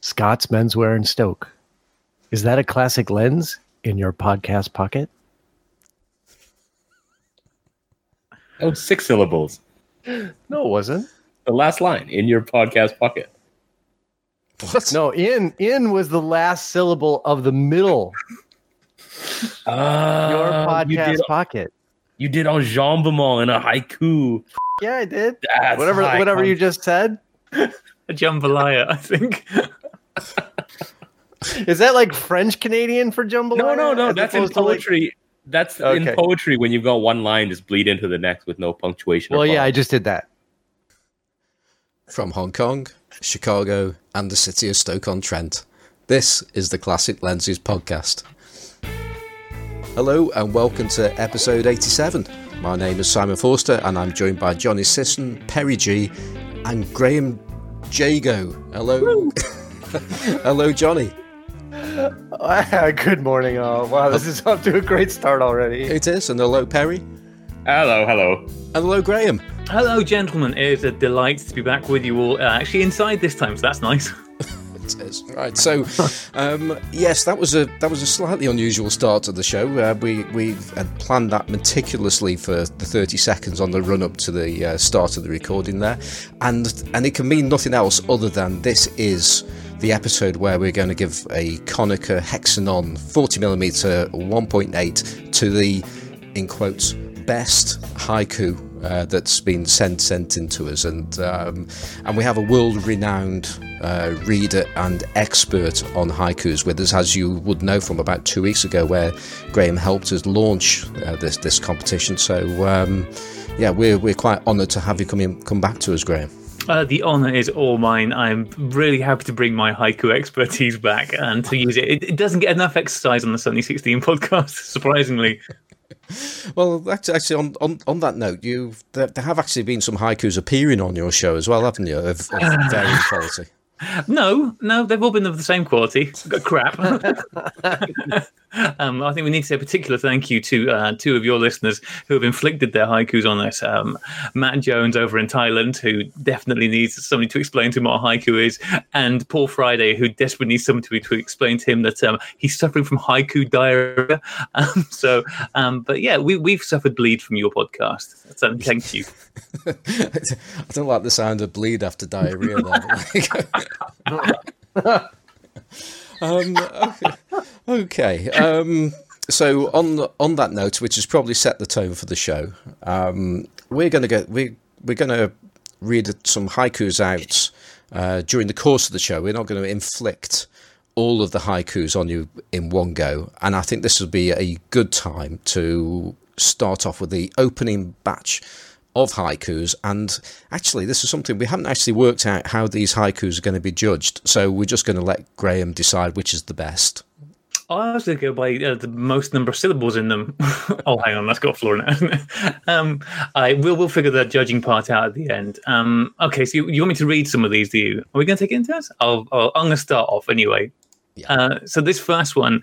Scott's Menswear in Stoke. Is that a classic lens in your podcast pocket? Oh, six syllables. No, it wasn't. The last line in your podcast pocket. What? No, in in was the last syllable of the middle. Uh, your you podcast did, pocket. you did enjambement in a haiku. Yeah, I did. That's whatever high whatever you just said. A jambalaya, I think. Is that like French Canadian for jambalaya? No, no, no. as That's in opposed to, like- poetry. That's in poetry when you've got one line just bleed into the next with no punctuation. or well, yeah, I just did that. From Hong Kong, Chicago, and the city of Stoke-on-Trent. This is the Classic Lenses podcast. Hello and welcome to episode 87. My name is Simon Forster and I'm joined by Johnny Sisson, Perry G, and Graham Jago. Hello. Hello, Johnny. Good morning, all. Wow, this is off to a great start already. It is. And hello, Perry. Hello, hello. And hello, Graham. Hello, gentlemen. It is a delight to be back with you all. Uh, actually, inside this time, so that's nice. Right. So, um, yes, that was a that was a slightly unusual start to the show. Uh, we we had planned that meticulously for the thirty seconds on the run up to the uh, start of the recording there, and and it can mean nothing else other than this is the episode where we're going to give a Konica Hexanon 40mm 1.8 to the in quotes best haiku uh, that's been sent sent into us, and um, and we have a world-renowned uh, reader and expert on haikus with us, as you would know from about two weeks ago, where Graham helped us launch uh, this this competition. So um, yeah, we're we're quite honoured to have you come in, come back to us, Graham. Uh, the honour is all mine. I'm really happy to bring my haiku expertise back and to use it. It, it doesn't get enough exercise on the Sunny 16 podcast, surprisingly. Well, act- actually, on, on, on that note, you there, there have actually been some haikus appearing on your show as well, haven't you? Of, of varying quality. No, no, they've all been of the same quality. Crap. um, I think we need to say a particular thank you to uh, two of your listeners who have inflicted their haikus on us. Um, Matt Jones over in Thailand, who definitely needs somebody to explain to him what a haiku is, and Paul Friday, who desperately needs somebody to, to explain to him that um, he's suffering from haiku diarrhea. Um, so, um, but yeah, we, we've suffered bleed from your podcast. So thank you. I don't like the sound of bleed after diarrhea. There. Um, okay. okay. Um, so on on that note, which has probably set the tone for the show, um, we're going to get we we're going to read some haikus out uh, during the course of the show. We're not going to inflict all of the haikus on you in one go, and I think this will be a good time to start off with the opening batch of haikus. And actually, this is something we haven't actually worked out how these haikus are going to be judged. So we're just going to let Graham decide which is the best. I was going to go by uh, the most number of syllables in them. oh, hang on, that's got a flaw now. it? um, I will we'll figure the judging part out at the end. Um, okay, so you, you want me to read some of these? Do you? Are we going to take it into us? I'll, I'll, I'm going to start off anyway. Yeah. Uh, so this first one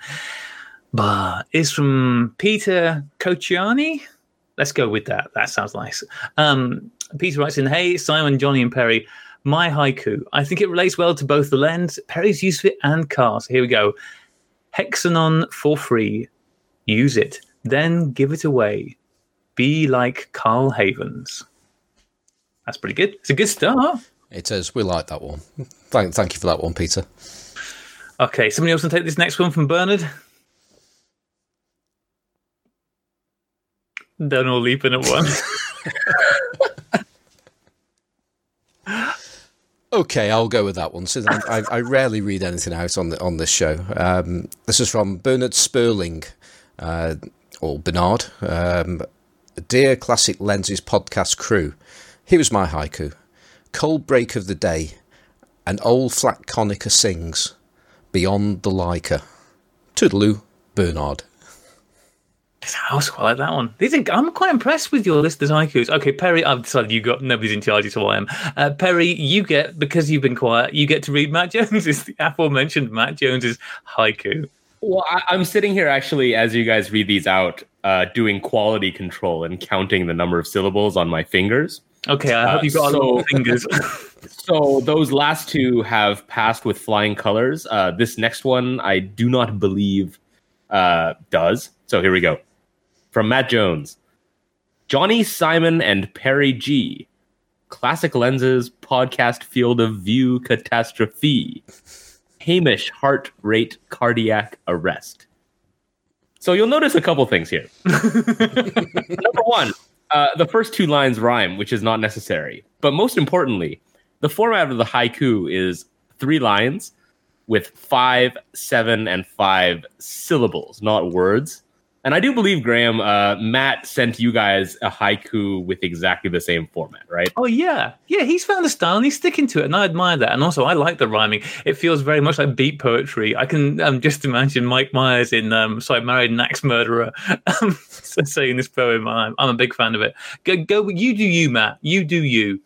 bah, is from Peter Cocciani. Let's go with that. That sounds nice. Um, Peter writes in, "Hey Simon, Johnny, and Perry." My haiku. I think it relates well to both the lens, Perry's use of it, and cars. Here we go. Hexanon for free. Use it, then give it away. Be like Carl Havens. That's pretty good. It's a good start. It is. We like that one. Thank, thank you for that one, Peter. Okay, somebody else can take this next one from Bernard. Don't all leaping at once. Okay, I'll go with that one. So I, I, I rarely read anything out on the, on this show. Um, this is from Bernard Sperling, uh, or Bernard. Um, Dear Classic Lenses podcast crew, here is my haiku. Cold break of the day, an old flat Konica sings, beyond the Leica. Toodaloo, Bernard. I also quite like that one. These are, I'm quite impressed with your listeners' haikus. Okay, Perry, I've decided you got nobody's in charge, so I am. Uh, Perry, you get because you've been quiet. You get to read Matt Jones's the aforementioned Matt Jones's haiku. Well, I, I'm sitting here actually as you guys read these out, uh, doing quality control and counting the number of syllables on my fingers. Okay, I Uh, hope you got a lot of so- fingers. So those last two have passed with flying colors. Uh, this next one, I do not believe uh, does. So here we go. From Matt Jones, Johnny Simon and Perry G, Classic Lenses podcast field of view catastrophe, Hamish heart rate cardiac arrest. So you'll notice a couple things here. Number one, uh, the first two lines rhyme, which is not necessary. But most importantly, the format of the haiku is three lines with five, seven, and five syllables, not words. And I do believe, Graham, uh, Matt sent you guys a haiku with exactly the same format, right? Oh yeah, yeah. He's found a style and he's sticking to it, and I admire that. And also, I like the rhyming. It feels very much like beat poetry. I can um, just imagine Mike Myers in um, "So I Married an Axe Murderer" um, saying this poem. I'm, I'm a big fan of it. Go, go. You do you, Matt. You do you.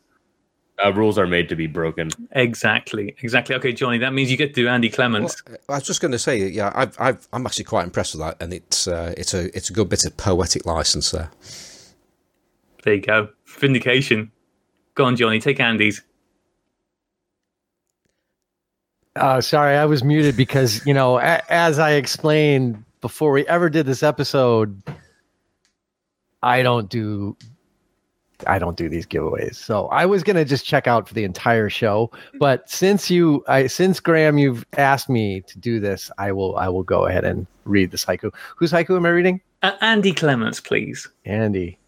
Uh, rules are made to be broken. Exactly, exactly. Okay, Johnny. That means you get to do Andy Clements. Well, I was just going to say, yeah, I've, I've, I'm actually quite impressed with that, and it's uh, it's a it's a good bit of poetic license there. There you go. Vindication. Go on, Johnny. Take Andy's. Uh, sorry, I was muted because you know, a- as I explained before we ever did this episode, I don't do, I don't do these giveaways. So I was gonna just check out for the entire show, but since you, I since Graham, you've asked me to do this, I will, I will go ahead and read this haiku. Whose haiku am I reading? Uh, Andy Clements, please. Andy.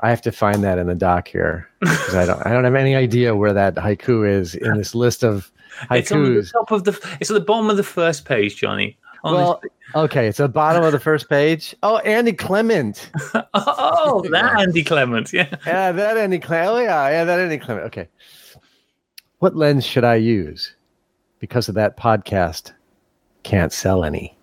I have to find that in the doc here because I don't, I don't have any idea where that haiku is in this list of haikus. It's on the top of the. It's at the bottom of the first page, Johnny. On Well, okay, it's the bottom of the first page. Oh, Andy Clement. oh, that Andy Clements. Yeah. Yeah, that Andy Clement. Oh, yeah, yeah, that Andy Clement. Okay. What lens should I use? Because of that podcast, can't sell any.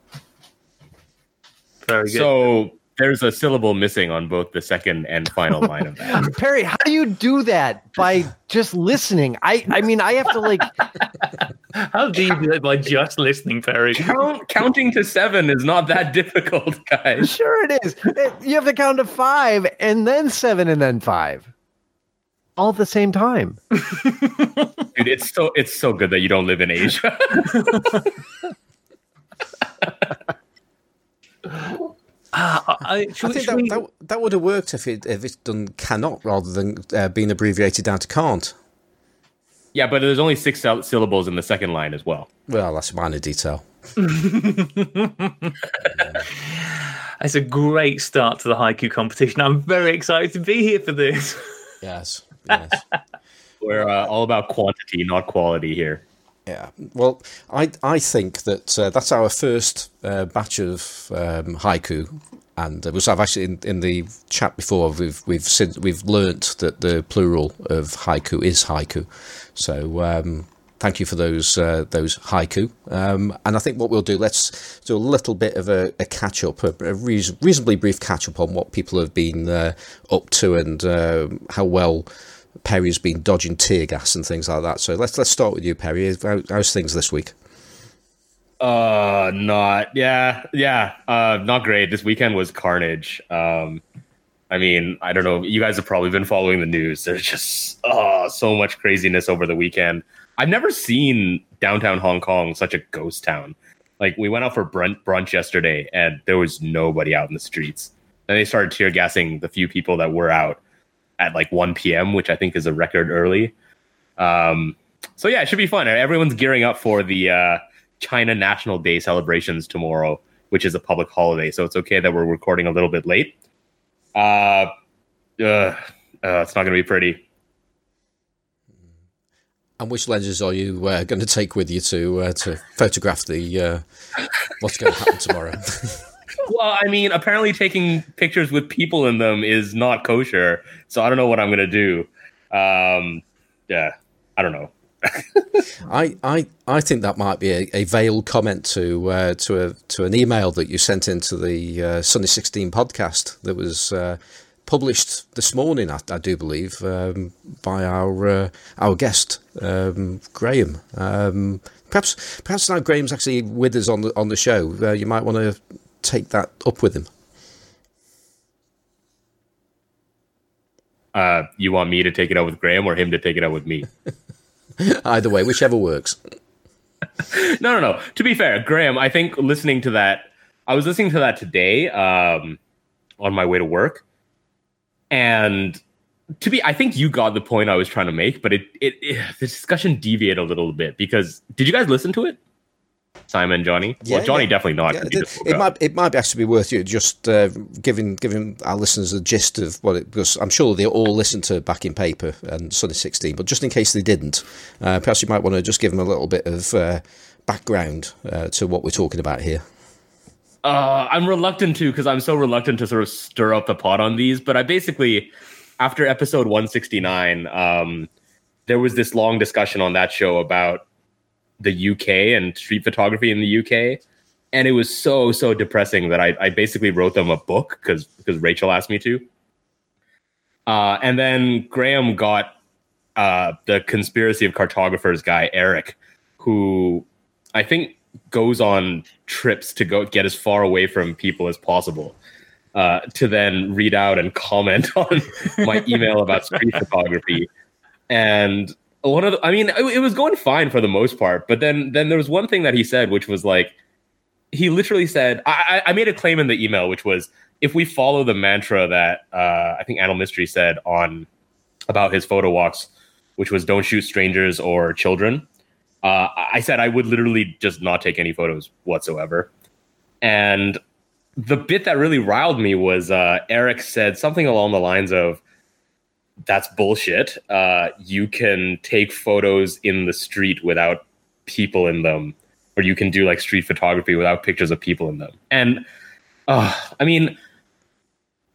Very good. So there's a syllable missing on both the second and final line of that. Perry, how do you do that by just listening? I, I mean, I have to like. How do you do it by just listening, Perry? Count, counting to seven is not that difficult, guys. Sure, it is. Eh, you have to count to five, and then seven, and then five, all at the same time. Dude, it's so it's so good that you don't live in Asia. Ah, I, I, I think that, we- that that would have worked if it if it's done cannot rather than uh, being abbreviated down to can't. yeah, but there's only six syllables in the second line as well. Well, that's a minor detail. It's a great start to the haiku competition. I'm very excited to be here for this. Yes. Yes. We're uh, all about quantity, not quality here. Yeah. Well, I I think that uh, that's our first uh, batch of um, haiku, and uh, I've actually in, in the chat before we've we've said, we've learnt that the plural of haiku is haiku. So um, thank you for those uh, those haiku. Um, and I think what we'll do, let's do a little bit of a, a catch up, a, a reason, reasonably brief catch up on what people have been uh, up to and uh, how well. Perry's been dodging tear gas and things like that. So let's let's start with you, Perry. How, how's things this week? Uh, not yeah, yeah. Uh, not great. This weekend was carnage. Um, I mean, I don't know. You guys have probably been following the news. There's just oh, so much craziness over the weekend. I've never seen downtown Hong Kong such a ghost town. Like we went out for brunch, brunch yesterday, and there was nobody out in the streets. Then they started tear gassing the few people that were out at like 1 p.m., which I think is a record early. Um, so yeah, it should be fun. Everyone's gearing up for the uh, China National Day celebrations tomorrow, which is a public holiday. So it's okay that we're recording a little bit late. Uh, uh, it's not going to be pretty. And which lenses are you uh, going to take with you to uh, to photograph the uh, what's going to happen tomorrow? Well, I mean, apparently taking pictures with people in them is not kosher. So I don't know what I'm to do. Um, yeah, I don't know. I, I I think that might be a, a veiled comment to uh, to a to an email that you sent into the uh, Sunny Sixteen podcast that was uh, published this morning. I, I do believe um, by our uh, our guest um, Graham. Um, perhaps perhaps now Graham's actually with us on the on the show. Uh, you might want to take that up with him. uh, you want me to take it out with Graham or him to take it out with me? Either way, whichever works. no, no, no. To be fair, Graham, I think listening to that, I was listening to that today um, on my way to work, and to be, I think you got the point I was trying to make, but it, it, it the discussion deviated a little bit because did you guys listen to it? Simon, Johnny. Yeah, well, Johnny yeah. definitely not. Yeah, 'cause he it, just it might it might actually be worth you just uh, giving giving our listeners a gist of what it because I'm sure they all listened to Backing Paper and Sunny 16, but just in case they didn't, uh, perhaps you might want to just give them a little bit of uh, background uh, to what we're talking about here. Uh, I'm reluctant to because I'm so reluctant to sort of stir up the pot on these. But I basically, after episode 169, um, there was this long discussion on that show about the UK and street photography in the UK, and it was so so depressing that I, I basically wrote them a book because because Rachel asked me to. Uh, and then Graham got uh, the conspiracy of cartographers guy Eric, who I think goes on trips to go get as far away from people as possible uh, to then read out and comment on my email about street photography. And one of the, I mean, it, it was going fine for the most part, but then then there was one thing that he said, which was like, he literally said, I, I made a claim in the email, which was if we follow the mantra that uh, I think Anil Mistry said on about his photo walks, which was don't shoot strangers or children. Uh, I said I would literally just not take any photos whatsoever. And the bit that really riled me was uh, Eric said something along the lines of, "That's bullshit. Uh, you can take photos in the street without people in them, or you can do like street photography without pictures of people in them." And uh, I mean,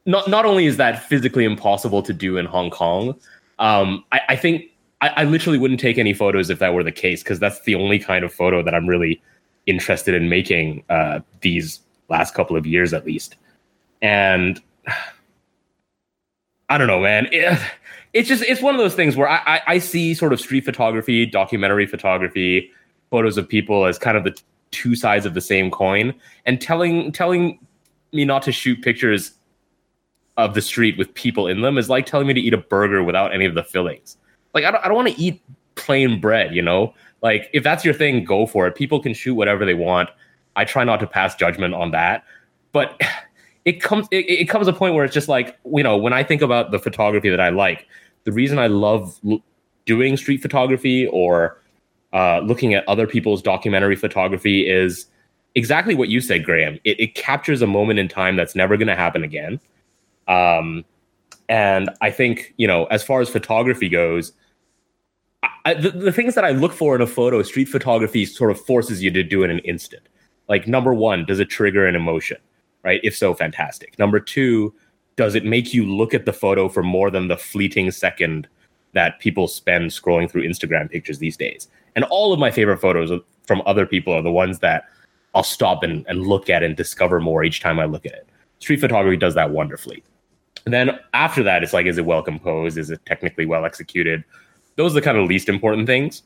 not not only is that physically impossible to do in Hong Kong, um, I, I think I, I literally wouldn't take any photos if that were the case because that's the only kind of photo that I'm really interested in making uh, these last couple of years at least. And I don't know, man. It, it's just it's one of those things where I, I, I see sort of street photography, documentary photography, photos of people as kind of the two sides of the same coin, and telling telling me not to shoot pictures of the street with people in them is like telling me to eat a burger without any of the fillings. Like I don't I don't want to eat plain bread, you know? Like if that's your thing, go for it. People can shoot whatever they want. I try not to pass judgment on that. But it comes it, it comes a point where it's just like, you know, when I think about the photography that I like, the reason I love l- doing street photography or uh, looking at other people's documentary photography is exactly what you said, Graham. It, it captures a moment in time that's never going to happen again. Um, and I think, you know, as far as photography goes, I, the, the things that I look for in a photo, street photography sort of forces you to do in an instant. Like, number one, does it trigger an emotion? Right? If so, fantastic. Number two, does it make you look at the photo for more than the fleeting second that people spend scrolling through Instagram pictures these days? And all of my favorite photos from other people are the ones that I'll stop and, and look at and discover more each time I look at it. Street photography does that wonderfully. And then after that, it's like, is it well composed? Is it technically well executed? Those are the kind of least important things.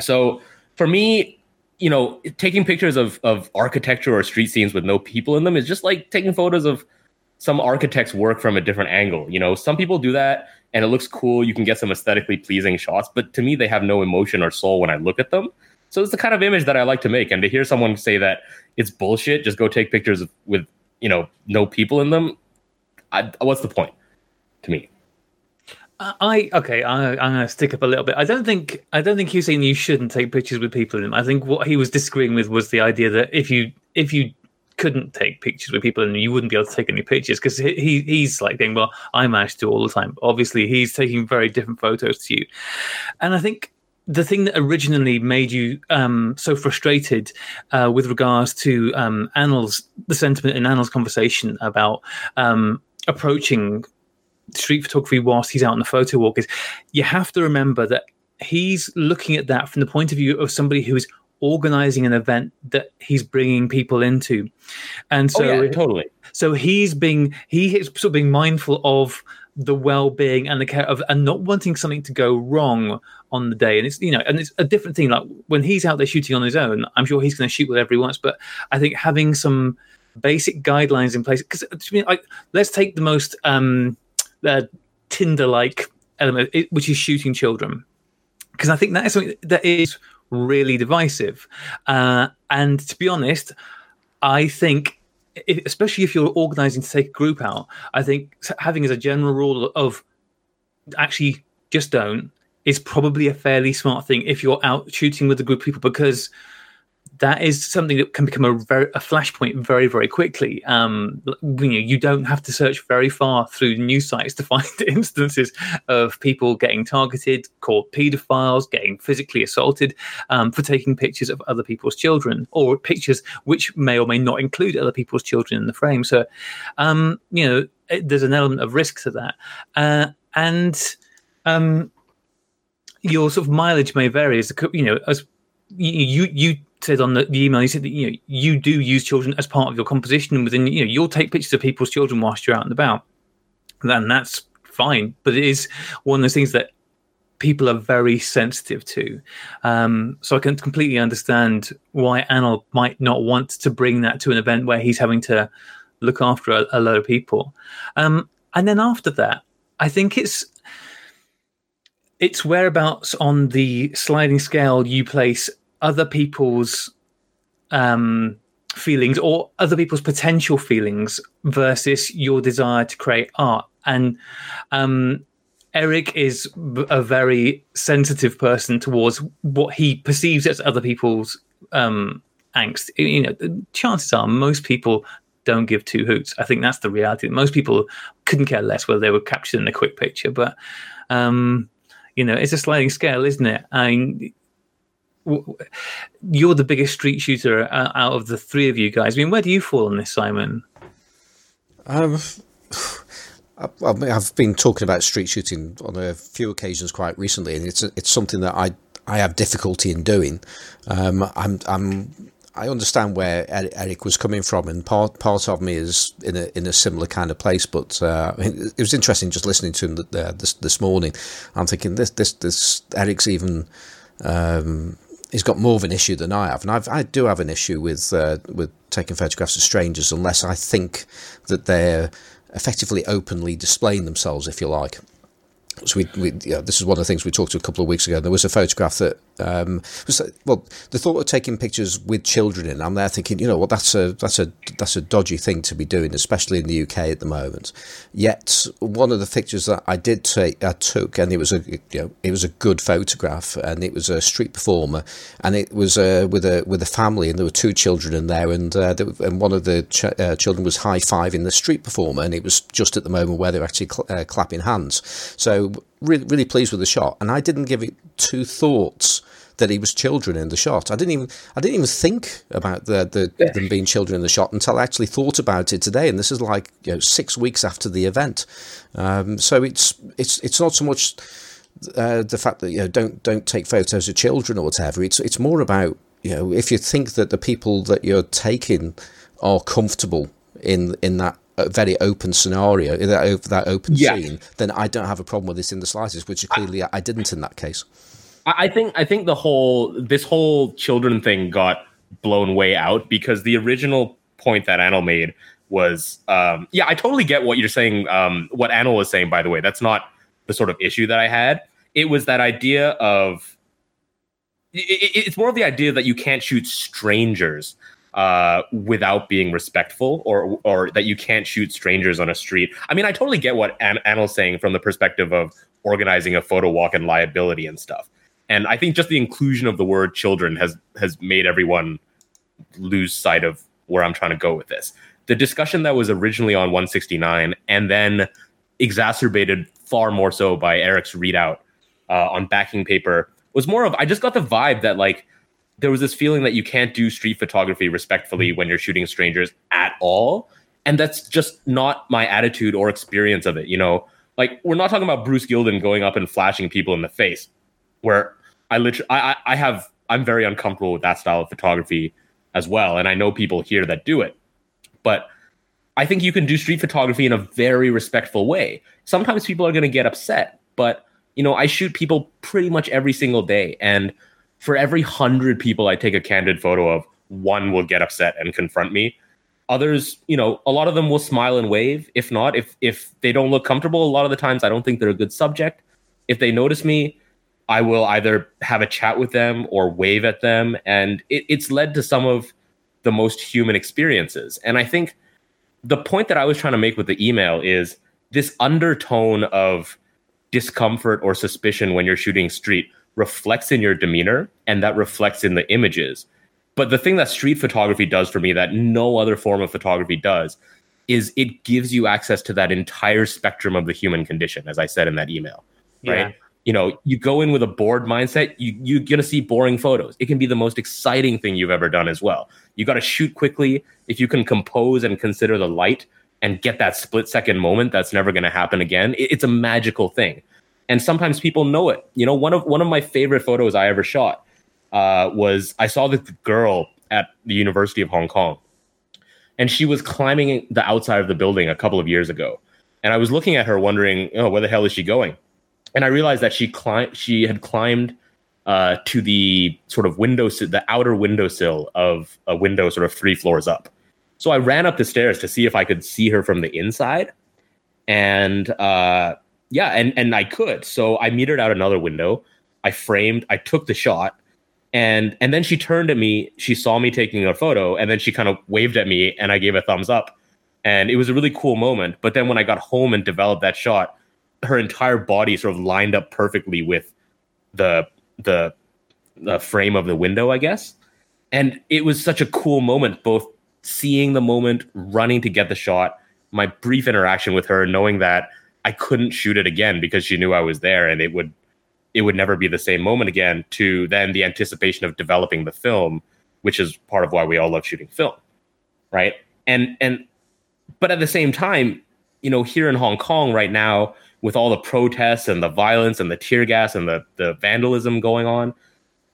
So for me, you know, taking pictures of, of architecture or street scenes with no people in them is just like taking photos of some architect's work from a different angle. You know, some people do that and it looks cool. You can get some aesthetically pleasing shots, but to me, they have no emotion or soul when I look at them. So it's the kind of image that I like to make. And to hear someone say that it's bullshit, just go take pictures with, you know, no people in them. I, what's the point to me? I okay. I, I'm going to stick up a little bit. I don't think I don't think he was saying you shouldn't take pictures with people in them. I think what he was disagreeing with was the idea that if you if you couldn't take pictures with people and you wouldn't be able to take any pictures because he he's like saying, well, I manage to all the time. Obviously, he's taking very different photos to you, and I think the thing that originally made you um, so frustrated uh, with regards to um, Anil's the sentiment in Anil's conversation about um, approaching street photography whilst he's out on the photo walk is you have to remember that he's looking at that from the point of view of somebody who is organizing an event that he's bringing people into. And so oh, yeah, totally. so he's being he is sort of being mindful of the well-being and the care of and not wanting something to go wrong on the day. And it's you know and it's a different thing like when he's out there shooting on his own i'm sure he's going to shoot whatever he wants but i think having some basic guidelines in place because to me like let's take the most um uh, Tinder like element, which is shooting children. Because I think that is something that is really divisive. Uh, and to be honest, I think, if, especially if you're organizing to take a group out, I think having as a general rule of actually just don't is probably a fairly smart thing if you're out shooting with a group of people because that is something that can become a very a flashpoint very very quickly. Um, you know, you don't have to search very far through news sites to find instances of people getting targeted, called paedophiles, getting physically assaulted um, for taking pictures of other people's children or pictures which may or may not include other people's children in the frame. So, um, you know, it, there's an element of risk to that, uh, and um, your sort of mileage may vary as you know as you you said on the, the email he said that you know you do use children as part of your composition within you know you'll take pictures of people's children whilst you're out and about. Then that's fine. But it is one of those things that people are very sensitive to. Um, so i can completely understand why anil might not want to bring that to an event where he's having to look after a, a load of people. Um, and then after that i think it's it's whereabouts on the sliding scale you place other people's um, feelings or other people's potential feelings versus your desire to create art. And um, Eric is a very sensitive person towards what he perceives as other people's um, angst. You know, chances are most people don't give two hoots. I think that's the reality. Most people couldn't care less whether they were captured in a quick picture, but um, you know, it's a sliding scale, isn't it? I mean, you're the biggest street shooter uh, out of the three of you guys. I mean, where do you fall on this, Simon? Um, I've been talking about street shooting on a few occasions quite recently, and it's it's something that I I have difficulty in doing. Um, I'm I'm I understand where Eric was coming from, and part part of me is in a in a similar kind of place. But uh, it was interesting just listening to him this this morning. I'm thinking this this this Eric's even. Um, he's got more of an issue than I have, and I've, I do have an issue with uh, with taking photographs of strangers unless I think that they're effectively openly displaying themselves, if you like. So we, we yeah, this is one of the things we talked to a couple of weeks ago. There was a photograph that um, was well, the thought of taking pictures with children in. I'm there thinking, you know, well, that's a that's a that's a dodgy thing to be doing, especially in the UK at the moment. Yet one of the pictures that I did take, I took, and it was a you know, it was a good photograph, and it was a street performer, and it was uh, with a with a family, and there were two children in there, and uh, there, and one of the ch- uh, children was high fiving the street performer, and it was just at the moment where they were actually cl- uh, clapping hands. So really really pleased with the shot, and I didn't give it two thoughts that he was children in the shot. I didn't even I didn't even think about the, the yeah. them being children in the shot until I actually thought about it today, and this is like you know six weeks after the event. Um, so it's it's it's not so much. Uh, the fact that you know don't don't take photos of children or whatever. It's it's more about you know if you think that the people that you're taking are comfortable in in that very open scenario, that that open yeah. scene, then I don't have a problem with this in the slightest. Which clearly I, I didn't in that case. I think I think the whole this whole children thing got blown way out because the original point that Anil made was um, yeah I totally get what you're saying um, what Anil was saying by the way that's not the sort of issue that I had it was that idea of it, it's more of the idea that you can't shoot strangers uh, without being respectful or or that you can't shoot strangers on a street. I mean, I totally get what An- saying from the perspective of organizing a photo walk and liability and stuff. And I think just the inclusion of the word children has has made everyone lose sight of where I'm trying to go with this. The discussion that was originally on 169 and then exacerbated far more so by Eric's readout uh, on backing paper was more of I just got the vibe that like there was this feeling that you can't do street photography respectfully when you're shooting strangers at all. And that's just not my attitude or experience of it. You know, like we're not talking about Bruce Gilden going up and flashing people in the face, where I literally, I, I have, I'm very uncomfortable with that style of photography as well. And I know people here that do it, but I think you can do street photography in a very respectful way. Sometimes people are going to get upset, but you know, I shoot people pretty much every single day. And for every hundred people I take a candid photo of, one will get upset and confront me. Others, you know, a lot of them will smile and wave. If not, if if they don't look comfortable, a lot of the times I don't think they're a good subject. If they notice me, I will either have a chat with them or wave at them, and it, it's led to some of the most human experiences. And I think the point that I was trying to make with the email is this undertone of discomfort or suspicion when you're shooting street reflects in your demeanor and that reflects in the images. But the thing that street photography does for me that no other form of photography does is it gives you access to that entire spectrum of the human condition, as I said in that email. Right. Yeah. You know, you go in with a bored mindset, you, you're going to see boring photos. It can be the most exciting thing you've ever done as well. You got to shoot quickly. If you can compose and consider the light and get that split second moment, that's never going to happen again. It, it's a magical thing and sometimes people know it. You know, one of one of my favorite photos I ever shot uh, was I saw this girl at the University of Hong Kong, and she was climbing the outside of the building a couple of years ago, and I was looking at her, wondering, oh, where the hell is she going? And I realized that she climbed, she had climbed uh, to the sort of window, the outer windowsill of a window, sort of three floors up. So I ran up the stairs to see if I could see her from the inside, and uh, yeah, and and I could. So I metered out another window. I framed. I took the shot, and and then she turned at me. She saw me taking a photo, and then she kind of waved at me, and I gave a thumbs up. And it was a really cool moment. But then when I got home and developed that shot, her entire body sort of lined up perfectly with the the the frame of the window, I guess. And it was such a cool moment, both seeing the moment, running to get the shot, my brief interaction with her, knowing that I couldn't shoot it again because she knew I was there and it would it would never be the same moment again to then the anticipation of developing the film which is part of why we all love shooting film right and and but at the same time you know here in Hong Kong right now with all the protests and the violence and the tear gas and the the vandalism going on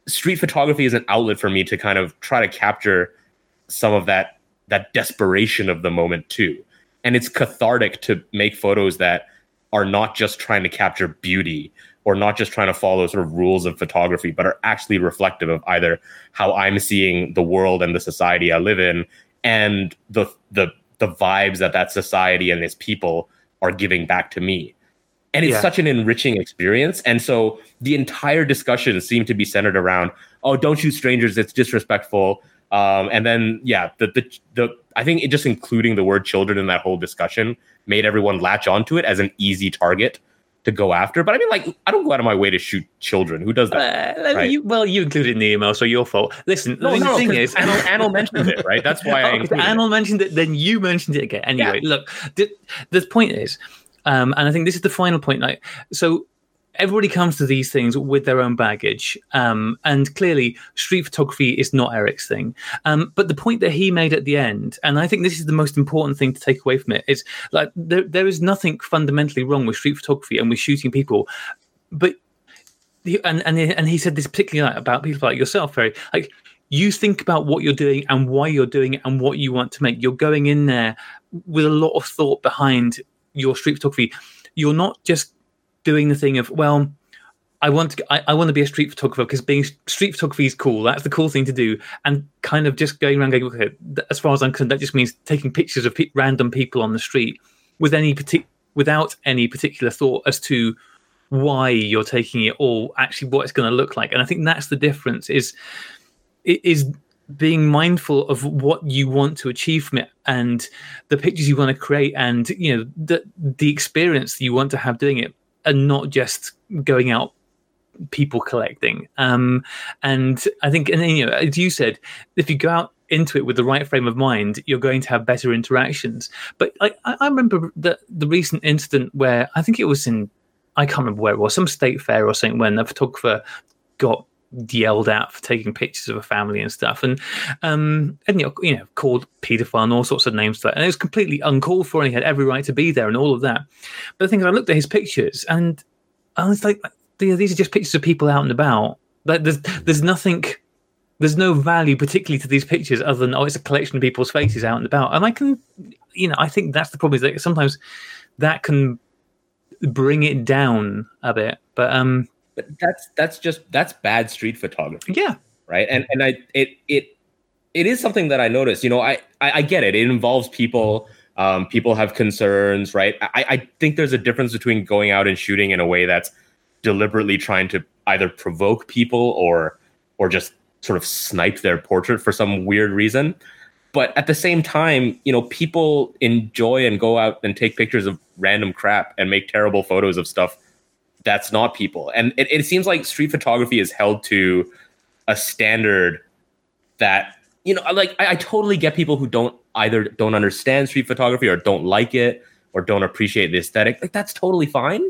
street photography is an outlet for me to kind of try to capture some of that that desperation of the moment too and it's cathartic to make photos that are not just trying to capture beauty or not just trying to follow sort of rules of photography, but are actually reflective of either how I'm seeing the world and the society I live in, and the the the vibes that that society and its people are giving back to me. And it's yeah. such an enriching experience. And so the entire discussion seemed to be centered around, oh, don't shoot strangers, it's disrespectful. Um, and then yeah, the, the the I think it just including the word children in that whole discussion made everyone latch onto it as an easy target to go after. But I mean, like, I don't go out of my way to shoot children. Who does that? Uh, right? you, well, you included in the email, so your fault. Listen, no, the no, thing is, Anil, Anil mentioned it, right? That's why I oh, included Anil mentioned it. Then you mentioned it again. Anyway, yeah. look, the, the point is, um, and I think this is the final point. Like, so everybody comes to these things with their own baggage. Um, and clearly, street photography is not Eric's thing. Um, but the point that he made at the end, and I think this is the most important thing to take away from it, is like there, there is nothing fundamentally wrong with street photography and with shooting people. But and and and he said this particularly about people like yourself, very like you think about what you're doing and why you're doing it and what you want to make. You're going in there with a lot of thought behind your street photography. You're not just doing the thing of well I want to I, I, want to be a street photographer because being street photography is cool. That's the cool thing to do, and kind of just going around going. Okay, as far as I'm concerned, that just means taking pictures of pe- random people on the street with any partic- without any particular thought as to why you're taking it or actually what it's going to look like. And I think that's the difference. Is is being mindful of what you want to achieve from it and the pictures you want to create and you know the the experience that you want to have doing it and not just going out people collecting. Um, and I think, and you know, as you said, if you go out into it with the right frame of mind, you're going to have better interactions. But I, I remember the the recent incident where I think it was in I can't remember where it was, some state fair or something, when the photographer got yelled at for taking pictures of a family and stuff, and um, and you know, you know, called paedophile and all sorts of names that, and it was completely uncalled for, and he had every right to be there and all of that. But the thing is, I looked at his pictures, and I was like, these are just pictures of people out and about. Like, there's there's nothing. There's no value, particularly to these pictures, other than oh, it's a collection of people's faces out and about. And I can, you know, I think that's the problem is that sometimes that can bring it down a bit. But um, but that's that's just that's bad street photography. Yeah. Right. And and I it it it is something that I noticed. You know, I I, I get it. It involves people. Um, people have concerns, right? I, I think there's a difference between going out and shooting in a way that's deliberately trying to either provoke people or or just sort of snipe their portrait for some weird reason. But at the same time, you know, people enjoy and go out and take pictures of random crap and make terrible photos of stuff that's not people. And it, it seems like street photography is held to a standard that you know, like I, I, totally get people who don't either don't understand street photography or don't like it or don't appreciate the aesthetic. Like that's totally fine.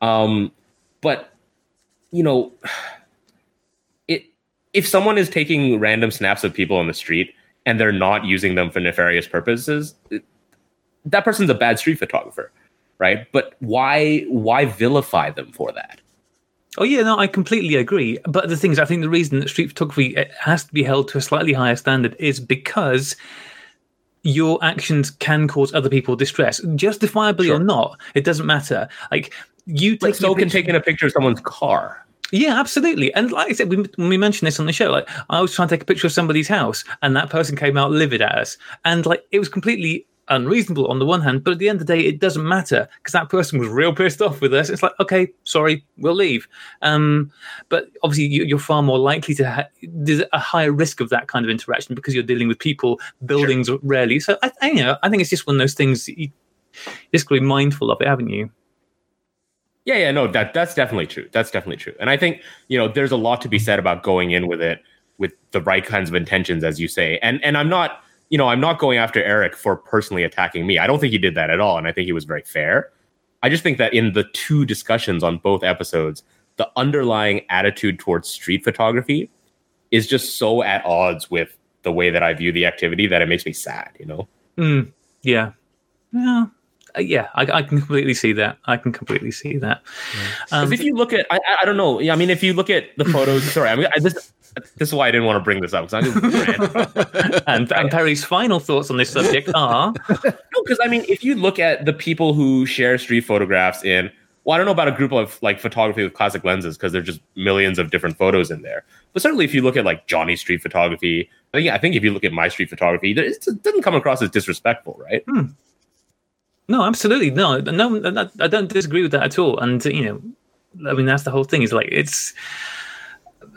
Um, but you know, it if someone is taking random snaps of people on the street and they're not using them for nefarious purposes, it, that person's a bad street photographer, right? But why why vilify them for that? Oh yeah, no, I completely agree. But the thing is, I think the reason that street photography has to be held to a slightly higher standard is because your actions can cause other people distress, justifiably sure. or not. It doesn't matter. Like you, like so can taking a picture of someone's car. Yeah, absolutely. And like I said, we, we mentioned this on the show, like I was trying to take a picture of somebody's house, and that person came out livid at us, and like it was completely unreasonable on the one hand, but at the end of the day, it doesn't matter because that person was real pissed off with us. It's like, okay, sorry, we'll leave. Um, but obviously, you, are far more likely to have there's a higher risk of that kind of interaction because you're dealing with people, buildings sure. rarely. So I, I, you know, I think it's just one of those things. You just got to be mindful of it, haven't you? Yeah, yeah, no, that that's definitely true. That's definitely true. And I think you know, there's a lot to be said about going in with it with the right kinds of intentions, as you say. And and I'm not you know, I'm not going after Eric for personally attacking me. I don't think he did that at all. And I think he was very fair. I just think that in the two discussions on both episodes, the underlying attitude towards street photography is just so at odds with the way that I view the activity that it makes me sad, you know? Mm, yeah. Yeah. Uh, yeah, I, I, can completely see that. I can completely see that. Because um, if you look at, I, I, don't know. Yeah, I mean, if you look at the photos, sorry, I mean, I, this this is why I didn't want to bring this up because and, and Perry's final thoughts on this subject are no, because I mean, if you look at the people who share street photographs in, well, I don't know about a group of like photography with classic lenses because there's just millions of different photos in there. But certainly, if you look at like Johnny street photography, I think, I think if you look at my street photography, it doesn't come across as disrespectful, right? Hmm. No, absolutely no, no. I don't disagree with that at all. And you know, I mean, that's the whole thing. Is like it's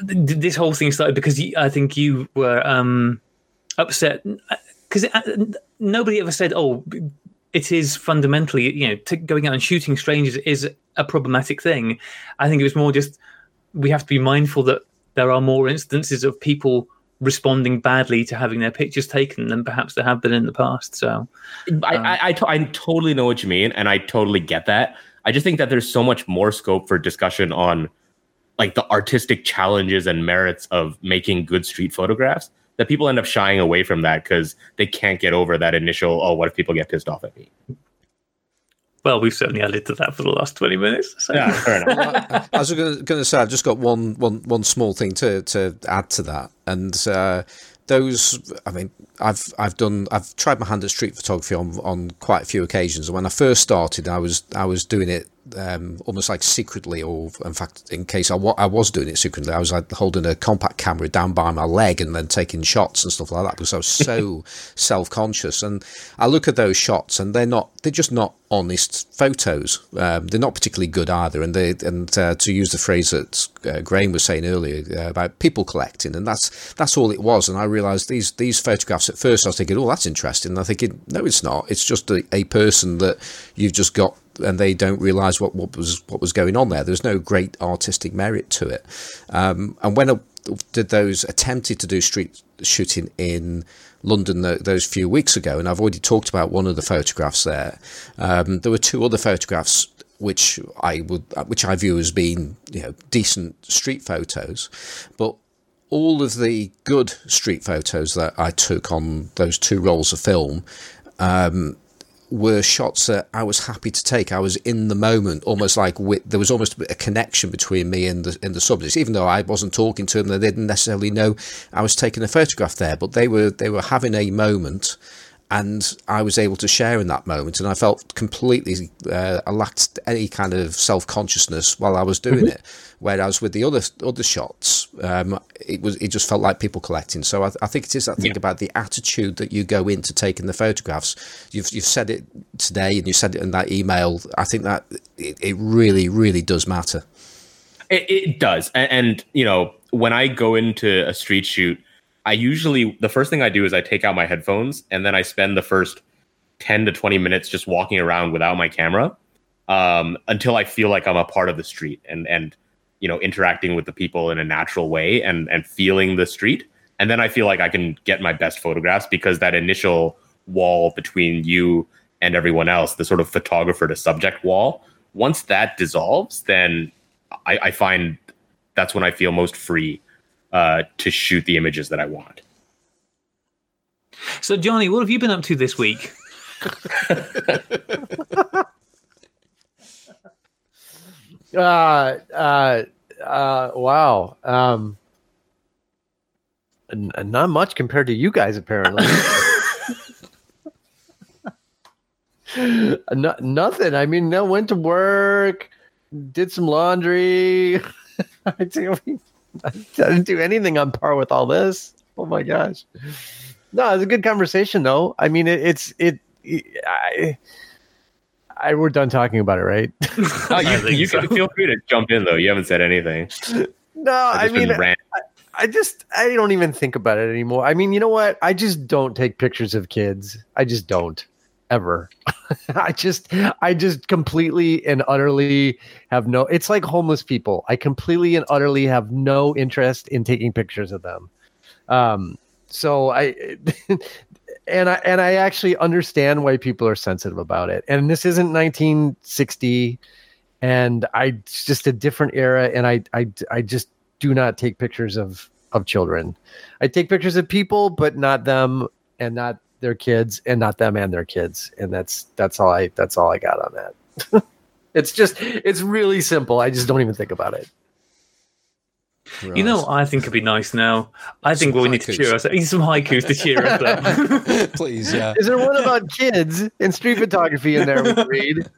this whole thing started because I think you were um, upset because nobody ever said, "Oh, it is fundamentally, you know, t- going out and shooting strangers is a problematic thing." I think it was more just we have to be mindful that there are more instances of people responding badly to having their pictures taken than perhaps there have been in the past. So, um, I, I, I, t- I totally know what you mean, and I totally get that. I just think that there's so much more scope for discussion on like the artistic challenges and merits of making good street photographs that people end up shying away from that because they can't get over that initial oh what if people get pissed off at me well, we've certainly added to that for the last twenty minutes. So. Yeah, fair enough. I was going to say, I've just got one, one, one small thing to, to add to that, and uh, those. I mean, I've I've done I've tried my hand at street photography on on quite a few occasions. And when I first started, I was I was doing it um, almost like secretly, or in fact, in case I, wa- I was doing it secretly, I was like holding a compact camera down by my leg and then taking shots and stuff like that because I was so self conscious. And I look at those shots and they're not, they're just not honest photos. Um, they're not particularly good either. And they, and uh, to use the phrase that uh, Graham was saying earlier uh, about people collecting, and that's that's all it was. And I realised these these photographs at first, I was thinking, oh, that's interesting. And I'm thinking, no, it's not. It's just a, a person that you've just got and they don't realise what, what was what was going on there. There's no great artistic merit to it. Um, and when I did those attempted to do street shooting in London those few weeks ago, and I've already talked about one of the photographs there. Um, there were two other photographs which I would which I view as being you know decent street photos, but all of the good street photos that I took on those two rolls of film um, were shots that I was happy to take. I was in the moment, almost like with, there was almost a connection between me and the and the subjects, even though I wasn't talking to them. They didn't necessarily know I was taking a photograph there, but they were they were having a moment, and I was able to share in that moment, and I felt completely uh, I lacked any kind of self consciousness while I was doing it. Whereas with the other other shots, um, it was it just felt like people collecting. So I, I think it is that thing Yeah. about the attitude that you go into taking the photographs. You've you've said it today, and you said it in that email. I think that it, it really really does matter. It, it does, and, and you know, when I go into a street shoot, I usually the first thing I do is I take out my headphones, and then I spend the first ten to twenty minutes just walking around without my camera, um, until I feel like I'm a part of the street and and you know interacting with the people in a natural way and and feeling the street, and then I feel like I can get my best photographs because that initial wall between you and everyone else, the sort of photographer to subject wall, once that dissolves, then I, I find that's when I feel most free uh, to shoot the images that I want. So, Johnny, what have you been up to this week? Uh, uh, uh, wow. Um, n- not much compared to you guys, apparently. no, nothing. I mean, no, went to work, did some laundry. I didn't I didn't do anything on par with all this. Oh my gosh. No, it's a good conversation, though. I mean, it, it's it. I, I we're done talking about it, right? Oh, I you, you so. can feel free to jump in though. You haven't said anything. No, I've I mean, been I just I don't even think about it anymore. I mean, you know what? I just don't take pictures of kids. I just don't ever. I just I just completely and utterly have no it's like homeless people. I completely and utterly have no interest in taking pictures of them. Um so I and I and I actually understand why people are sensitive about it. And this isn't 1960 and I it's just a different era and I I I just do not take pictures of of children. I take pictures of people, but not them and not their kids and not them and their kids. And that's that's all I that's all I got on that. it's just it's really simple. I just don't even think about it. You know, what I think it'd be nice now. I think Some we need to cheer us. I need some haikus to cheer us up. please, yeah. Is there one about kids and street photography in there we read?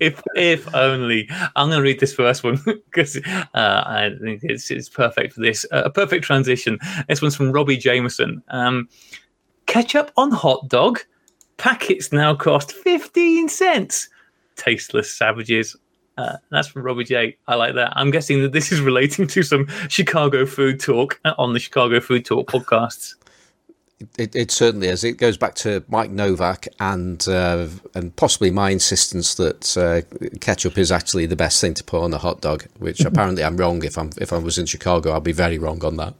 if if only. I'm going to read this first one because uh, I think it's it's perfect for this. Uh, a perfect transition. This one's from Robbie Jameson. Um, ketchup on hot dog. Packets now cost 15 cents. Tasteless savages. Uh, that's from Robbie J. I like that. I'm guessing that this is relating to some Chicago food talk uh, on the Chicago Food Talk podcasts. It, it certainly is. It goes back to Mike Novak and uh, and possibly my insistence that uh, ketchup is actually the best thing to put on a hot dog, which apparently I'm wrong. If I'm if I was in Chicago, I'd be very wrong on that.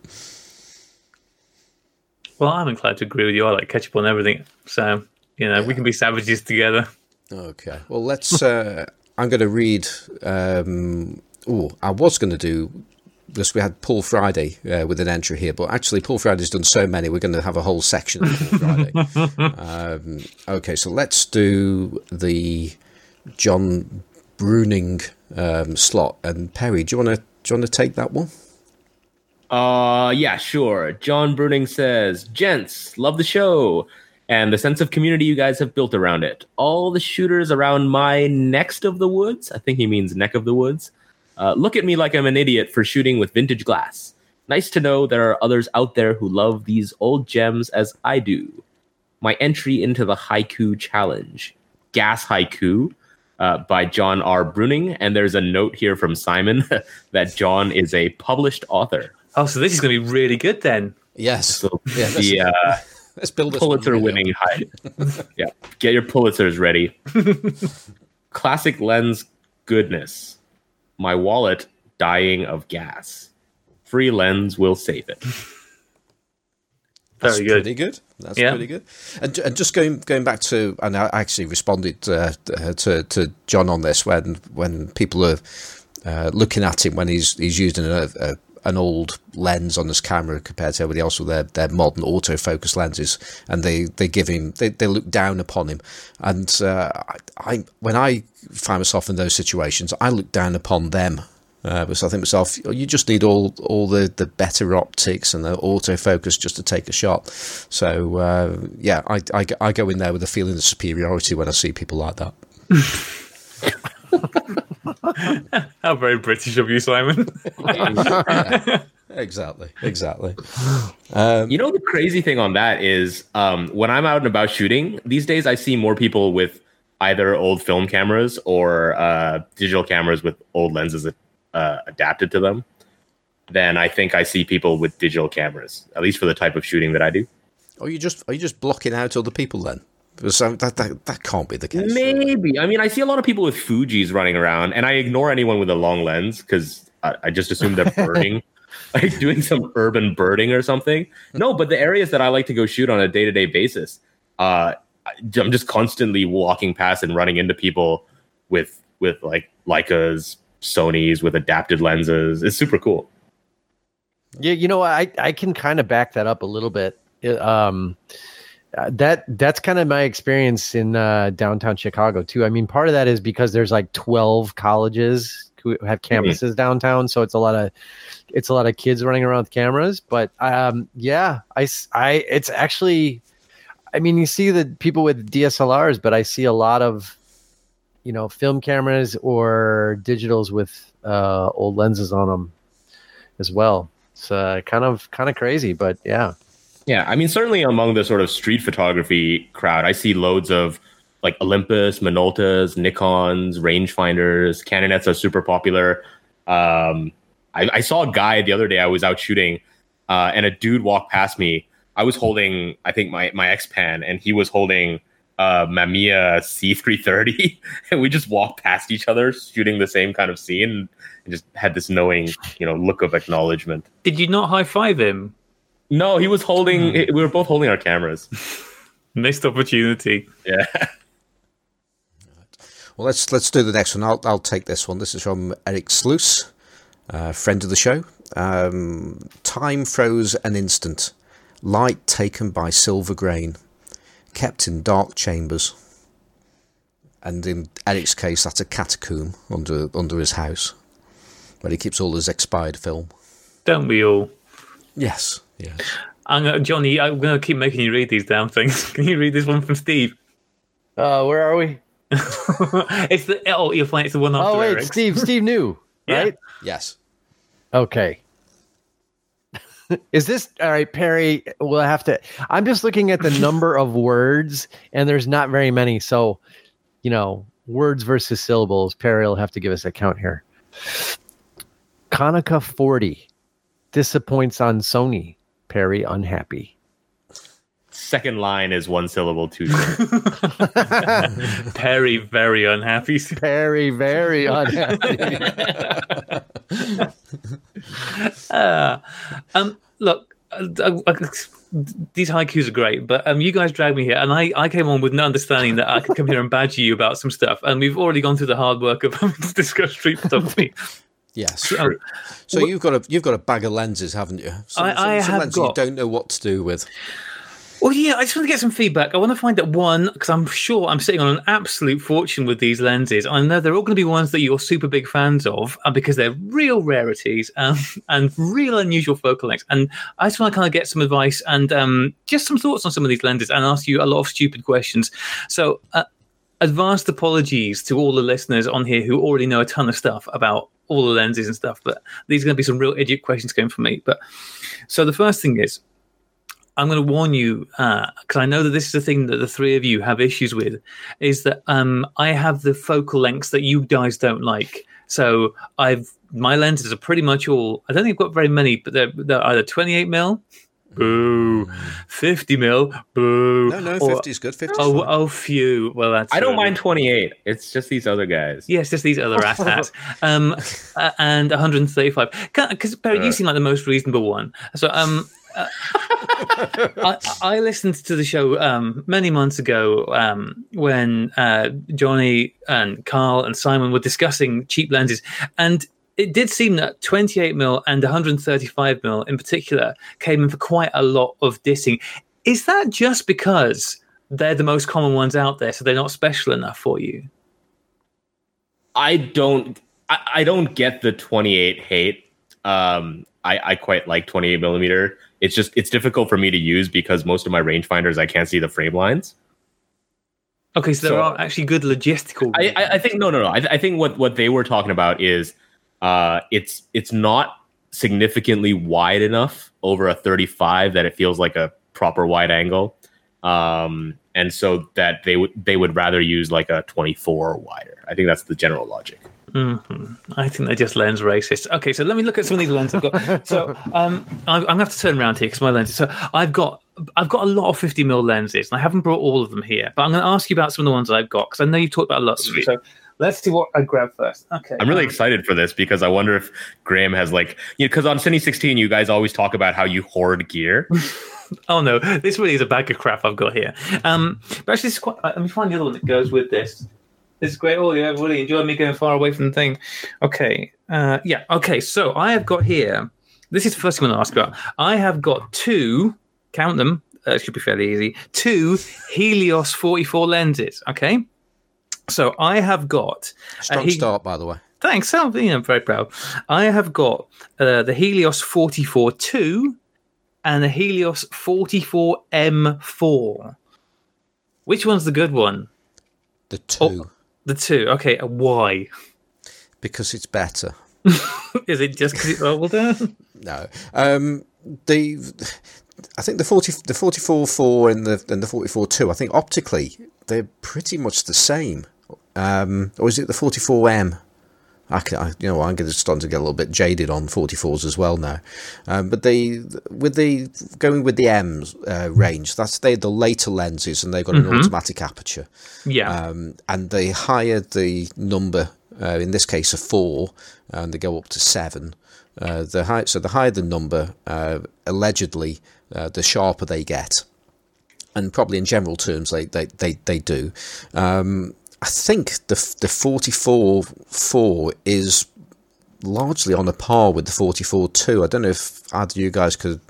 Well, I'm inclined to agree with you. I like ketchup on everything. So, you know, we can be savages together. Okay. Well, let's. Uh, I'm going to read. Um, oh, I was going to do this. We had Paul Friday uh, with an entry here, but actually, Paul Friday's done so many. We're going to have a whole section of Paul Friday. um, okay, so let's do the John Bruning um, slot. And Perry, do you want to do you want to take that one? Uh, yeah, sure. John Bruning says, Gents, love the show and the sense of community you guys have built around it. All the shooters around my next of the woods, I think he means neck of the woods, uh, look at me like I'm an idiot for shooting with vintage glass. Nice to know there are others out there who love these old gems as I do. My entry into the haiku challenge, Gas Haiku, uh, by John R. Bruning. And there's a note here from Simon that John is a published author. Oh, so this is going to be really good then. Yes. So Yeah, let's, the uh, let's build this Pulitzer really winning high. yeah, get your Pulitzers ready. Classic lens goodness. My wallet dying of gas. Free lens will save it. That's Very good. Pretty good. That's Yeah. pretty good. And, and just going going back to, and I actually responded uh, to to John on this when when people are uh, looking at him when he's he's using a, a, an old lens on this camera compared to everybody else with their, their modern autofocus lenses, and they, they give him they, they look down upon him. And uh, I, I when I find myself in those situations, I look down upon them Uh, so I think myself, you just need all all the, the better optics and the autofocus just to take a shot. So uh, yeah, I, I, I go in there with a feeling of superiority when I see people like that. How very British of you, Simon. Yeah, exactly, exactly. Um, You know the crazy thing on that is um, when I'm out and about shooting these days, I see more people with either old film cameras or uh, digital cameras with old lenses uh, adapted to them than I think I see people with digital cameras. At least for the type of shooting that I do. are you just are you just blocking out other people then? Because um, that, that that can't be the case. Maybe. I mean, I see a lot of people with Fuji's running around, and I ignore anyone with a long lens because I, I just assume they're birding, like doing some urban birding or something. No, but the areas that I like to go shoot on a day to day basis, uh, I'm just constantly walking past and running into people with with like Leicas, Sony's with adapted lenses. It's super cool. Yeah, you know, I I can kind of back that up a little bit. It, um, uh, that that's kind of my experience in uh, downtown Chicago too. I mean, part of that is because there's like 12 colleges who have campuses downtown, so it's a lot of it's a lot of kids running around with cameras. But um, yeah, I it's actually, I mean, you see the people with DSLRs, but I see a lot of you know film cameras or digitals with uh, old lenses on them as well. It's uh, kind of kind of crazy, but yeah. Yeah, I mean, certainly among the sort of street photography crowd, I see loads of like Olympus, Minoltas, Nikons, rangefinders. Canonets are super popular. Um, I, I saw a guy the other day. I was out shooting, uh, and a dude walked past me. I was holding, I think my my X Pan, and he was holding uh, Mamiya C330, and we just walked past each other, shooting the same kind of scene, and just had this knowing, you know, look of acknowledgement. Did you not high five him? No, he was holding. We were both holding our cameras. Missed opportunity. Yeah. Well, let's let's do the next one. I'll I'll take this one. This is from Eric Sluice, uh, friend of the show. Um, time froze an instant. Light taken by silver grain, kept in dark chambers. And in Eric's case, that's a catacomb under under his house, where he keeps all his expired film. Don't we all? Yes, yes. I'm gonna, Johnny, I'm going to keep making you read these damn things. Can you read this one from Steve? Uh, where are we? it's the oh, you'll find it's the one after Oh wait, Eric's. Steve. Steve knew, Yeah. right? Yes. Okay. Is this all right, Perry? We'll have to. I'm just looking at the number of words, and there's not very many. So, you know, words versus syllables. Perry will have to give us a count here. Konica 40 disappoints on Sony. Perry unhappy. Second line is one syllable too short. Perry very unhappy. Perry very unhappy. Uh, um, look, uh, uh, these haikus are great, but um, you guys dragged me here, and I, I came on with no understanding that I could come here and badger you about some stuff, and we've already gone through the hard work of having to discuss street photography. Yes. Um, So you've got a you've got a bag of lenses, haven't you? Some, I- some, I some have lenses got- you don't know what to do with. Well, yeah, I just want to get some feedback. I want to find out one because I'm sure I'm sitting on an absolute fortune with these lenses. I know they're all going to be ones that you're super big fans of uh, because they're real rarities um, and real unusual focal lengths. And I just want to kind of get some advice and um, just some thoughts on some of these lenses and ask you a lot of stupid questions. So, uh, advanced apologies to all the listeners on here who already know a ton of stuff about all the lenses and stuff. But these are going to be some real idiot questions going for me. But so the first thing is. I'm going to warn you because I know that this is the thing that the three of you have issues with, is that um, I have the focal lengths that you guys don't like. So I've my lenses are pretty much all. I don't think I've got very many, but they're, they're either 28 mil, boo, 50 mil, boo. No, no, or- fifty is good. Fifty. Oh, oh, phew. Well, that's. I don't mind 28. It's just these other guys. Yes, just these other asshats. Um, uh, and 135. Because Barry, you Uh. seem like the most reasonable one. So, um, uh, I, I listened to the show um, many months ago um, when uh, Johnny and Carl and Simon were discussing cheap lenses, and it did seem that 28 mil and 135 mil in particular came in for quite a lot of dissing. Is that just because they're the most common ones out there, so they're not special enough for you? I don't. I, I don't get the 28 hate. Um, I, I quite like 28 millimeter. It's just it's difficult for me to use because most of my rangefinders I can't see the frame lines. Okay, so, there So- are actually good logistical. I, I, I think no, no, no. I, I think what what they were talking about is uh, it's it's not significantly wide enough over a 35 that it feels like a proper wide angle, um, and so that they would they would rather use like a 24 or wider. I think that's the general logic. Mhm. I think they're just lens racist. Okay, so let me look at some of these lenses I've got. So um, I'm, I'm gonna have to turn around here because my lenses. So I've got I've got a lot of 50 mil lenses, and I haven't brought all of them here. But I'm going to ask you about some of the ones that I've got because I know you've talked about a lot. Of them. So let's see what I grab first. Okay, I'm really um, excited for this because I wonder if Graham has like you know because on Sunny Sixteen you guys always talk about how you hoard gear. Oh no, this really is a bag of crap I've got here. Um, but actually, it's quite. Let me find the other one that goes with this. This is great audio. really enjoy me going far away from the thing. Okay, uh, yeah. Okay, so I have got here. This is the first thing I'm to ask about. I have got two. Count them. Uh, it should be fairly easy. Two Helios 44 lenses. Okay. So I have got. a Strong He- start, by the way. Thanks. I'm, you know, I'm very proud. I have got uh, the Helios 44 2 and the Helios 44 M4. Which one's the good one? The two, Oh. The two. Okay. Why? because it's better. Is it just because it's older? No, um, the I think the forty the forty four four and the and the forty four two. I think optically they're pretty much the same. Um, or is it the forty four M? I can, I, you know, I'm getting starting to get a little bit jaded on 44s as well now. Um, but they, with the going with the M's uh, range, that's they're the later lenses and they've got an automatic aperture. yeah. Um, and the higher the number, uh, in this case a four, and they go up to seven. Uh, the high, so the higher the number, uh, allegedly, uh, the sharper they get, and probably in general terms they they they, they do. Um, I think the the forty four four is largely on a par with the forty four two. I don't know if either you guys could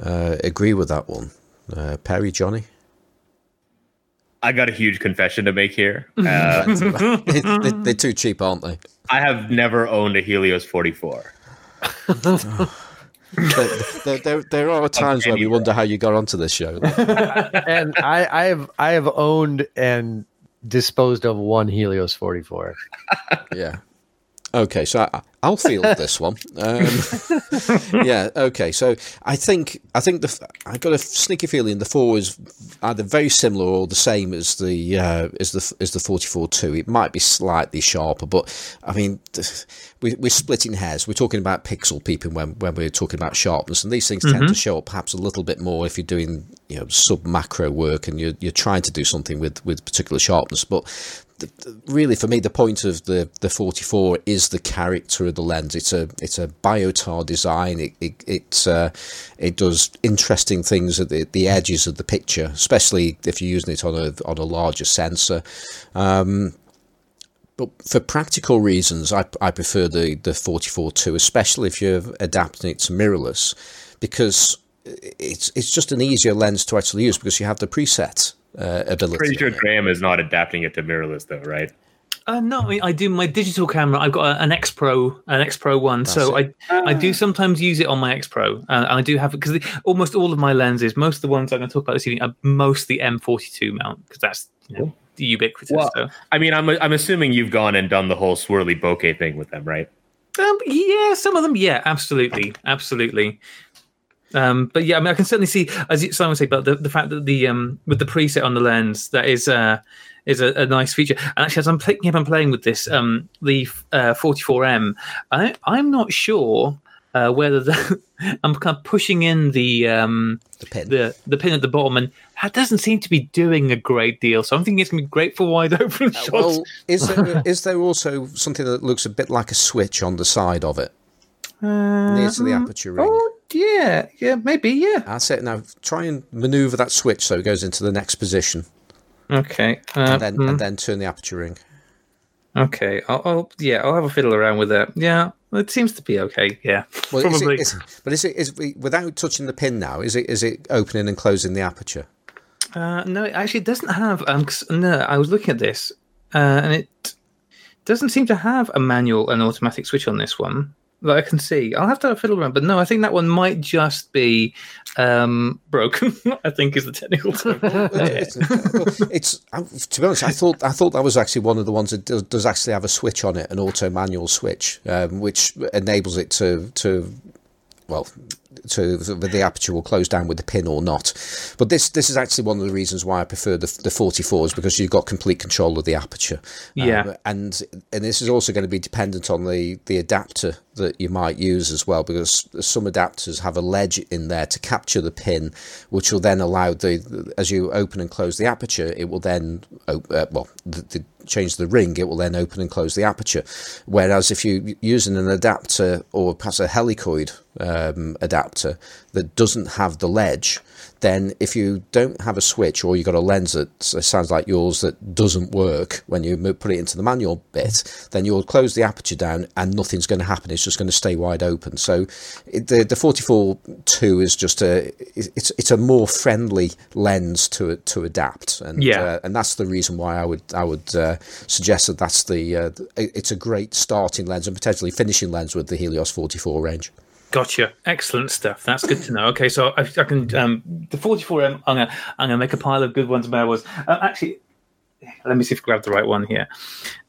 uh, agree with that one, uh, Perry, Johnny. I got a huge confession to make here. Uh, they, they, they're too cheap, aren't they? I have never owned a Helios 44. there, there, there, there are times where we wonder how you got onto this show. and I, I have I have owned and disposed of one Helios 44. Yeah. Okay, so I, I'll field this one. Um, yeah. Okay, so I think I think the I got a sneaky feeling the four is either very similar or the same as the uh, as the as the forty four two. It might be slightly sharper, but I mean we, we're splitting hairs. We're talking about pixel peeping when when we're talking about sharpness, and these things tend to show up perhaps a little bit more if you're doing you know sub macro work and you're you're trying to do something with with particular sharpness, but really for me the point of the the 44 is the character of the lens. It's a it's a biotar design. It it it, uh, it does interesting things at the, the edges of the picture especially if you're using it on a on a larger sensor. Um, but for practical reasons, I, I prefer the, the 44-2, especially if you're adapting it to mirrorless, because it's it's just an easier lens to actually use because you have the preset uh, ability. Pretty sure. Graham is not adapting it to mirrorless, though, right? Uh, no, I, mean, I do my digital camera. I've got an X Pro, an X Pro one. so I, I do sometimes use it on my X Pro, uh, and I do have it because almost all of my lenses, most of the ones I'm going to talk about this evening, are mostly M42 mount because that's you know, the ubiquitous. Well- so. I mean, I'm I'm assuming you've gone and done the whole swirly bokeh thing with them, right? Um, yeah, some of them, yeah, absolutely, absolutely. Um, but yeah, I mean, I can certainly see, as Simon said, but the, the fact that the um, with the preset on the lens, that is uh, is a, a nice feature. And actually, as I'm picking up and playing with this, um, the uh, 44M, I, I'm not sure uh, whether the, I'm kind of pushing in the um, The pin. the the pin at the bottom, and that doesn't seem to be doing a great deal. So I'm thinking it's going to be great for wide open shots. well, is there is there also something that looks a bit like a switch on the side of it near to the aperture ring? Oh yeah, yeah, maybe yeah. That's it. Now try and maneuver that switch so it goes into the next position, Okay. Uh, and then and then turn the aperture ring. okay. I'll, I'll yeah. I'll have a fiddle around with that. Yeah. It seems to be okay. Yeah. Well, is Probably. it, is, but is it is it, without touching the pin now? Is it is it opening and closing the aperture? Uh, no, it actually doesn't have. Um, no, I was looking at this, uh, and it doesn't seem to have a manual and automatic switch on this one that I can see. I'll have to fiddle around, but no, I think that one might just be um, broken. I think is the technical term. it's, it's to be honest. I thought I thought that was actually one of the ones that does, does actually have a switch on it, an auto manual switch, um, which enables it to to well to whether the aperture will close down with the pin or not. But this this is actually one of the reasons why I prefer the the 44s because you've got complete control of the aperture. Yeah. Um, and and this is also going to be dependent on the the adapter that you might use as well because some adapters have a ledge in there to capture the pin which will then allow the as you open and close the aperture it will then op- uh, well the, the change the ring it will then open and close the aperture. Whereas if you're using an adapter or perhaps a helicoid um, adapter that doesn't have the ledge then if you don't have a switch or you've got a lens that sounds like yours that doesn't work when you put it into the manual bit, then you'll close the aperture down and nothing's going to happen. It's just going to stay wide open. So it, the the 44 2 is just a it's it's a more friendly lens to to adapt, and Yeah. uh, and that's the reason why I would I would uh, suggest that that's the uh, it's a great starting lens and potentially finishing lens with the Helios 44 range. Gotcha. Excellent stuff. That's good to know. Okay, so I, I can um, the 44M. I'm gonna I'm gonna make a pile of good ones. But I was uh, actually. Let me see if I grab the right one here.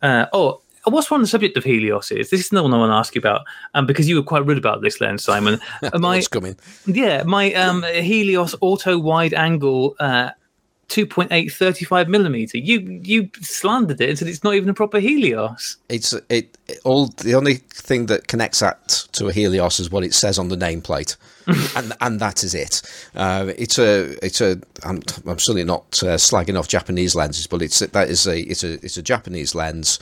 Uh, oh, what's on the subject of Helios is this is another one I want to ask you about, um, because you were quite rude about this lens, Simon. My What's coming? yeah, my um, Helios auto wide angle. Uh, 2.8 35 millimeter you you slandered it and said it's not even a proper helios It's it, it all. The only thing that connects that to a Helios is what it says on the nameplate, and and that is it. Uh, it's a it's a. I'm, I'm certainly not uh, slagging off Japanese lenses, but it's that is a it's a it's a Japanese lens,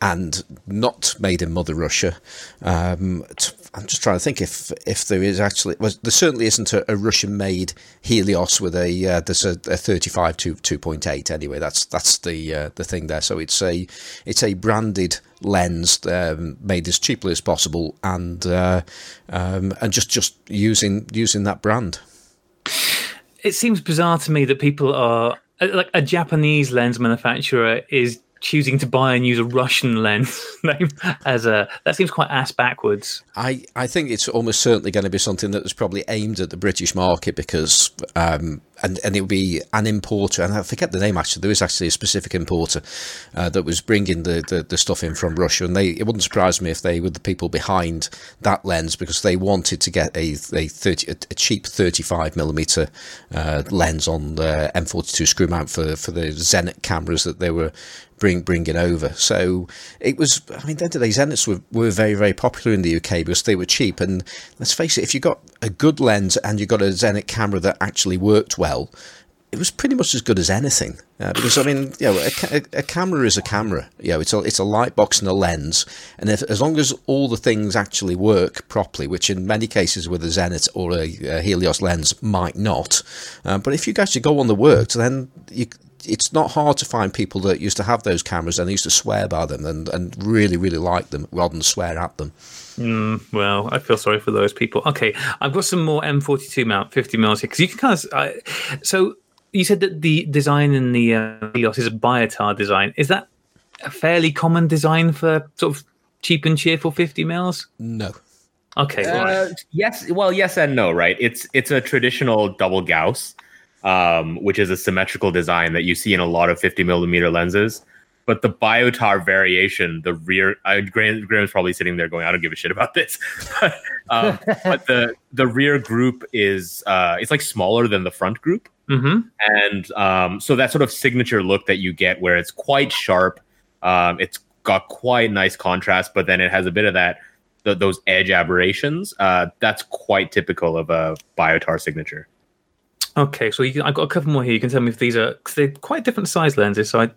and not made in Mother Russia. Um, t- I'm just trying to think if if there is actually well, there certainly isn't a, a Russian made Helios with a uh, there's a, a 35 to 2.8 anyway. That's that's the uh, the thing there. So it's a it's a branded lens um, made as cheaply as possible and uh, um, and just just using using that brand. it seems bizarre to me that people are uh, like a Japanese lens manufacturer is choosing to buy and use a Russian lens name as a that seems quite ass backwards. I, I think it's almost certainly going to be something that was probably aimed at the British market because um, and and it would be an importer and I forget the name actually there was actually a specific importer uh, that was bringing the, the, the stuff in from Russia and they it wouldn't surprise me if they were the people behind that lens because they wanted to get a a, 30, a, cheap 35 millimeter uh, lens on the M42 screw mount for for the Zenit cameras that they were bring bringing over. So it was. I mean, at the end of the day, Zenits were, were very very popular in the UK because they were cheap. And let's face it, if you got a good lens and you got a Zenit camera that actually worked well, it was pretty much as good as anything. Uh, because I mean, you know, a, a camera is a camera. You know, it's a it's a light box and a lens, and if, as long as all the things actually work properly, which in many cases with a Zenit or a, a Helios lens might not, uh, but if you actually go on the works, then you it's not hard to find people that used to have those cameras and used to swear by them and, and really, really like them rather than swear at them. Well, I feel sorry for those people. Okay, I've got some more M42 mount 50 mils here because you can kind of. I, so you said that the design in the uh, Helios is a Biotar design. Is that a fairly common design for sort of cheap and cheerful 50 mils? No. Okay, all right. Uh, yes, well, yes and no, right? It's it's a traditional double Gauss, um, which is a symmetrical design that you see in a lot of 50 millimeter lenses. But the Biotar variation, the rear, I, Graham, Graham's probably sitting there going, "I don't give a shit about this." um, but the the rear group is uh, it's like smaller than the front group, hmm and um, so that sort of signature look that you get, where it's quite sharp, um, it's got quite nice contrast, but then it has a bit of that th- those edge aberrations. Uh, that's quite typical of a Biotar signature. Okay, so you can, I've got a couple more here. You can tell me if these are because they're quite different size lenses. So I,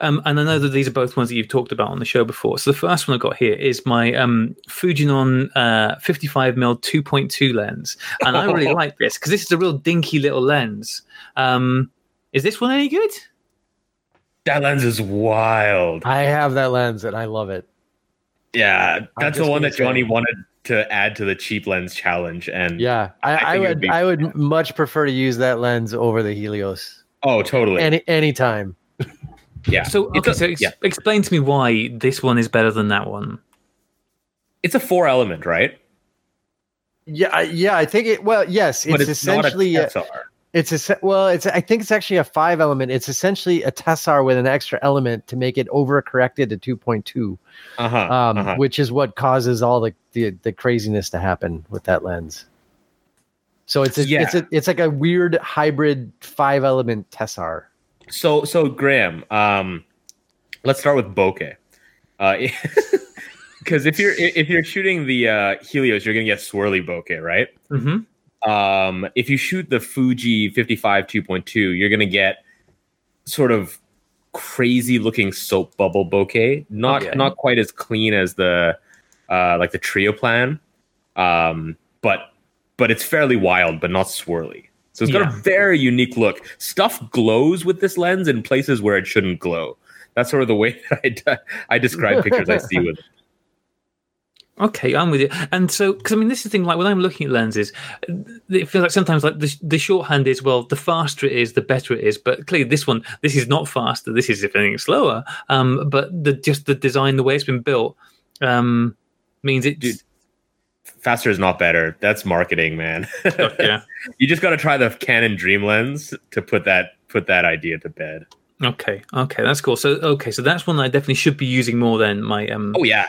um, and I know that these are both ones that you've talked about on the show before. So the first one I got here is my um, Fujinon uh, 55 mm 2.2 lens, and I really like this because this is a real dinky little lens. Um, is this one any good? That lens is wild. I have that lens and I love it. Yeah, that's the one that Johnny wanted to add to the cheap lens challenge. And Yeah, I, I I, would would be- I would much prefer to use that lens over the Helios oh, totally. any anytime. Yeah. So okay, a- so ex- yeah, explain to me why this one is better than that one. it's a four element, right? Yeah, I- yeah. I think it. Well, yes, But it's, it's, not a essentially a, Tessar. It's a well. It's I think it's actually a five element. It's essentially a tessar with an extra element to make it overcorrected to two point two, Uh huh. um, uh-huh. which is what causes all the, the the craziness to happen with that lens. So it's a, Yeah. it's a, it's like a weird hybrid five element tessar. So so Graham, um, let's start with bokeh. Uh, because if you're if you're shooting the uh, Helios, you're gonna get swirly bokeh, right? Mm-hmm. Um, if you shoot the Fuji 55 2.2, you're gonna get sort of crazy looking soap bubble bokeh. Not Okay. not quite as clean as the uh, like the Trioplan, um, but but it's fairly wild, but not swirly. So it's got Yeah. a very unique look. Stuff glows with this lens in places where it shouldn't glow. That's sort of the way that I, de- I describe pictures I see with it. Okay, I'm with you. And so, because I mean, this is the thing. Like when I'm looking at lenses, it feels like sometimes like the, the shorthand is well, the faster it is, the better it is. But clearly, this one, this is not faster. This is if anything slower. Um, but the just the design, the way it's been built, um, means it. Dude. Faster is not better. That's marketing, man. yeah. you just got to try the Canon Dream Lens to put that put that idea to bed. Okay. Okay, that's cool. So okay, so that's one I definitely should be using more than my um. Oh yeah,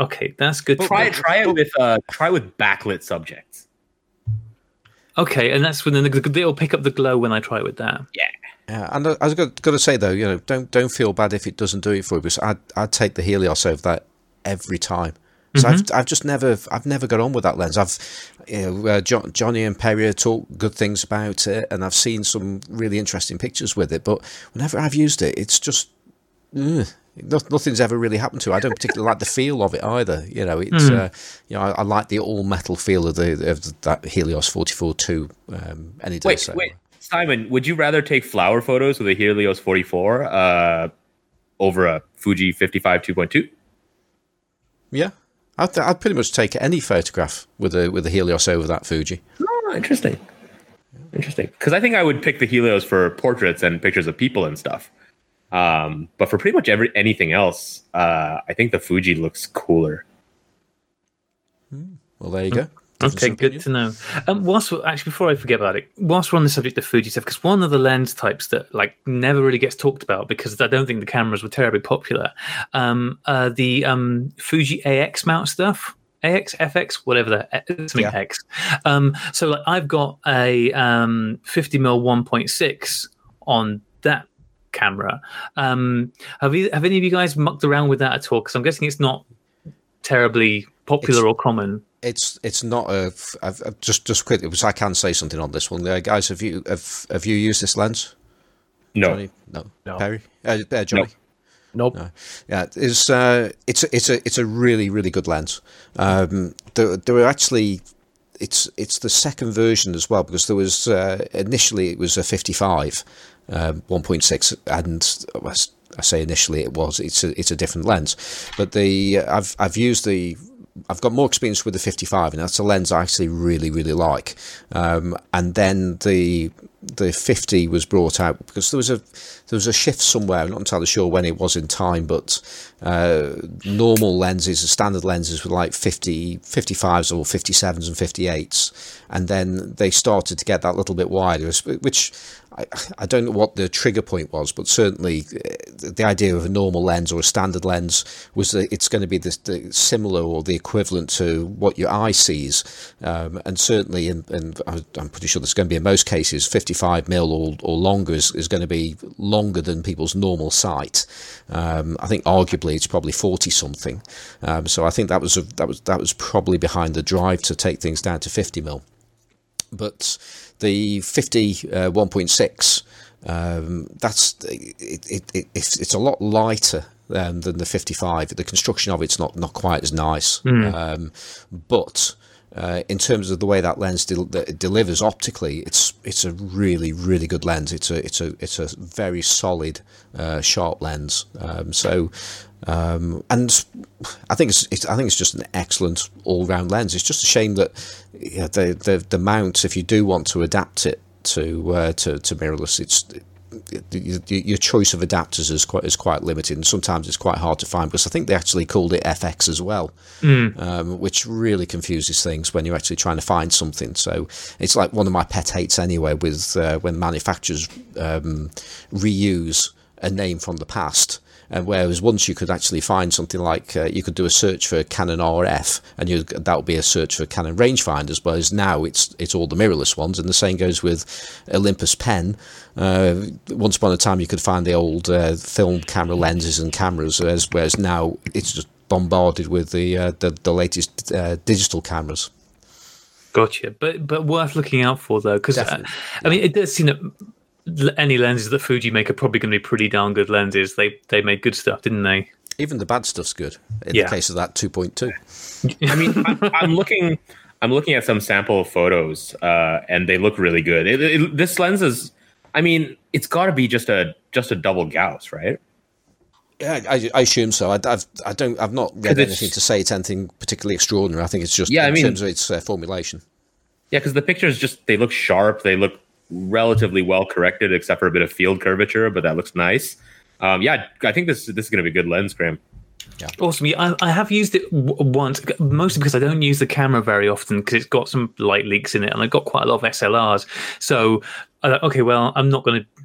Okay, that's good. to try know. it. Try it with uh, try with backlit subjects. Okay, and that's when the, the, it'll pick up the glow when I try it with that. Yeah, Yeah, and I I was got, got to say though, you know, don't don't feel bad if it doesn't do it for you because I'd I'd take the Helios over that every time. So I've I've just never I've never got on with that lens. I've you know uh, jo- Johnny and Perrier talk good things about it, and I've seen some really interesting pictures with it. But whenever I've used it, it's just ugh, no, nothing's ever really happened to it. I don't particularly like the feel of it either. You know, it's uh, you know I, I like the all metal feel of the of that Helios forty four two um, any day. Wait, so. wait, Simon, would you rather take flower photos with a Helios 44 uh, over a Fuji 55 2.2? Yeah, I'd, I'd pretty much take any photograph with a with a Helios over that Fuji. Oh, interesting. Interesting. Because I think I would pick the Helios for portraits and pictures of people and stuff. Um, but for pretty much every anything else, uh, I think the Fuji looks cooler. Well, there you go. Okay, Difference of good to know. Um, whilst we're, actually, before I forget about it, whilst we're on the subject of Fuji stuff, because one of the lens types that like never really gets talked about because I don't think the cameras were terribly popular, um, uh, the um, Fuji AX mount stuff. AX, FX, whatever that something Yeah. X. Um, so like I've got a um, 50 mm 1.6 on that camera. Um, have you have any of you guys mucked around with that at all? Because I'm guessing it's not terribly popular It's- or common. It's it's not a. I've, I've just just quickly because I can say something on this one, uh, guys. Have you have have you used this lens? No. Johnny? No. No. Perry? Uh, uh, Johnny? Nope. Yeah, it's uh, it's a, it's a it's a really really good lens. Um, there there were actually it's it's the second version as well because there was uh, initially it was a 55 um, 1.6 and I say initially it was it's a it's a different lens, but the I've I've used the I've got more experience with the 55, and that's a lens I actually really, really like. Um, and then the the 50 was brought out because there was a there was a shift somewhere. I'm not entirely sure when it was in time, but uh, normal lenses, standard lenses, were like 50, 55s or 57s and 58s, and then they started to get that little bit wider, which I, I don't know what the trigger point was, but certainly uh, the idea of a normal lens or a standard lens was that it's going to be the, the similar or the equivalent to what your eye sees, um, and certainly, in, in, I'm pretty sure there's going to be in most cases 55 mil or, or longer is, is going to be longer than people's normal sight. Um, I think arguably it's probably 40 something. Um, so I think that was a, that was that was probably behind the drive to take things down to 50 mil but the 50 uh, 1.6 um, that's it, it, it, it's, it's a lot lighter um, than the 55 the construction of it's not not quite as nice um, but uh, in terms of the way that lens del- that it delivers optically, it's it's a really really good lens. It's a it's a it's a very solid uh, sharp lens. Um, so, um, and I think it's, it's I think it's just an excellent all round lens. It's just a shame that you know, the, the the mount, if you do want to adapt it to uh, to to mirrorless, it's your, your choice of adapters is quite is quite limited, and sometimes it's quite hard to find because I think they actually called it FX as well, um, which really confuses things when you're actually trying to find something. So it's like one of my pet hates anyway with uh, when manufacturers um, reuse a name from the past. And whereas once you could actually find something like uh, you could do a search for Canon RF, and you, that would be a search for Canon rangefinders. Whereas now it's it's all the mirrorless ones, and the same goes with Olympus Pen. Uh, once upon a time, you could find the old uh, film camera lenses and cameras, whereas, whereas now it's just bombarded with the uh, the, the latest uh, digital cameras. Gotcha, but but worth looking out for though, because uh, I mean it does seem that any lenses that Fuji make are probably going to be pretty darn good lenses. They they made good stuff, didn't they? Even the bad stuff's good. In Yeah. the case of that 2.2. I mean, I'm, I'm looking. I'm looking at some sample photos, uh, and they look really good. It, it, this lens is. I mean, it's got to be just a just a double Gauss, right? Yeah, I, I assume so. I, I've, I don't. I've not read anything to say it's anything particularly extraordinary. I think it's just Yeah, I in mean- terms of its uh, formulation. Yeah, because the pictures just they look sharp. They look relatively well corrected, except for a bit of field curvature, but that looks nice. Um, yeah, I think this this is going to be a good lens, Graham. Awesome. Yeah, I, I have used it w- once, mostly because I don't use the camera very often because it's got some light leaks in it, and I've got quite a lot of SLRs. So, I thought, okay, well, I'm not going to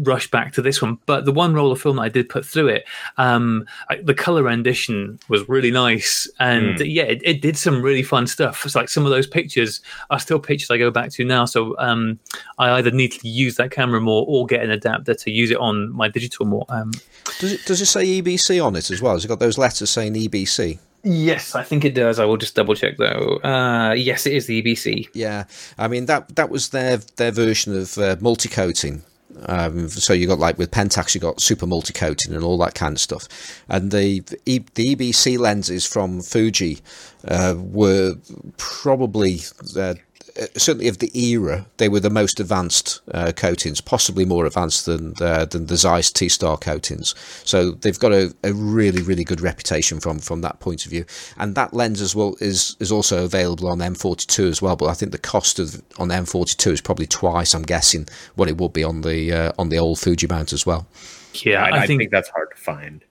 rush back to this one. But the one roll of film that I did put through it, um, I, the color rendition was really nice, and yeah, it, it did some really fun stuff. It's like some of those pictures are still pictures I go back to now. So um, I either need to use that camera more or get an adapter to use it on my digital more. Um, Does it, does it say EBC on it as well? Has it got those letters saying EBC? Yes, I think it does. I will just double check though. Uh, yes, it is the EBC. Yeah, I mean that that was their their version of uh, multi coating. Um, so you got like with Pentax, you got super multi coating and all that kind of stuff. And the the EBC lenses from Fuji uh, were probably uh, certainly of the era, they were the most advanced uh, coatings, possibly more advanced than uh, than the Zeiss T Star coatings. So they've got a, a really really good reputation from from that point of view. And that lens as well is is also available on M42 as well. But I think the cost of on M42 is probably twice. I'm guessing what it would be on the uh, on the old Fuji mount as well. Yeah, I, I, I think, think that's hard to find.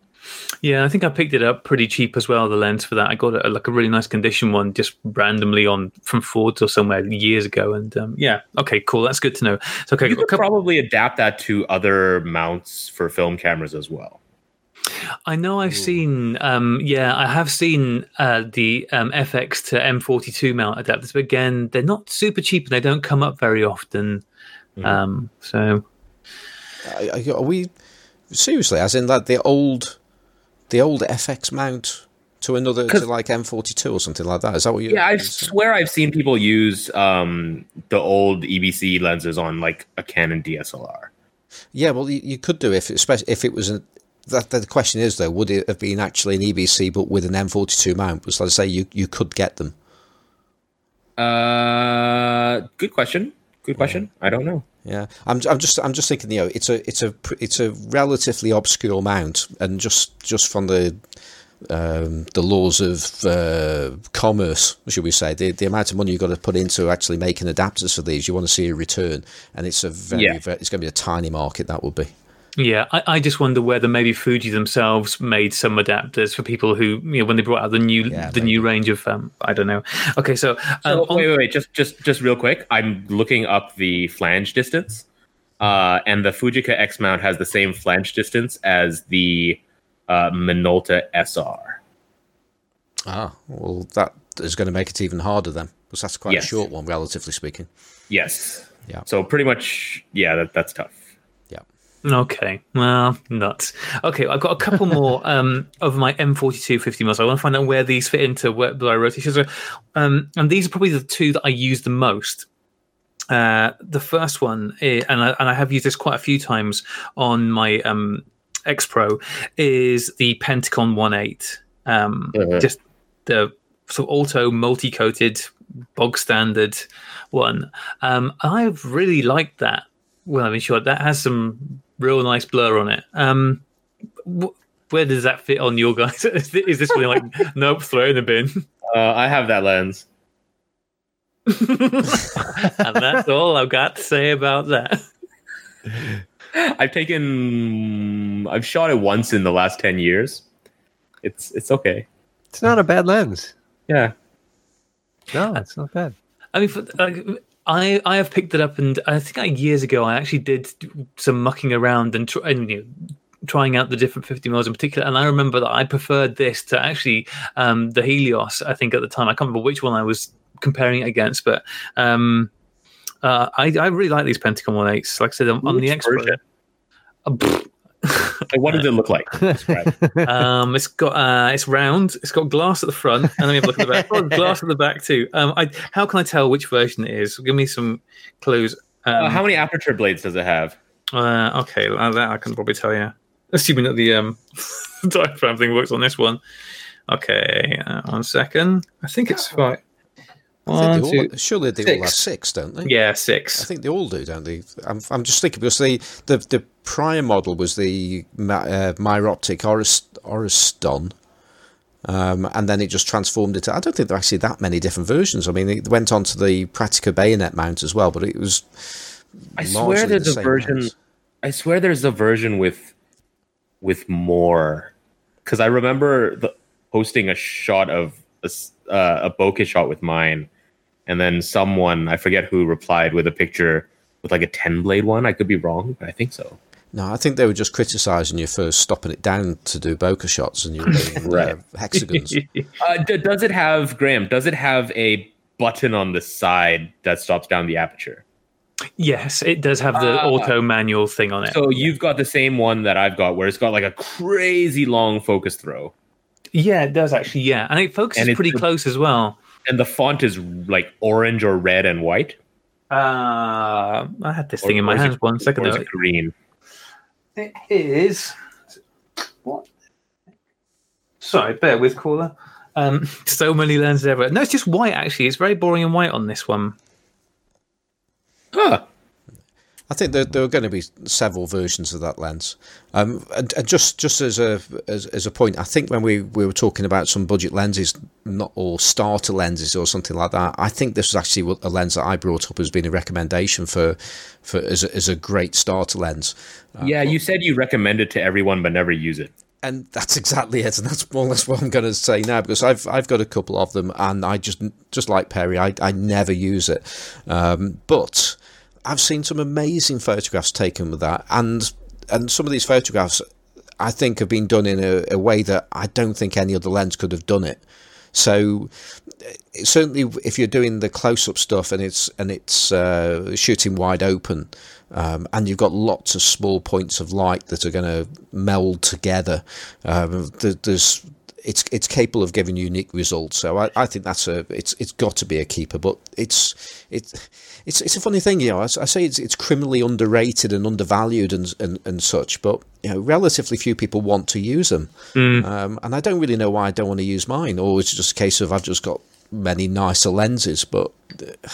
Yeah, I think I picked it up pretty cheap as well. The lens for that, I got a, like a really nice condition one just randomly on from Ffordes or somewhere years ago. And um, yeah, okay, cool. That's good to know. So okay, You could couple- probably adapt that to other mounts for film cameras as well. I know I've seen, um, yeah, I have seen uh, the um, FX to M42 mount adapters, but again, they're not super cheap and they don't come up very often. Um, so I- I- Are we seriously? As in that the old the old FX mount to another to like M42 or something like that? Is that what you? Yeah, I swear I've seen people use um, the old EBC lenses on like a Canon DSLR. Yeah, well, you, you could do if, especially if it was a. That, the question is though, would it have been actually an EBC but with an M42 mount? Because let's say you, you could get them. Uh, good question. Good question. I don't know. Yeah, I'm, I'm just I'm just thinking, you know, it's a it's a it's a relatively obscure mount, and just just from the um, the laws of uh, commerce, should we say, the the amount of money you've got to put into actually making adapters for these, you want to see a return, and it's a very, Yeah. very it's going to be a tiny market that would be. Yeah, I, I just wonder whether maybe Fuji themselves made some adapters for people who, you know, when they brought out the new Yeah, the new range of, um, I don't know. Okay, so, um, So, wait, wait, wait. Just, just, just real quick. I'm looking up the flange distance, uh, and the Fujica X mount has the same flange distance as the uh, Minolta SR. Ah, well, that is going to make it even harder then, because that's quite Yes. a short one, relatively speaking. Yes. Yeah. So pretty much, yeah, that, that's tough. Okay, well, nuts. Okay, I've got a couple more um, of my M42 50 mils. I want to find out where these fit into where, where I rotation. So, um, and these are probably the two that I use the most. Uh, the first one, i and I, and I have used this quite a few times on my um, X Pro, is the Pentacon 1.8. Um, Mhm. Just the sort of auto multi-coated bog standard one. Um, I've really liked that. Well, I mean, sure, that has some real nice blur on it. Um, wh- where does that fit on your guys? Is thi- is this really like, nope, throw in the bin? Uh, I have that lens. and that's all I've got to say about that. I've taken. I've shot it once in the last ten years. It's it's okay. It's not a bad lens. Yeah. No, it's not bad. I mean, for, like, I I have picked it up, and I think like years ago I actually did some mucking around and, and you know, trying out the different 50 mils in particular. And I remember that I preferred this to actually um, the Helios. I think at the time I can't remember which one I was comparing it against, but um, uh, I I really like these Pentacon 1.8s. Like I said, I'm, I'm the expert. Uh. Like, what does it look like? Um, it's got uh, it's round. It's got glass at the front, and let me have a look at the back. Oh, glass at the back too. Um, I, how can I tell which version it is? Give me some clues. Um, Uh, how many aperture blades does it have? Uh, okay, uh, that I can probably tell you. Assuming that the um, diaphragm thing works on this one. Okay, uh, one second. I think it's right. One, they all, two, surely they all have six. six, don't they? yeah, six. I think they all do, don't they? I'm, I'm just thinking because the, the, the prior model was the uh, Meyer-Optik Orist, Oreston, um, and then it just transformed it. I don't think there are actually that many different versions. I mean, it went on to the Praktica bayonet mount as well, but it was. I swear there's the a version. lens. I swear there's a version with with more because I remember the, posting a shot of a, uh, a bokeh shot with mine, and then someone I forget who replied with a picture with like a ten blade one. I could be wrong, but I think so. No, I think they were just criticising you for stopping it down to do bokeh shots and you were doing Right. uh, hexagons. Uh, d- does it have Graham? Does it have a button on the side that stops down the aperture? yes, it does have the Ah. auto manual thing on it. So you've got the same one that I've got, where it's got like a crazy long focus throw, yeah, it does actually. Yeah, and it focuses And pretty close as well. and the font is like orange or red and white. Uh, I had this Or- thing in my is hands it- one second or is ago. it green. It is. What? Sorry, bear with caller. Um, so many lenses everywhere. No, it's just white. Actually, it's very boring and white on this one. Huh. I think there, there are going to be several versions of that lens. Um, and, and just just as a as, as a point, I think when we, we were talking about some budget lenses, not or starter lenses or something like that, I think this was actually a lens that I brought up as being a recommendation for for as a, as a great starter lens. Uh, yeah, you said you recommend it to everyone, but never use it. and that's exactly it, and that's more or less what I'm going to say now because I've I've got a couple of them, and I just just like Perry, I I never use it, um, but I've seen some amazing photographs taken with that, and and some of these photographs I think have been done in a, a way that I don't think any other lens could have done it. So certainly, if you're doing the close-up stuff and it's and it's uh, shooting wide open, um, and you've got lots of small points of light that are going to meld together, um, there's it's it's capable of giving unique results. So I, I think that's a it's it's got to be a keeper. But it's it's it's it's a funny thing, you know. I, I say it's it's criminally underrated and undervalued and and, and such, but you know, relatively few people want to use them. Um, and I don't really know why I don't want to use mine, or it's just a case of I've just got many nicer lenses. But uh,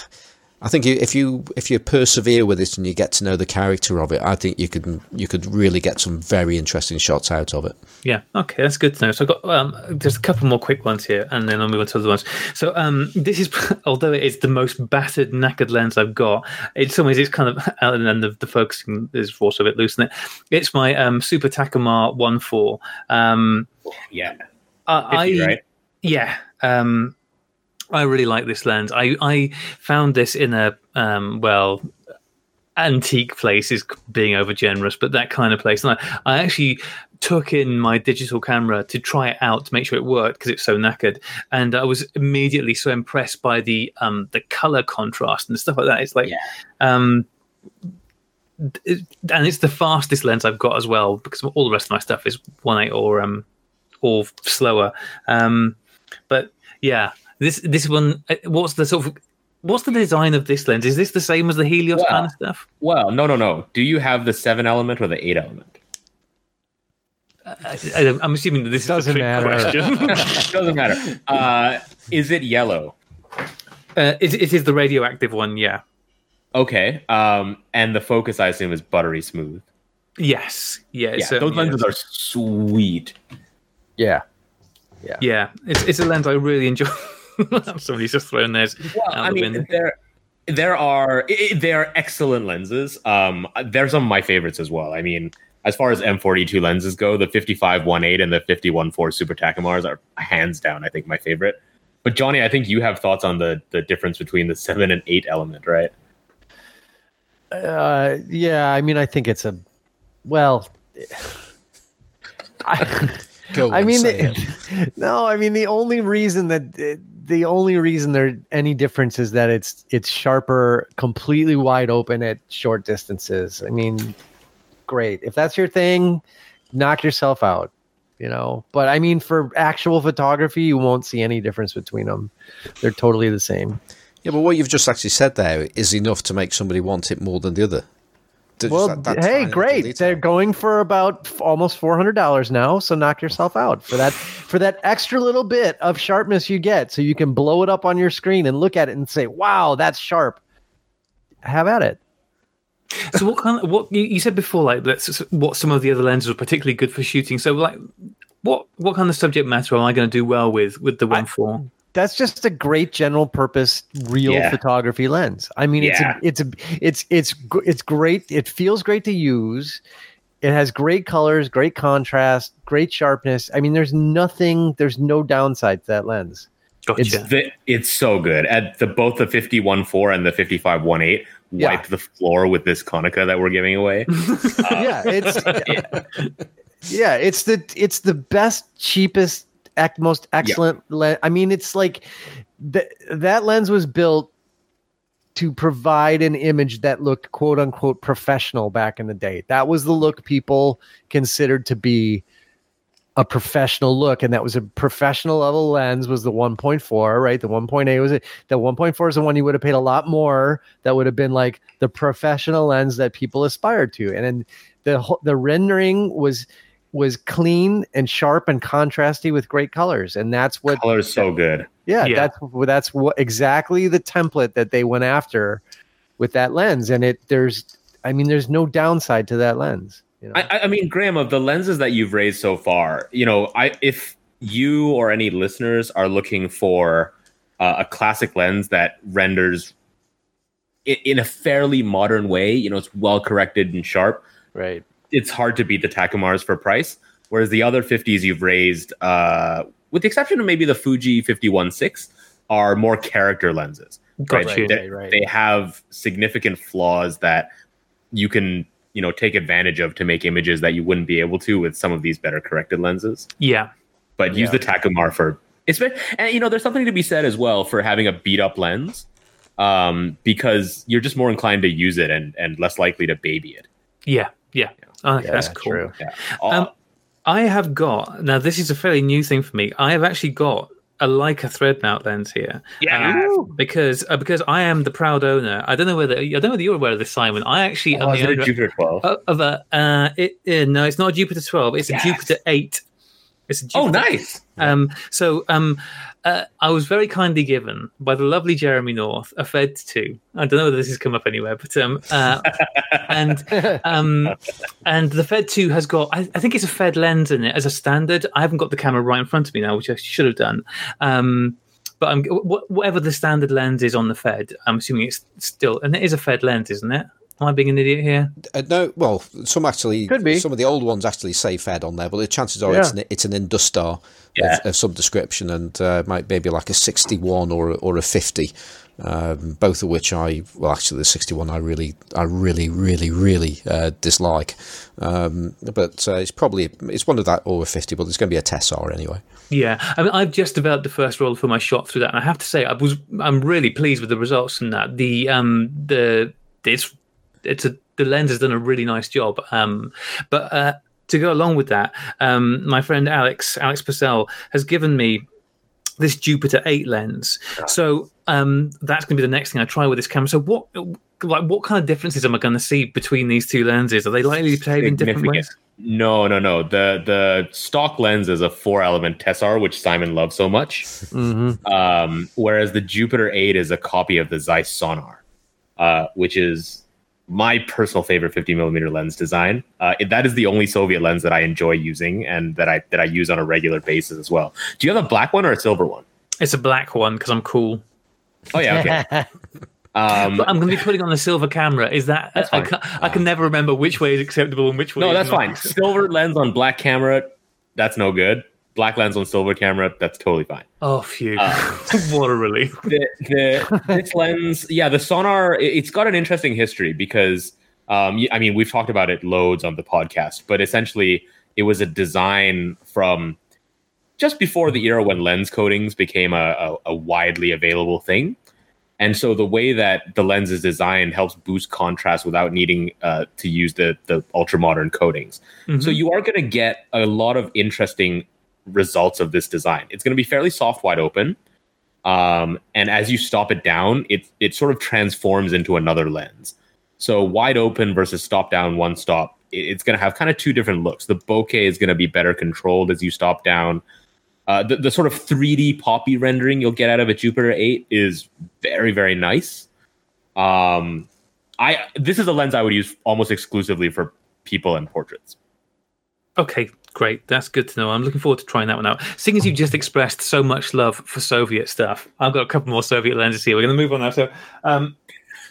I think you- if you if you persevere with it and you get to know the character of it, I think you could you could really get some very interesting shots out of it. Yeah, okay, that's good to know. So I've got um, just a couple more quick ones here, and then I'll move on to other ones. So um, this is, although it is the most battered, knackered lens I've got, in some ways it's kind of, and then the, the focusing is also a bit loose in it. It's my um, Super Takumar 1.4. Um, Yeah, I, 50, I right? yeah, um, I really like this lens. I I found this in a um, well antique place is being over generous, but that kind of place. And I, I actually took in my digital camera to try it out to make sure it worked because it's so knackered. And I was immediately so impressed by the um the color contrast and stuff like that. It's like Yeah. um it- and it's the fastest lens I've got as well because all the rest of my stuff is one eight or um or slower. Um but yeah, this this one uh, what's the sort of what's the design of this lens? Is this the same as the Helios Well, kind of stuff? Well, no, no, no. Do you have the seven element or the eight element? I, I, I'm assuming that this Doesn't is a matter. question. Doesn't matter. Uh, is it yellow? uh, it, it is the radioactive one, yeah. Okay. Um, and the focus, I assume, is buttery smooth. Yes, yeah. it Yeah, those lenses is. are sweet. Yeah. Yeah. Yeah, it's it's a lens I really enjoy. Somebody's just thrown theirs Well, out I the mean, window. they're there are i they are excellent lenses. Um, they're some of my favorites as well. I mean, as far as M42 lenses go, the 55 1.8 and the 51-4 Super Takumars are hands down, I think, my favorite. But Johnny, I think you have thoughts on the the difference between the seven and eight element, right? Uh, yeah, I mean, I think it's a well. I, Go I mean, the- no, I mean the only reason that the only reason there any difference is that it's it's sharper, completely wide open at short distances. I mean, great if that's your thing, knock yourself out, you know. But I mean, for actual photography, you won't see any difference between them. They're totally the same. Yeah, but what you've just actually said there is enough to make somebody want it more than the other. Just Well, that- that hey, tiny great! They're going for about f- almost four hundred dollars now. So knock yourself out for that for that extra little bit of sharpness you get, so you can blow it up on your screen and look at it and say, "Wow, that's sharp." Have at it. So what kind of what you, you said before, like that's what some of the other lenses were particularly good for shooting. So like, what what kind of subject matter am I going to do well with with the one four? That's just a great general purpose real Yeah. photography lens. I mean, Yeah. it's a, it's a, it's it's it's great. It feels great to use. It has great colors, great contrast, great sharpness. I mean, there's nothing, there's no downside to that lens. Gotcha. It's- The, it's so good. At the both the 51-4 and the 55-18 Yeah. wiped the floor with this Konica that we're giving away. yeah, it's yeah, it's the it's the best, cheapest, most excellent lens. I mean, it's like th- that lens was built to provide an image that looked quote unquote professional back in the day. That was the look people considered to be a professional look and that was a professional level lens was the 1.4 right the 1.8 was it the 1.4 is the one you would have paid a lot more that would have been like the professional lens that people aspired to and then the the rendering was was clean and sharp and contrasty with great colors and that's what Color is so good. yeah, Yeah. that's that's what exactly the template that they went after with that lens and it there's i mean there's no downside to that lens you know? I, I- I mean, Graham, of the lenses that you've raised so far, you know, I if you or any listeners are looking for uh, a classic lens that renders in, in a fairly modern way, you know, it's well corrected and sharp. right It's hard to beat the Takumars for price. Whereas the other 50s you've raised, uh, with the exception of maybe the Fuji 51.6, are more character lenses. Right? Gotcha. They, Right, right. they have significant flaws that you can, you know, take advantage of to make images that you wouldn't be able to with some of these better corrected lenses. yeah. But use Yeah. the Takumar for it's ve- and you know, there's something to be said as well for having a beat up lens. Um, because you're just more inclined to use it and and less likely to baby it. Yeah. Oh, okay, Yeah, that's cool. true. Yeah. Um, I have got now. This is a fairly new thing for me. I have actually got a Leica thread mount lens here. Yeah. Uh, because uh, because I am the proud owner. I don't know whether I don't know whether you're aware of this, Simon. I actually oh, am the owner Jupiter 12? of- a. Uh, it, uh, no, it's not a Jupiter 12. It's Yes. a Jupiter 8. It's a oh, nice. um, so um, uh, I was very kindly given by the lovely Jeremy North a Fed 2. I don't know whether this has come up anywhere, but um, uh, and um, and the Fed 2 has got I, I think it's a Fed lens in it as a standard. I haven't got the camera right in front of me now, which I should have done. Um, but I'm, wh- whatever the standard lens is on the Fed, I'm assuming it's still and it is a Fed lens, isn't it? Am I being an idiot here? Uh, no, well, some actually Could be. Some of the old ones actually say Fed on there, but the chances are Yeah. it's an, it's an Industar Yeah. of, of some description, and uh, might maybe like a sixty-one or a- or a fifty. Um, both of which I well, actually the sixty-one I really I really really really uh, dislike. Um, but uh, it's probably it's one of that or a fifty, but there's going to be a Tessar anyway. Yeah, I mean, I've just developed the first roll for my shot through that, and I have to say, I was I'm really pleased with the results from that. The um the it's it's a the lens has done a really nice job. Um, but uh, to go along with that, um, my friend Alex Alex Purcell has given me this Jupiter eight lens. So um, that's going to be the next thing I try with this camera. So what like what kind of differences am I going to see between these two lenses? Are they likely to behave in different ways? No, no, no. The the stock lens is a four element Tessar, which Simon loves so much. hmm Um, whereas the Jupiter 8 is a copy of the Zeiss Sonnar, uh, which is my personal favorite 50 millimeter lens design. Uh, it- that is the only Soviet lens that I enjoy using and that I that I use on a regular basis as well. Do you have a black one or a silver one? It's a black one because I'm cool. Oh yeah, okay. Um, I'm going to be putting on a silver camera. Is that That's I, fine. can, I can never remember which way is acceptable and which way. no, that's fine. Silver lens on black camera, that's no good. Black lens on silver camera, that's totally fine. Oh, phew! Uh, what a relief. the, the this lens, yeah, the Sonnar, it- it's got an interesting history because, um, I mean, we've talked about it loads on the podcast, but essentially, it was a design from just before the era when lens coatings became a, a, a widely available thing. And so the way that the lens is designed helps boost contrast without needing uh, to use the the ultra modern coatings. So Mhm. you are going to get a lot of interesting results of this design. It's going to be fairly soft, wide open, um, and as you stop it down, it it sort of transforms into another lens. So wide open versus stop down, one stop. it- It's going to have kind of two different looks. The bokeh is going to be better controlled as you stop down. Uh, the, the sort of 3D poppy rendering you'll get out of a Jupiter 8 is very, very nice. Um, I this is a lens I would use almost exclusively for people and portraits. Okay, great. That's good to know. I'm looking forward to trying that one out. Seeing as you just expressed so much love for Soviet stuff, I've got a couple more Soviet lenses here. We're going to move on now. So, um,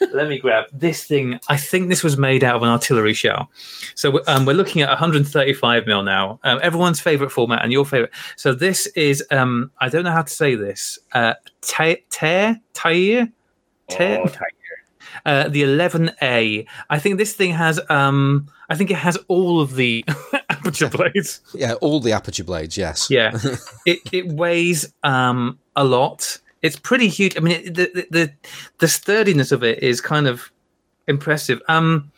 let me grab this thing. I think this was made out of an artillery shell. So um, we're looking at 135 mil now. Um, everyone's favorite format and your favorite. So this is um, I don't know how to say this. Uh, Tair Tair Tair. Oh. Uh, the 11A. I think this thing has. Um, I think it has all of the aperture blades. Yeah, all the aperture blades. Yes. Yeah, it it weighs um a lot. It's pretty huge. I mean, it, the, the the sturdiness of it is kind of impressive. Um.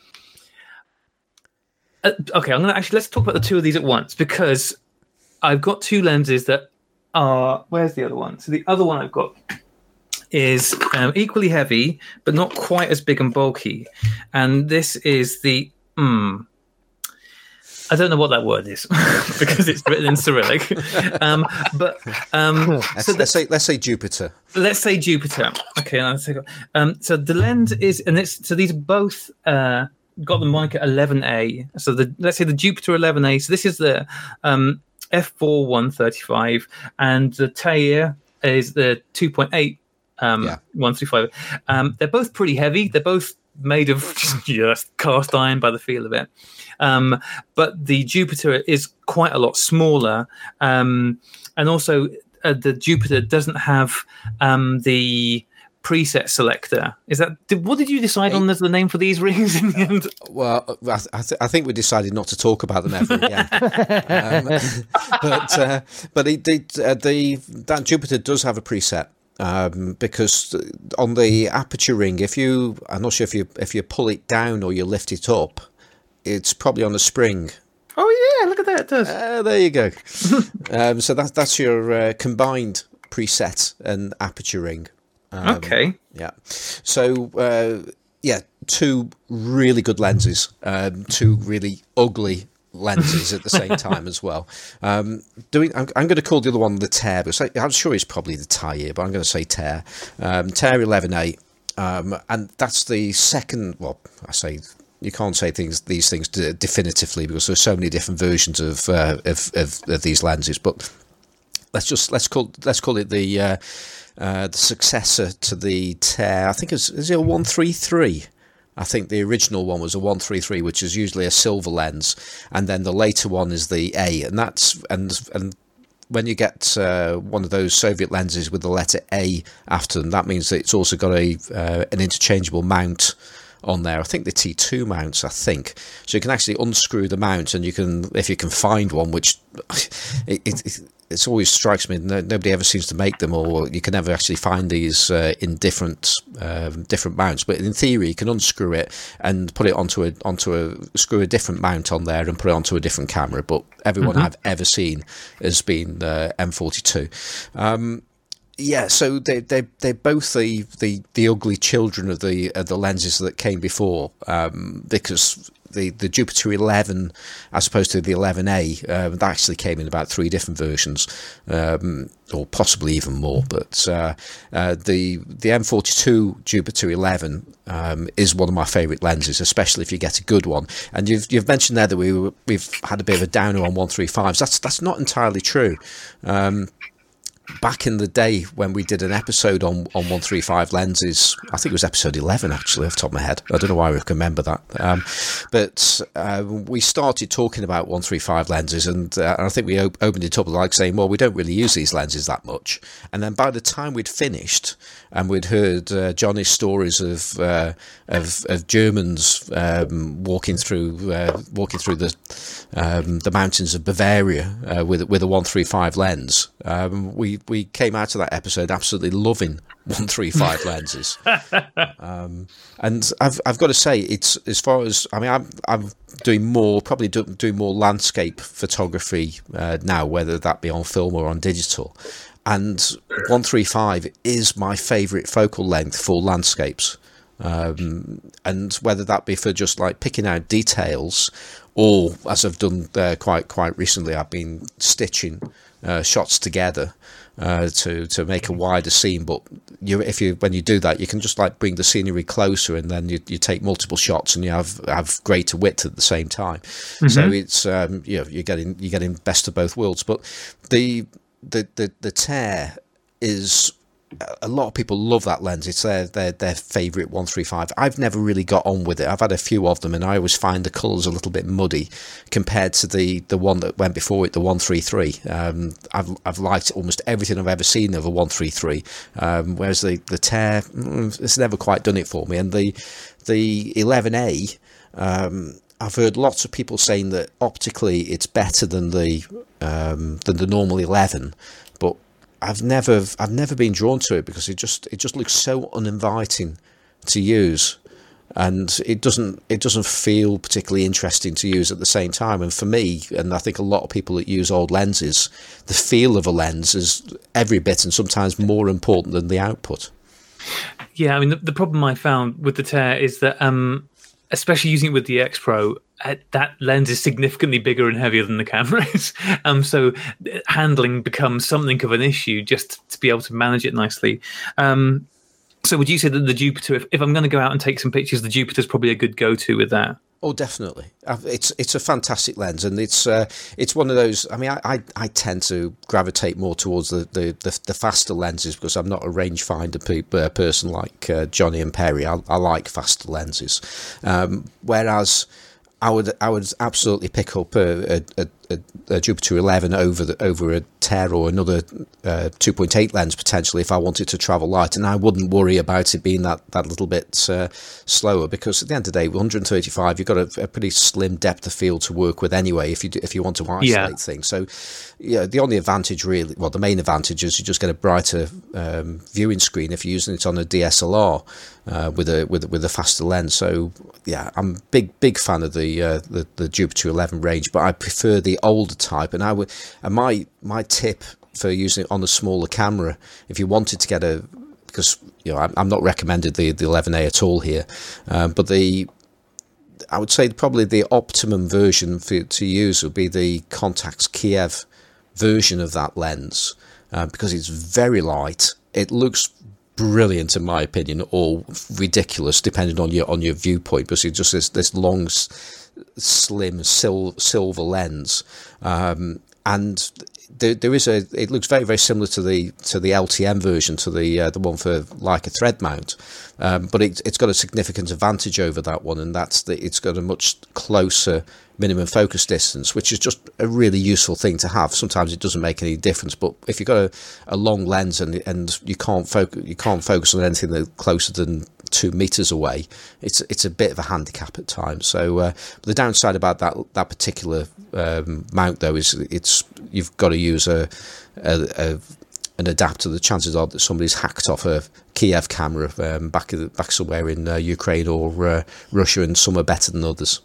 uh, okay, I'm gonna actually let's talk about the two of these at once because I've got two lenses that are. Where's the other one? So the other one I've got is um, equally heavy but not quite as big and bulky, and this is the. Mm, I don't know what that word is because it's written in Cyrillic. Um, but um, Let's, so the, let's say let's say Jupiter. let's say Jupiter. Okay, um, so the lens is, and it's so these are both uh, got the moniker 11A. So the let's say the Jupiter 11A. So this is the um, f4 135, and the Tair is the 2.8 um, Yeah. 135. Um, they're both pretty heavy. They're both made of just cast iron by the feel of it. Um, but the Jupiter is quite a lot smaller, um, and also uh, the Jupiter doesn't have um, the preset selector. Is that did, what did you decide on as the name for these rings in the end? Well, I, I, th- I think we decided not to talk about them ever again. um, but uh, but it, it, uh, the that Jupiter does have a preset. Um, because on the aperture ring, if you, I'm not sure if you if you pull it down or you lift it up, it's probably on a spring. Oh yeah, look at that. It does. Uh, there you go. um, so that's that's your uh, combined preset and aperture ring. Um, okay. Yeah. So uh, yeah, two really good lenses, um, two really ugly lenses at the same time as well. Um, doing, I'm, I'm going to call the other one the Tear, but I'm sure it's probably the Tyre, but I'm going to say Tear. Um, Tear 11A, um, and that's the second. Well, I say. You can't say things these things definitively because there's so many different versions of, uh, of, of of these lenses. But let's just let's call let's call it the uh, uh, the successor to the Tear. I think it's is it a one three three. I think the original one was a one three three, which is usually a silver lens, and then the later one is the A, and that's and and when you get uh, one of those Soviet lenses with the letter A after them, that means that it's also got a uh, an interchangeable mount on there. I think the T2 mounts, I think. So you can actually unscrew the mount, and you can, if you can find one, which it, it, it it's always strikes me no, nobody ever seems to make them, or you can never actually find these uh, in different um, different mounts. But in theory, you can unscrew it and put it onto a onto a screw a different mount on there and put it onto a different camera. But everyone I've ever seen has been uh, M42. Um, yeah, so they they they're both the, the, the ugly children of the of the lenses that came before, um, because the, the Jupiter 11, as opposed to the 11A, uh, that actually came in about three different versions, um, or possibly even more. But uh, uh, the the M42 Jupiter 11 um, is one of my favourite lenses, especially if you get a good one. And you've you've mentioned there that we were, we've had a bit of a downer on 135s. That's that's not entirely true. Um, back in the day when we did an episode on, on 135 lenses, I think it was episode 11 actually, off the top of my head. I don't know why I can remember that. Um, but uh, we started talking about 135 lenses, and, uh, and I think we op- opened it up like saying, well, we don't really use these lenses that much. And then by the time we'd finished and we'd heard uh, Johnny's stories of, uh, of, of Germans um, walking through uh, walking through the um, the mountains of Bavaria uh, with with a 135 lens, um, we we came out of that episode absolutely loving 135 lenses. Um, and I've I've got to say, it's as far as I mean, I'm I'm doing more probably do, doing more landscape photography uh, now, whether that be on film or on digital. And 135 is my favourite focal length for landscapes. Um, and whether that be for just like picking out details, or as I've done uh, quite quite recently, I've been stitching uh, shots together uh, to to make a wider scene. But you, if you when you do that, you can just like bring the scenery closer, and then you, you take multiple shots, and you have have greater width at the same time. Mm-hmm. So it's um, you know you're getting you're getting best of both worlds. But the the the, the tear is a lot of people love that lens. It's their their their favorite 135. I've never really got on with it. I've had a few of them, and I always find the colours a little bit muddy compared to the the one that went before it, the 133. Um, I've I've liked almost everything I've ever seen of a 133. Um, whereas the the tear, mm, it's never quite done it for me. And the the 11A. Um, I've heard lots of people saying that optically it's better than the um, than the normal 11, but I've never I've never been drawn to it because it just it just looks so uninviting to use. And it doesn't it doesn't feel particularly interesting to use at the same time. And for me and I think a lot of people that use old lenses the feel of a lens is every bit and sometimes more important than the output. Yeah I mean the, the problem I found with the tear is that um especially using it with the X Pro, uh, that lens is significantly bigger and heavier than the camera is. um, so uh, handling becomes something of an issue just to be able to manage it nicely. Um, so would you say that the Jupiter, if, if I'm going to go out and take some pictures, the Jupiter is probably a good go-to with that? Oh, definitely. It's it's a fantastic lens, and it's uh, it's one of those. I mean, I, I, I, tend to gravitate more towards the, the, the, the faster lenses because I'm not a rangefinder pe- uh, person like uh, Johnny and Perry. I, I like faster lenses, um, whereas I would I would absolutely pick up a, a, a, a Jupiter 11 over the over a tear or another uh, 2.8 lens potentially if I wanted to travel light, and I wouldn't worry about it being that that little bit uh, slower because at the end of the day, 135 you've got a, a, pretty slim depth of field to work with anyway if you do, if you want to isolate yeah. things. So yeah, the only advantage really, well, the main advantage is you just get a brighter um, viewing screen if you're using it on a DSLR uh, with a with with a faster lens. So yeah, I'm big big fan of the uh, the, the Jupiter 11 range, but I prefer the older type. And I would and my my tip for using it on a smaller camera, if you wanted to get a because you know I'm, I'm not recommended the the 11A at all here, um, but the I would say probably the optimum version for to use would be the Contax Kiev version of that lens uh, because it's very light. It looks brilliant in my opinion, or ridiculous depending on your on your viewpoint. Because it's just this this long, slim sil- silver lens, um, and there, there is a. It looks very very similar to the to the LTM version, to the uh, the one for Leica thread mount, um, but it, it's got a significant advantage over that one, and that's that it's got a much closer minimum focus distance, which is just a really useful thing to have. Sometimes it doesn't make any difference, but if you've got a, a long lens and and you can't focus you can't focus on anything that closer than two meters away, it's it's a bit of a handicap at times. So uh, the downside about that that particular um, mount though is it's you've got to use a, a, a an adapter. The chances are that somebody's hacked off a Kiev camera um, back back somewhere in uh, Ukraine or uh, Russia, and some are better than others.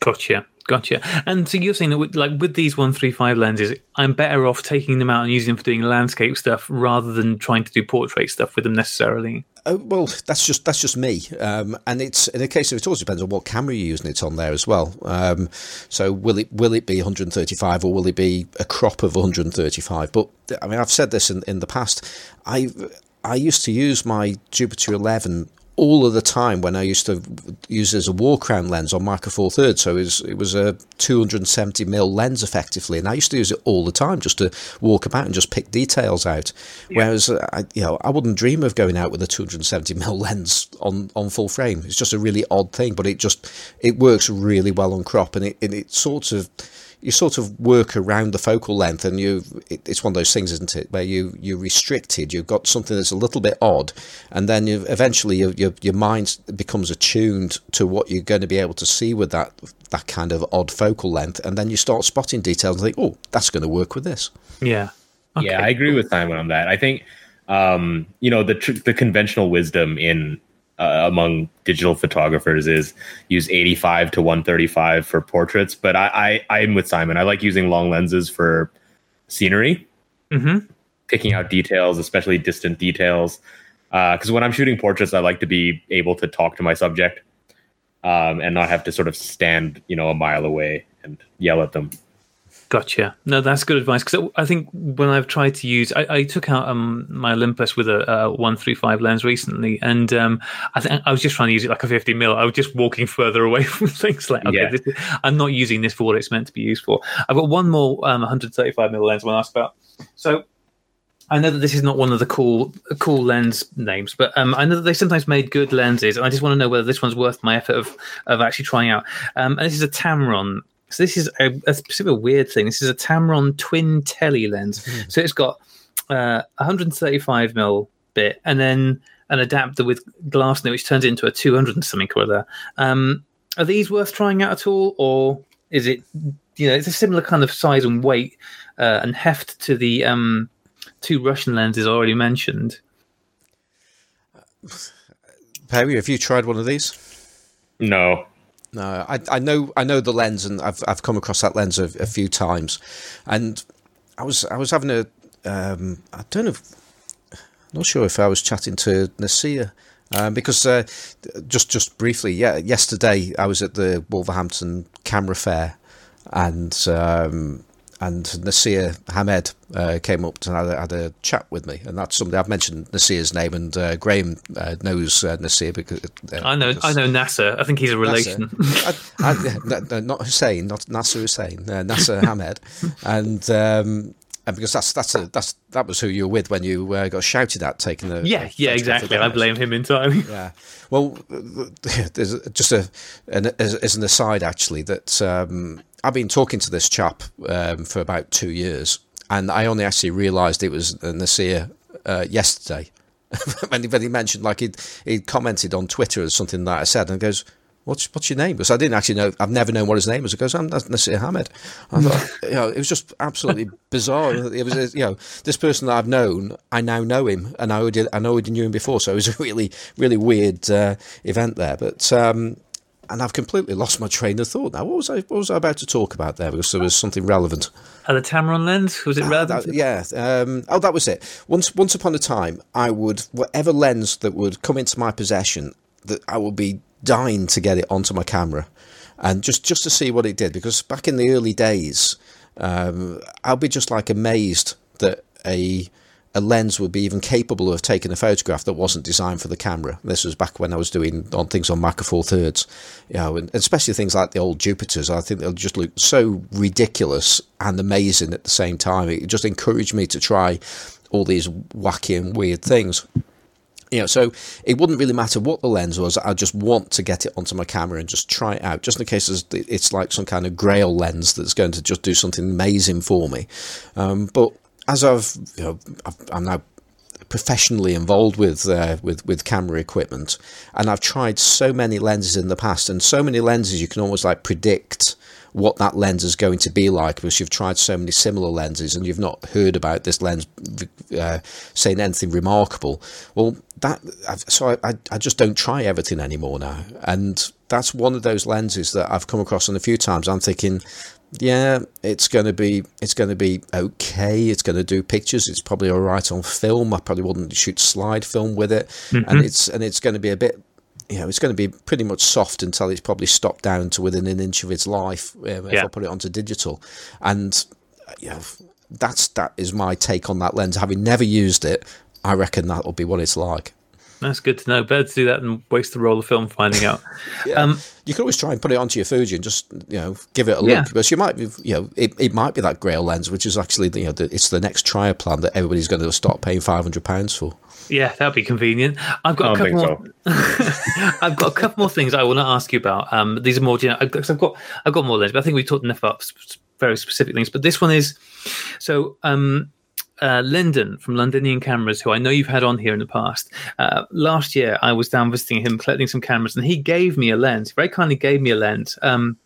Gotcha. Gotcha. And so you're saying that with, like with these one three five lenses, I'm better off taking them out and using them for doing landscape stuff rather than trying to do portrait stuff with them necessarily. Oh, well, that's just that's just me, um, and it's in the case of it also depends on what camera you're using it on there as well. Um, so will it will it be 135 or will it be a crop of 135? But I mean, I've said this in, in the past. I I used to use my Jupiter 11 all of the time when I used to use it as a walkaround lens on Micro Four Thirds. So it was, it was a 270 mil lens effectively, and I used to use it all the time just to walk about and just pick details out. Yeah. Whereas uh, I, you know, I wouldn't dream of going out with a 270 mil lens on on full frame. It's just a really odd thing, but it just it works really well on crop, and it, it, it sort of you sort of work around the focal length, and you it, it's one of those things, isn't it, where you you're restricted. You've got something that's a little bit odd, and then you eventually your, your your mind becomes attuned to what you're going to be able to see with that that kind of odd focal length, and then you start spotting details and think, oh, that's going to work with this. Yeah. Okay. Yeah, I agree with Simon on that. I think um, you know the tr- the conventional wisdom in uh, among digital photographers is use 85 to 135 for portraits. But I, I I'm with Simon. I like using long lenses for scenery, mm-hmm. picking out details, especially distant details. Because uh, when I'm shooting portraits, I like to be able to talk to my subject um, and not have to sort of stand, you know, a mile away and yell at them. Gotcha. No, that's good advice because I think when I've tried to use, I, I took out um, my Olympus with a, a one three five lens recently, and um, I think I was just trying to use it like a fifty mil. I was just walking further away from things like, okay, yeah. this, I'm not using this for what it's meant to be used for. I've got one more um, 135 mil lens when asked about. So I know that this is not one of the cool cool lens names, but um, I know that they sometimes made good lenses, and I just want to know whether this one's worth my effort of of actually trying out. Um, and this is a Tamron so this is a, a sort of a weird thing. This is a Tamron twin tele lens. Mm. So it's got uh, 135 mil bit and then an adapter with glass in it, which turns it into a 200 and something or other. Um, are these worth trying out at all, or is it you know it's a similar kind of size and weight uh, and heft to the um, two Russian lenses already mentioned? Perry, have you tried one of these? No. No, I, I know I know the lens, and I've I've come across that lens a, a few times, and I was I was having a um, I don't know, if, not sure if I was chatting to Nasir. Um, because uh, just just briefly, yeah, yesterday I was at the Wolverhampton Camera Fair, and um, and Nasir Hamed uh, came up and had a, had a, chat with me, and that's somebody I've mentioned Nasir's name, and uh, Graham uh, knows uh, Nasir because uh, I know I know Nasser. I think he's a relation. I, I, not Hussein, not Nasser Hussein, uh, Nasser Hamed, and. Um, and because that's that's a, that's that was who you were with when you uh, got shouted at taking the yeah yeah exactly I blame him entirely yeah well there's just a an, as, as an aside actually that um, I've been talking to this chap um, for about two years, and I only actually realised it was Nasir uh, yesterday when, he, when he mentioned like he'd, he'd commented on Twitter or something that I said, and goes, "What's what's your name?" Because I didn't actually know. I've never known what his name was. He goes, "I'm Nasir Hamed." I thought, you know, it was just absolutely bizarre. It was, you know, this person that I've known, I now know him, and I already, I know already knew him before. So it was a really, really weird uh, event there. But um, and I've completely lost my train of thought now. What was I? What was I about to talk about there? Because there was something relevant. Uh, the Tamron lens was it relevant? Uh, yeah. Um, oh, that was it. Once, once upon a time, I would whatever lens that would come into my possession, that I would be dying to get it onto my camera, and just just to see what it did. Because back in the early days, um, I'll be just like amazed that a a lens would be even capable of taking a photograph that wasn't designed for the camera. This was back when I was doing on things on Micro Four Thirds, you know, and especially things like the old Jupiters. I think they'll just look so ridiculous and amazing at the same time. It just encouraged me to try all these wacky and weird things. You know, so it wouldn't really matter what the lens was. I just want to get it onto my camera and just try it out, just in case it's like some kind of Grail lens that's going to just do something amazing for me. Um, but as I've, you know, i am now professionally involved with uh, with with camera equipment, and I've tried so many lenses in the past, and so many lenses you can almost like predict what that lens is going to be like because you've tried so many similar lenses and you've not heard about this lens uh, saying anything remarkable. Well, that so I, I just don't try everything anymore now, and that's one of those lenses that I've come across on a few times. I'm thinking yeah, it's going to be it's going to be okay. It's going to do pictures. It's probably all right on film. I probably wouldn't shoot slide film with it, mm-hmm. and it's and it's going to be a bit. You know, it's going to be pretty much soft until it's probably stopped down to within an inch of its life um, if yeah. I put it onto digital, and you know, that's that is my take on that lens. Having never used it, I reckon that'll be what it's like. That's good to know. Better to do that than waste the roll of film finding out. Yeah. Um, you can always try and put it onto your Fuji and just you know give it a look Yeah. because you might be you know it, it might be that Grail lens which is actually you know the, it's the next Trioplan that everybody's going to start paying five hundred pounds for. Yeah, that'd be convenient. I've got I a don't couple more. I've got a couple more things I want to ask you about. Um, these are more, you know, I've got, I've got, I've got more lenses, but I think we talked enough about very specific things. But this one is so. Um, uh, Lyndon from Londonian Cameras, who I know you've had on here in the past. Uh, last year, I was down visiting him, collecting some cameras, and he gave me a lens. Very kindly gave me a lens. Um,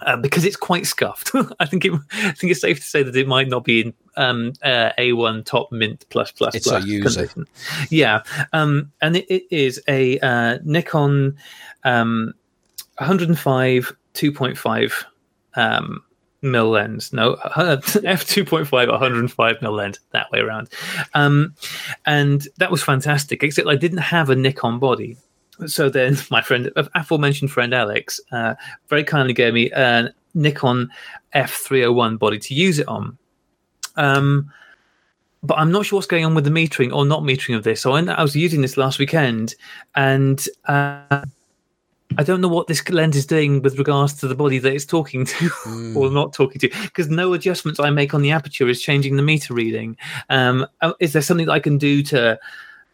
uh, because it's quite scuffed. I think it, I think it's safe to say that it might not be in um, uh, A1 top mint plus plus It's a plus user. condition. Yeah, um, and it, it is a uh, Nikon um, 105 2.5 um, mil lens. No, f 2.5 105 mil lens that way around, um, and that was fantastic. Except I didn't have a Nikon body. So then, my friend, aforementioned friend Alex, uh, very kindly gave me a Nikon F301 body to use it on. Um, but I'm not sure what's going on with the metering or not metering of this. So I, I was using this last weekend, and uh, I don't know what this lens is doing with regards to the body that it's talking to or not talking to, because no adjustments I make on the aperture is changing the meter reading. Um, uh, is there something that I can do to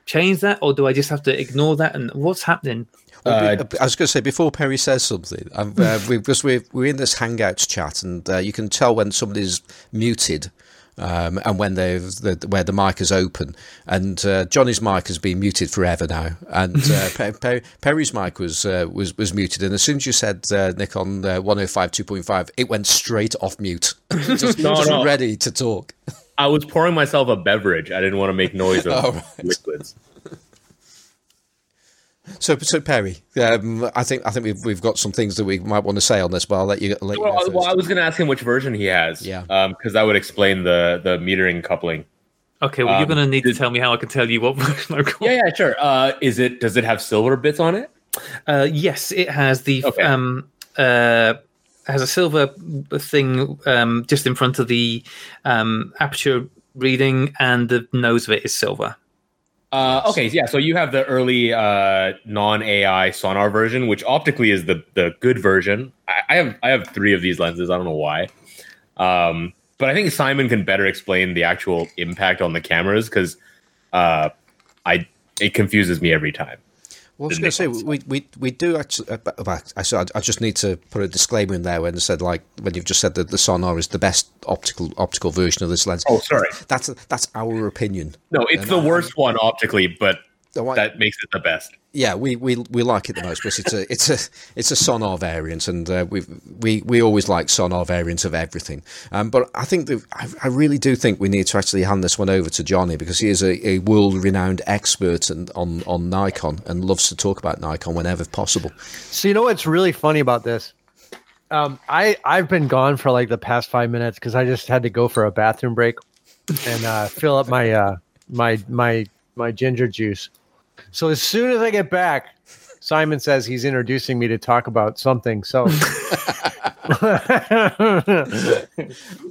change that, or do I just have to ignore that? And what's happening? Well, be- I was going to say before Perry says something, I've, uh, we, because we're we're in this Hangouts chat, and uh, you can tell when somebody's muted. Um, and when they've the, where the mic is open, and uh, Johnny's mic has been muted forever now, and uh, Pe- Pe- Perry's mic was uh, was was muted, and as soon as you said uh, Nikon uh, 105 2.5, it went straight off mute, just, No, just no. ready to talk. I was pouring myself a beverage. I didn't want to make noise of Oh, right. liquids. So, so Perry, um, I think I think we've we've got some things that we might want to say on this, but I'll let you let you go Well, first. well, I was going to ask him which version he has. Yeah. Because that would explain the the metering coupling. Okay, well, you're Um, going to need to tell me how I can tell you what version I've got. Yeah, yeah, sure. Uh, is it? Does it have silver bits on it? Uh, yes, it has the Okay. um, uh, has a silver thing um, just in front of the um, aperture reading, and the nose of it is silver. Uh, okay, yeah. So you have the early uh, non AI Sonnar version, which optically is the the good version. I, I have I have three of these lenses. I don't know why, um, but I think Simon can better explain the actual impact on the cameras because uh, I it confuses me every time. Well, I was going to say we, we we do actually. Uh, I, I, I just need to put a disclaimer in there when I said like when you've just said that the Sonnar is the best optical optical version of this lens. Oh, sorry. That's that's our opinion. No, it's the worst one optically, but So I- that makes it the best. yeah, we, we we like it the most because it's a it's a it's a Sonnar variant, and uh, we we we always like Sonnar variants of everything. Um, but I think that I, I really do think we need to actually hand this one over to Johnny because he is a, a world renowned expert and, on on Nikon and loves to talk about Nikon whenever possible. So you know what's really funny about this? Um, I I've been gone for like the past five minutes because I just had to go for a bathroom break and uh, fill up my uh, my my my ginger juice. So as soon as I get back, Simon says he's introducing me to talk about something. So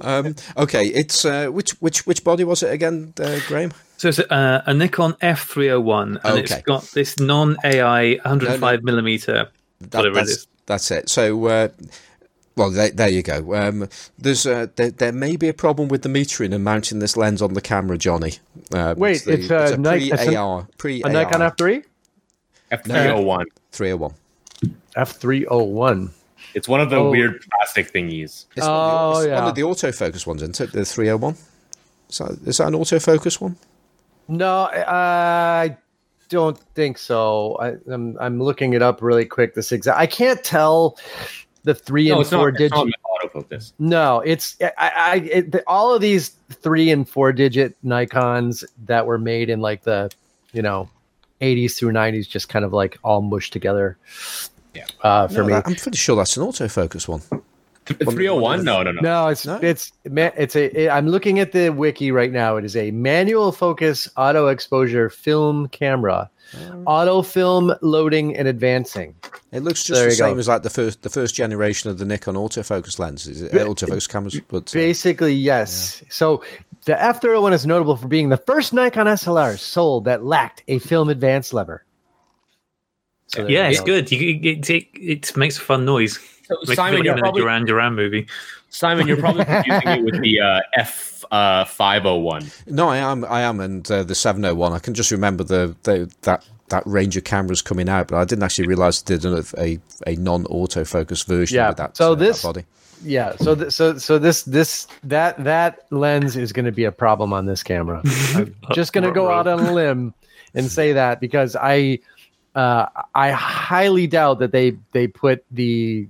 Um, okay, it's uh, which which which body was it again, uh, Graham? So it's uh, a Nikon F301, and it's got this non-AI 105 millimeter. That- Whatever that's, is. That's it. So, uh, well, there, there you go. Um, there's uh, there, there may be a problem with the metering and mounting this lens on the camera, Johnny. Uh, Wait, the- it's, uh, a Ni- it's an- pre-AR, pre a Nikon F three, F three hundred one. 301. F three oh one. It's one of the Oh. weird plastic thingies. It's, Oh, one, the, it's one yeah. of the autofocus ones, isn't it? The 301. Is that, is that an autofocus one? No, I don't think so. I, I'm I'm looking it up really quick. This exact. I can't tell the three No, and it's four not, it's digit. not autofocus. No, it's I, I it, the, all of these three and four digit Nikon's that were made in like the you know 80s through 90s just kind of like all mushed together. Yeah. uh, for No, me. that- I'm pretty sure that's an autofocus one. Three hundred one? No, no, no. No, it's No? it's it's a. It, I'm looking at the wiki right now. It is a manual focus auto exposure film camera, auto film loading and advancing. It looks just There the you go. same as like the first the first generation of the Nikon autofocus lenses, uh, autofocus cameras. But uh, Basically, yes. So The F301 is notable for being the first Nikon SLR sold that lacked a film advance lever. So yeah, you it's go. good. You, it, it, it makes a fun noise. So, Makes Simon, it you're in a probably, Duran Duran movie. Simon, you're probably confusing it with the uh, F uh, 501. No, I am, I am, and uh, the 701. I can just remember the, the that that range of cameras coming out, but I didn't actually realise it did a a, a non autofocus version Yeah, with that. so uh, that this- body. Yeah. So th- so so this this that that lens is going to be a problem on this camera. I'm just going to go out on a limb and say that because I uh, I highly doubt that they they put the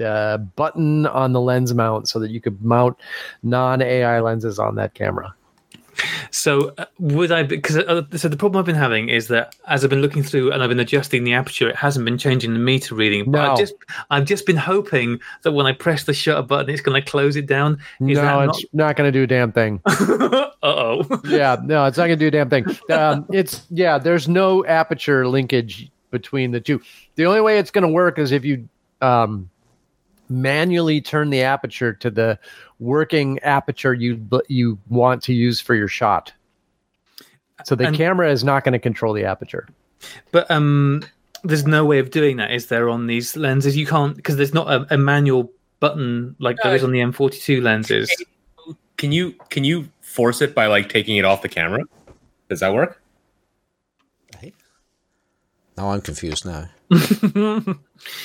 uh, button on the lens mount so that you could mount non AI lenses on that camera. So uh, would I? Because uh, so the problem I've been having is that as I've been looking through and I've been adjusting the aperture, it hasn't been changing the meter reading. But No. I've just I've just been hoping that when I press the shutter button, it's going to close it down. Is no, that it's not going to do a damn thing. uh oh. yeah, no, it's not gonna do a damn thing. Um, it's yeah, there's no aperture linkage between the two. The only way it's gonna work is if you um, manually turn the aperture to the working aperture you you want to use for your shot. So the And- camera is not going to control the aperture. But um, there's no way of doing that, is there? On these lenses, you can't because there's not a, a manual button like there is on the M42 lenses. Can you can you force it by like taking it off the camera? Does that work? Now I'm confused now.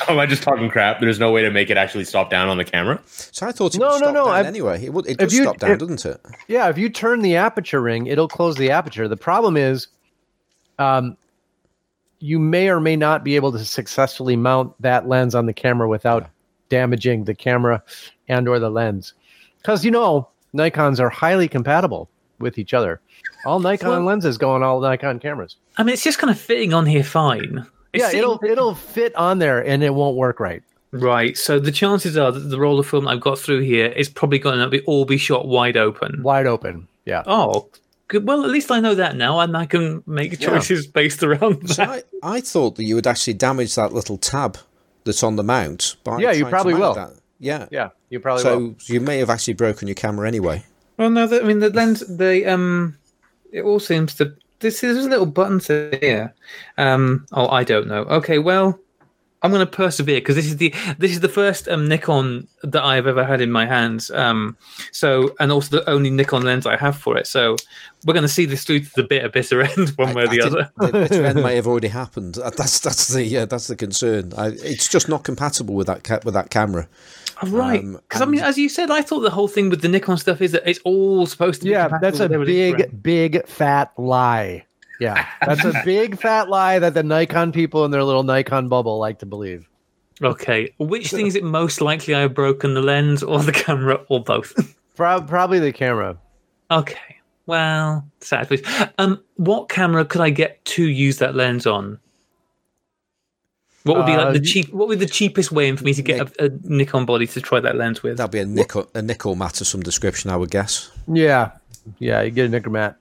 Oh, am I just talking crap? There's no way to make it actually stop down on the camera. So I thought it No, would no, stop no, down I've- anyway. It would. It if does you- stop down, if- doesn't it? Yeah, if you turn the aperture ring, it'll close the aperture. The problem is, um, you may or may not be able to successfully mount that lens on the camera without damaging the camera and or the lens, because you know Nikon's are highly compatible with each other. All Nikon Well- lenses go on all Nikon cameras. I mean, it's just kind of fitting on here fine. It's yeah, sitting- it'll it'll fit on there and it won't work right. Right. So the chances are that the roll of film I've got through here is probably going to be all be shot wide open. Wide open. Yeah. Oh, good. Well, at least I know that now, and I can make choices based around So that. I, I thought that you would actually damage that little tab that's on the mount. By Yeah, you probably will. That. Yeah. Yeah, you probably will. So you may have actually broken your camera anyway. Well, no, the, I mean the lens. The um, it all seems to. This is a little buttons here. Um. Oh, I don't know. Okay. Well, I'm going to persevere because this is the this is the first um, Nikon that I've ever had in my hands. Um. So and also the only Nikon lens I have for it. So we're going to see this through to the bitter, bitter end, one way or I- I the think other. The bitter end may have already happened. Uh, That's that's the uh, that's the concern. I, it's just not compatible with that ca- with that camera. Right. Um, Because I mean, as you said, I thought the whole thing with the Nikon stuff is that it's all supposed to be. Yeah, that's a with everything else. big, big fat lie. Yeah, that's a big fat lie that the Nikon people in their little Nikon bubble like to believe. Okay, which thing is it most likely I've broken the lens or the camera or both? Pro- probably the camera. okay, well, sad please. Um, what camera could I get to use that lens on? What would be Uh, like the cheap? What would be the cheapest way for me to get a, a Nikon body to try that lens with? That'd be a nickel a Nikkormat of some description, I would guess. Yeah, yeah. You get a Nikkormat.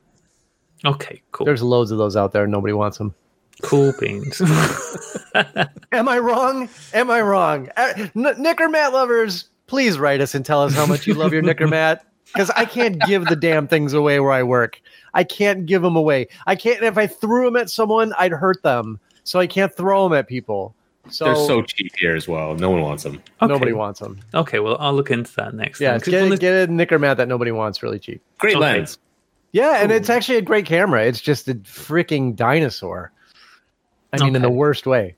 Okay, cool, There's loads of those out there. Nobody wants them. cool beans. Am I wrong? Am I wrong? Uh, N- Nikkormat lovers, please write us and tell us how much you love your Nikkormat. Because I can't give the damn things away where I work. I can't give them away. I can't. If I threw them at someone, I'd hurt them. So I can't throw them at people. So, They're so cheap here as well. No one wants them. Okay. nobody wants them. Okay, well, I'll look into that next. Yeah, then, 'cause get, one a- of- get a Nikkormat that nobody wants really cheap. Great Okay. lens. Yeah, and it's actually a great camera. It's just a freaking dinosaur. I mean, in the worst way.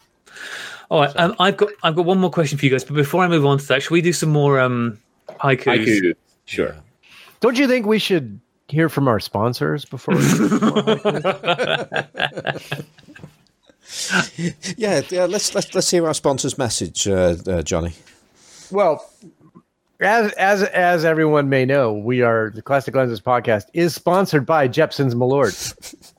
All right, um, I've got I've got one more question for you guys, but before I move on to that, should we do some more um haikus? Haiku. Sure. Don't you think we should hear from our sponsors before? Yeah, yeah. Let's let's let's hear our sponsor's message, uh, uh, Johnny. well, as as as everyone may know, we are the Classic Lenses podcast is sponsored by Jeppson's Malört.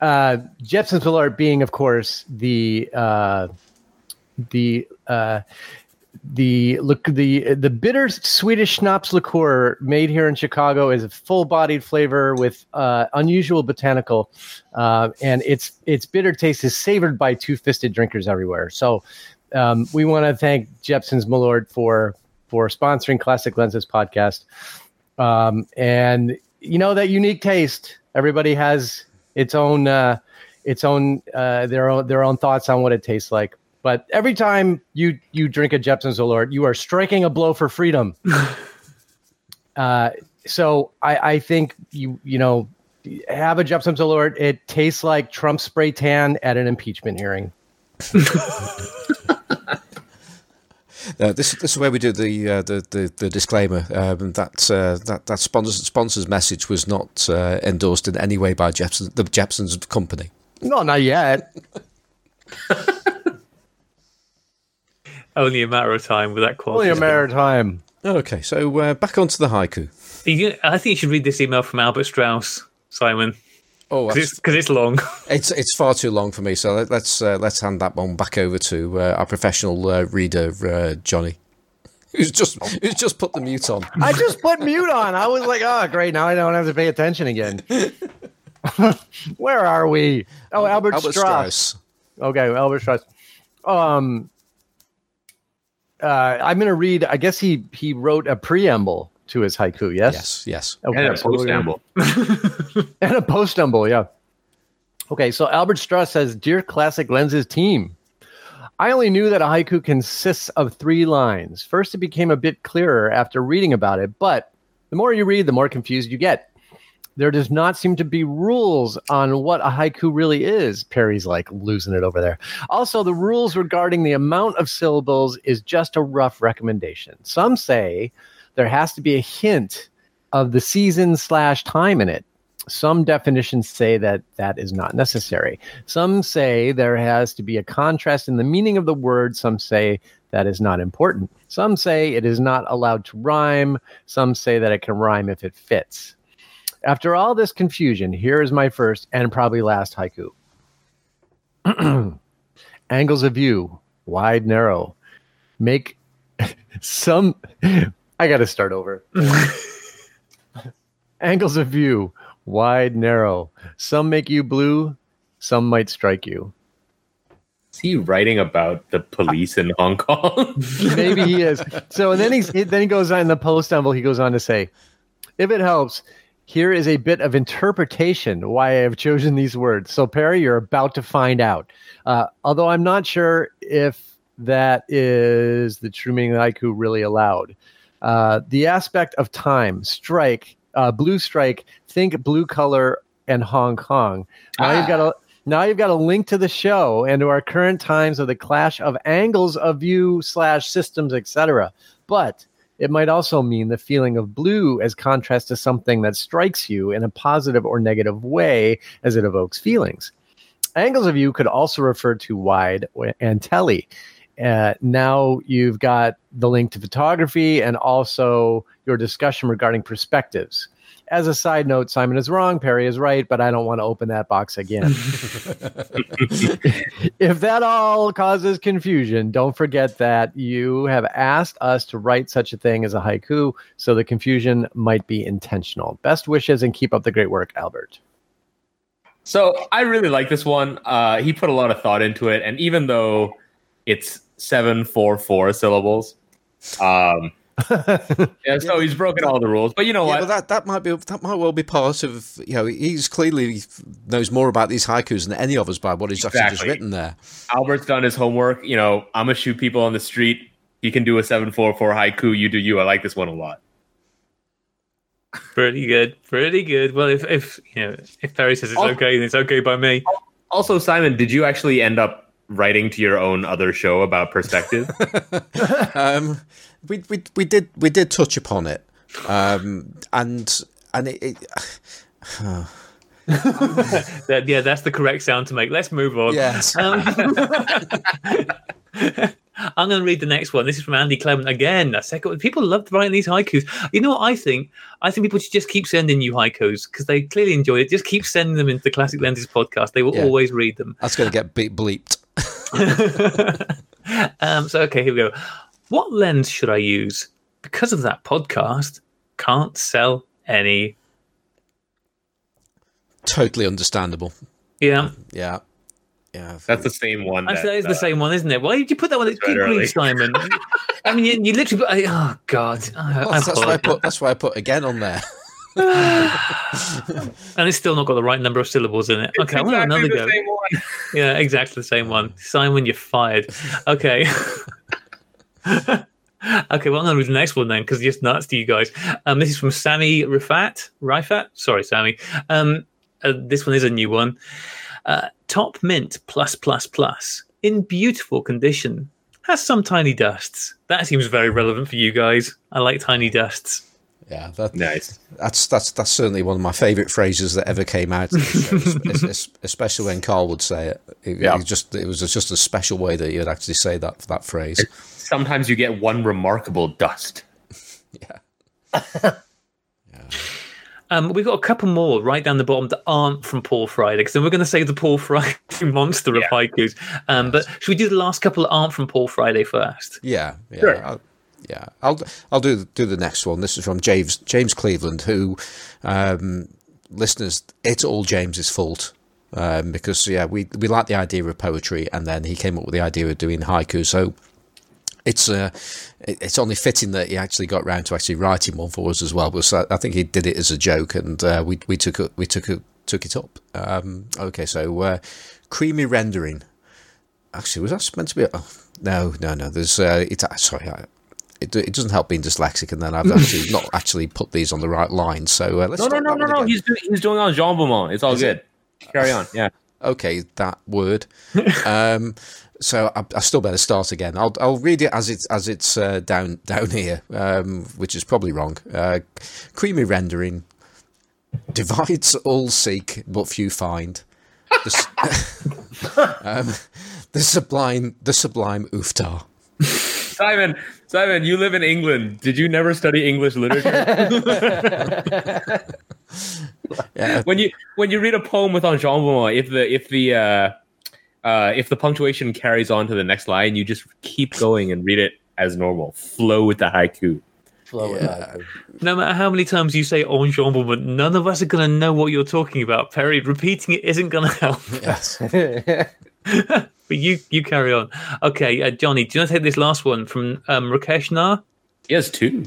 Uh, Jeppson's Malört being, of course, the uh, the uh, the look the the bitter Swedish schnapps liqueur made here in Chicago is a full-bodied flavor with uh, unusual botanical, uh, and its its bitter taste is savored by two-fisted drinkers everywhere. So, um, we want to thank Jeppson's Malört for for sponsoring Classic Lenses podcast. Um, and you know that unique taste. Everybody has its own, uh, its own, uh, their own, their own thoughts on what it tastes like. But every time you you drink a Jepson's Alert, you are striking a blow for freedom. uh, so I, I think you you know have a Jepson's Alert. It tastes like Trump spray tan at an impeachment hearing. This, this is where we do the uh, the, the, the disclaimer. Um, that uh, that that sponsors sponsor's message was not uh, endorsed in any way by Jepson, the Jepson's company. No, not yet. Only a matter of time with that quality. Only a matter of time. Okay, so uh, back onto the haiku. You- I think you should read this email from Albert Strauss, Simon, Oh, because it's, 'cause it's long. It's it's far too long for me, so let, let's uh, let's hand that one back over to uh, our professional uh, reader, uh, Johnny, who's just who's just put the mute on. I just put mute on. I was like, oh, great. Now I don't have to pay attention again. Where are we? Oh, Albert, Albert Strauss. Strauss. Okay, Albert Strauss. Um, uh, I'm going to read. I guess he he wrote a preamble to his haiku. Yes. Yes, yes. Okay, And a so we're postamble. and a postumble, yeah. Okay, so Albert Strauss says, Dear Classic Lenses team, I only knew that a haiku consists of three lines. First, it became a bit clearer after reading about it, but the more you read, the more confused you get. There does not seem to be rules on what a haiku really is. Perry's like losing it over there. Also, the rules regarding the amount of syllables is just a rough recommendation. Some say there has to be a hint of the season slash time in it. Some definitions say that that is not necessary. Some say there has to be a contrast in the meaning of the word. Some say that is not important. Some say it is not allowed to rhyme. Some say that it can rhyme if it fits. After all this confusion, here is my first and probably last haiku. Angles of view, wide, narrow. Make some. I got to start over. Angles of view, wide, narrow. Some make you blue, some might strike you. Is he writing about the police in Hong Kong? Maybe he is. So and then he's then he goes on in the post envelope. He goes on to say, if it helps, here is a bit of interpretation why I have chosen these words. So Perry, you're about to find out. Uh, although I'm not sure if that is the true meaning of haiku really allowed. Uh, the aspect of time, strike, uh, blue strike. Think blue color and Hong Kong. Now you've got a now you've got a link to the show and to our current times of the clash of angles of view slash systems, etc. But it might also mean the feeling of blue as contrast to something that strikes you in a positive or negative way as it evokes feelings. Angles of view could also refer to wide and telly. Uh, now you've got the link to photography and also your discussion regarding perspectives. As a side note, Simon is wrong, Perry is right, but I don't want to open that box again. if that all causes confusion, don't forget that you have asked us to write such a thing as a haiku, so the confusion might be intentional. Best wishes and keep up the great work, Albert. So I really like this one. Uh, he put a lot of thought into it, and even though it's seven four four syllables, um, yeah, so he's broken all the rules. But you know Yeah, what? well, that that might be that might well be part of you know he's clearly knows more about these haikus than any of us by what he's actually just written there. Albert's done his homework. You know, I'm gonna shoot people on the street. He can do a seven four four haiku. You do you. I like this one a lot. Pretty good, pretty good. Well, if if you know if Perry says it's Oh. okay, then it's okay by me. Also, Simon, did you actually end up writing to your own other show about perspective? Um, we, we we did we did touch upon it, um, and and it, it That, yeah, that's the correct sound to make. Let's move on. yes. Um, I'm going to read the next one. This is from Andy Clement again. A second, people love writing these haikus. You know what I think? I think people should just keep sending you haikus because they clearly enjoy it. Just keep sending them into the Classic Lenses podcast. They will Yeah. always read them. That's going to get beep bleeped. um, so okay, here we go. What lens should I use? Because of that podcast, can't sell any. Totally understandable. Yeah, Yeah. Yeah, That's the same one. Actually, that is uh, the same one, isn't it? Why did you put that one? Keep Right reading. Simon. I mean, you, you literally. Put, oh God, I, Well, that's, why I put. That's why I put again on there. and it's still not got the right number of syllables in it. Okay, I'm have another the go. same one. Yeah, exactly the same one. Simon, you're fired. Okay. okay, well, I'm going to read the next one then because it's just nuts to you guys. Um, this is from Sammy Rifat. Rifat? Sorry, Sammy. Um, uh, this one is a new one. Uh, top mint plus plus plus in beautiful condition. Has some tiny dusts. That seems very relevant for you guys. I like tiny dusts. Yeah, that, Nice. that's that's that's certainly one of my favourite phrases that ever came out. Of the show, es- es- especially when Carl would say it. It, Yeah. it just it was just a special way that he would actually say that that phrase. Sometimes you get one remarkable dust. Yeah. Um, we've got a couple more right down the bottom that aren't from Paul Friday, because then we're going to say the Paul Friday monster of haikus. Um, but should we do the last couple that aren't from Paul Friday first? Yeah, yeah, Sure. I'll, yeah. I'll I'll do do the next one. This is from James James Cleveland, who um, listeners. It's all James's fault um, because yeah, we we like the idea of poetry, and then he came up with the idea of doing haiku. So it's uh, it's only fitting that he actually got round to actually writing one for us as well. Because I, I think he did it as a joke, and uh, we we took it we took it took it up. Um, okay, so uh, creamy rendering. Actually, was that meant to be? Oh, no, no, no. There's uh, it's uh, sorry. I, it, it doesn't help being dyslexic, and then I've actually not actually put these on the right line. So uh, let's No, no, no, no, no. He's doing, he's doing on Jean Beaumont. It's all Is good. Carry on. Yeah. okay, that word. um, so I, I still better start again. I'll I'll read it as it's as it's uh, down down here, um, which is probably wrong. Uh, creamy rendering divides all seek, but few find. The, um, the sublime, the sublime Uftar. Simon, Simon, you live in England. Did you never study English literature? Yeah, when you when you read a poem with enjambment, if the if the uh, uh, if the punctuation carries on to the next line, you just keep going and read it as normal. Flow with the haiku. Flow with yeah. that. No matter how many times you say enjambment, none of us are going to know what you're talking about, Perry. Repeating it isn't going to help. Yes. but you you carry on. Okay, uh, Johnny, do you want to take this last one from um, Rakesh Nar? He has two.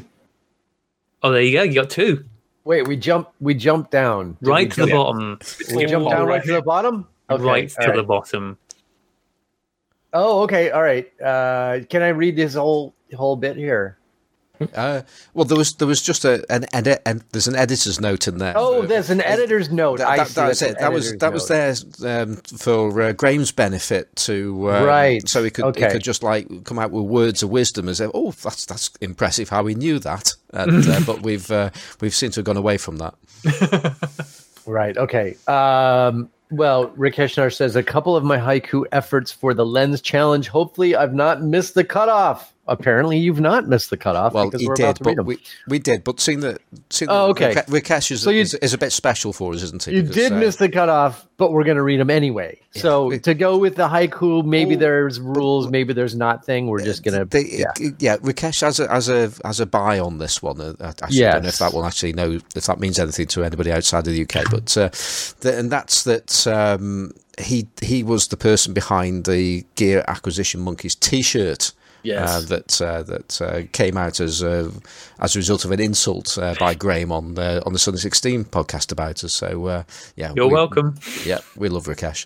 Oh, there you go. You got two. Wait, we jump. We jump down. Did right we to the bottom. We jump down right to the bottom. Okay, right to right. the bottom. Oh, okay. All right. Uh, can I read this whole whole bit here? Uh, well, there was there was just a an edit, and there's an editor's note in there. Oh, there's an editor's note. That, I that, see. that was it. That was that was there um, for uh, Graham's benefit to um, Right. So he could he could just like come out with words of wisdom as if, oh, that's that's impressive how he knew that. And, uh, but we've uh, we've seemed to have gone away from that. Right. Okay. Um, well, Rikeshnar says a couple of my haiku efforts for the lens challenge. Hopefully, I've not missed the cutoff. Apparently, you've not missed the cutoff Well, because we're about did, to read them. we we did. But seeing that, seeing Oh, okay. Rike- Rikesh is, So you- is, is a bit special for us, isn't he? You Because, did uh, miss the cutoff, but we're going to read them anyway. so we- to go with the haiku, maybe Oh, there's rules, maybe there's not thing. We're just going to. Yeah. yeah. Rikesh has a as a as a buy on this one. Uh, I actually don't know if that will actually know if that means anything to anybody outside of the UK, but uh, the, and that's that um, he he was the person behind the Gear Acquisition Monkeys T-shirt. Yes. Uh, that uh, that uh, came out as a, as a result of an insult uh, by Graham on the on the Sunny Sixteen podcast about us. So uh, yeah, You're we- welcome. Yeah, we love Rakesh.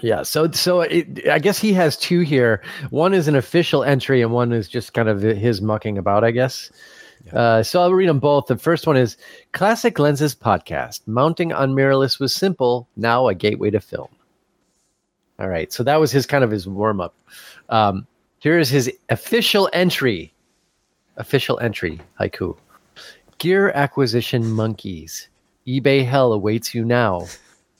Yeah, so so it, I guess he has two here. One is an official entry, and one is just kind of his mucking about, I guess. Uh, so I'll read them both. The first one is Classic Lenses Podcast. Mounting on mirrorless was simple. Now a gateway to film. All right, so that was his kind of his warm up. Um, here is his official entry. Official entry haiku. Gear acquisition monkeys. eBay hell awaits you now.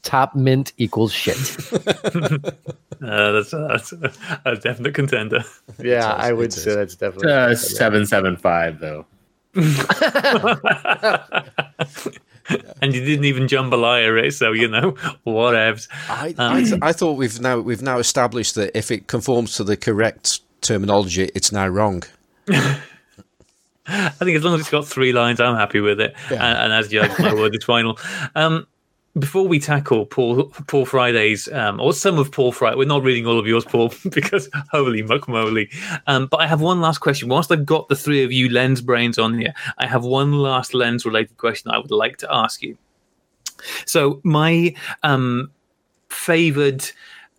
Top mint equals shit. Uh, that's, that's a, a definite contender. Yeah, I it would is. say that's definitely. Uh, seven seven five though. and you didn't even jambalaya it, so you know whatevs. I, I, th- I thought we've now we've now established that if it conforms to the correct terminology, it's now wrong. I think as long as it's got three lines, I'm happy with it. Yeah. And, and as judge, my word is final. Um, before we tackle Paul Paul Friday's um, or some of Paul Friday, we're not reading all of yours, Paul, because holy muckmoly. Um, but I have one last question. Whilst I've got the three of you lens brains on here, I have one last lens related question I would like to ask you. So my um, favored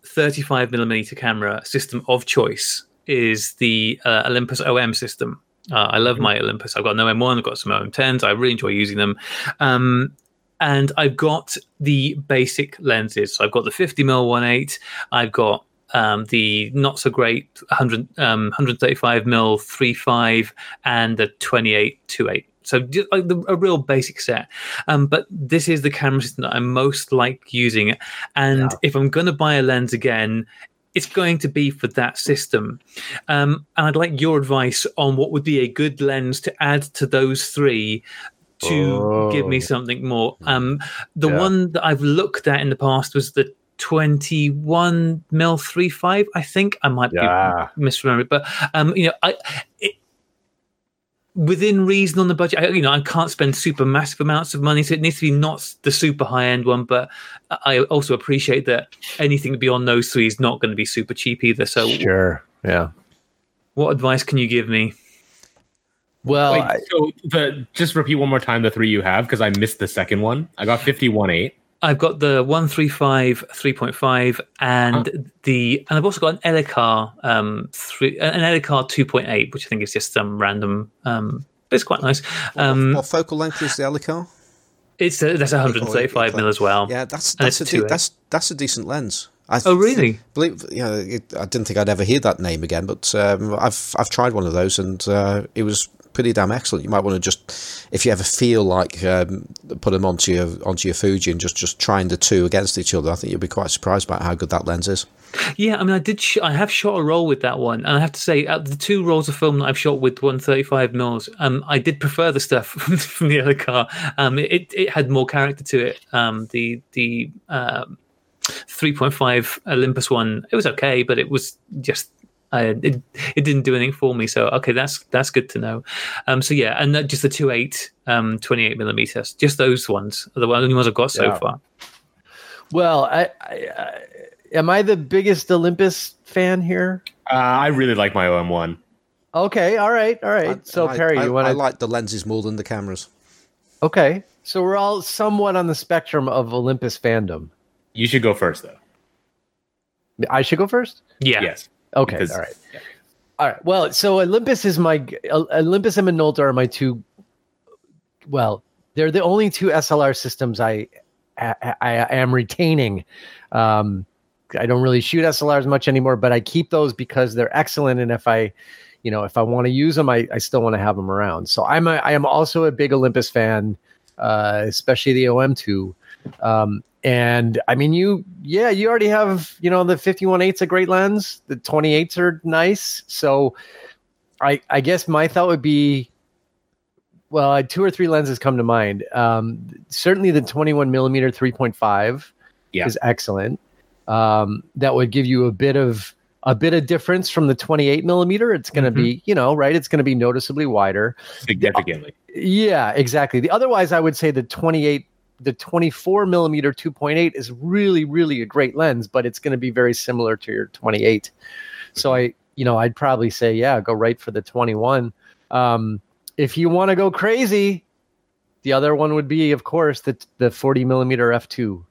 35 millimeter camera system of choice is the uh, Olympus OM system. Uh, I love my Olympus. I've got an OM1, I've got some OM10s. I really enjoy using them. Um, and I've got the basic lenses. So I've got the 50 mm 1.8. I've got um, the not so great 100, um, 135 mm 3.5 and the 28 2.8. So just like the, a real basic set. Um, but this is the camera system that I most like using. And Yeah. if I'm going to buy a lens again, it's going to be for that system. Um, and I'd like your advice on what would be a good lens to add to those three to give me Oh. something more. Um, the Yeah. one that I've looked at in the past was the 21 mil 35 i think i might Yeah. be misremembering but um you know i it, within reason on the budget I, you know i can't spend super massive amounts of money so it needs to be not the super high end one but i also appreciate that anything beyond those three is not going to be super cheap either so Sure. Yeah. what advice can you give me Well, Wait, I- so the just repeat one more time the three you have because I missed the second one. I got 51.8. I've got the 135 3.5 and the and I've also got an Elicar um three an Elicar 2.8 which I think is just some random um but it's quite nice. Um what focal length is the Elicar? it's a, that's 135 mil as well. Yeah, that's that's a de- that's that's a decent lens. I Oh, really? Believe you know, it, I didn't think I'd ever hear that name again, but um, I've I've tried one of those and uh, it was pretty damn excellent. You might want to just, if you ever feel like um, put them onto your onto your Fuji and just just trying the two against each other. I think you'll be quite surprised about how good that lens is. Yeah, I mean, I did. Sh- I have shot a roll with that one, and I have to say, out the two rolls of film that I've shot with 135 mils, um, I did prefer the stuff from the Elicar. Um, it it had more character to it. Um, the the um, 3.5 Olympus one, it was okay, but it was just. I, it it didn't do anything for me, so okay, that's that's good to know. Um, so yeah, and that, just the 2.8, um, 28 millimeters, just those ones are the only ones I've got so Yeah. far. well, I, I, I, am I the biggest Olympus fan here? Uh, I really like my OM1. Okay. All right. All right. I- so I, Perry, I, you want I like the lenses more than the cameras. Okay. So we're all somewhat on the spectrum of Olympus fandom. You should go first though. I should go first. Yeah, Yes. Okay. Because- all right. All right. Well, so Olympus is my Olympus and Minolta are my two. Well, they're the only two SLR systems I I, I am retaining. Um, I don't really shoot SLRs much anymore, but I keep those because they're excellent. And if I, you know, if I want to use them, I, I still want to have them around. So I'm a, I am also a big Olympus fan, uh, especially the OM2. Um, and I mean, you, yeah, you already have, you know, the 51.8's a great lens. The 28s are nice. So I, I guess my thought would be, well, I- two or three lenses come to mind. Um, certainly the 21 millimeter 3.5 Yeah. is excellent. Um, that would give you a bit of a bit of difference from the 28 millimeter. It's going to be, you know, right? It's going to be noticeably wider. Significantly. Yeah, exactly. The otherwise, I would say the 28, the 24 millimeter 2.8 is really, really a great lens, but it's going to be very similar to your 28. So I, you know, I'd probably say, yeah, go right for the 21. Um, if you want to go crazy, the other one would be, of course, the the 40 millimeter f2.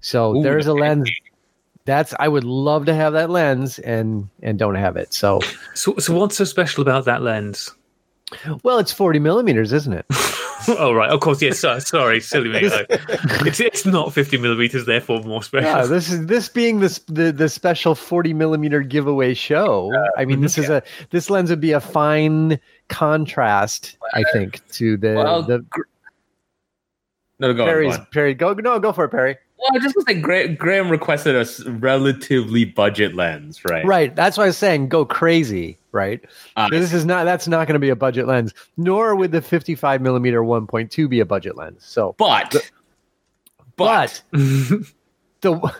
So Ooh, there's a lens. That's I would love to have that lens and and don't have it. So So, so what's so special about that lens? well, it's 40 millimeters, isn't it? oh right, of course, yes. so- sorry, silly me. it's, it's not fifty millimeters, therefore more special. Yeah, this is this being this the the special 40 millimeter giveaway show. Uh, I mean, this is a this lens would be a fine contrast, I think, to the Well, the No, go on, go Perry's on. Perry. Go no, go for it, Perry. Well, I was just gonna say, Gra- Graham requested a relatively budget lens, right? Right, that's why I was saying go crazy. Right, Uh, this is not that's not going to be a budget lens, nor would the 55 millimeter 1.2 be a budget lens. So, but, but, but the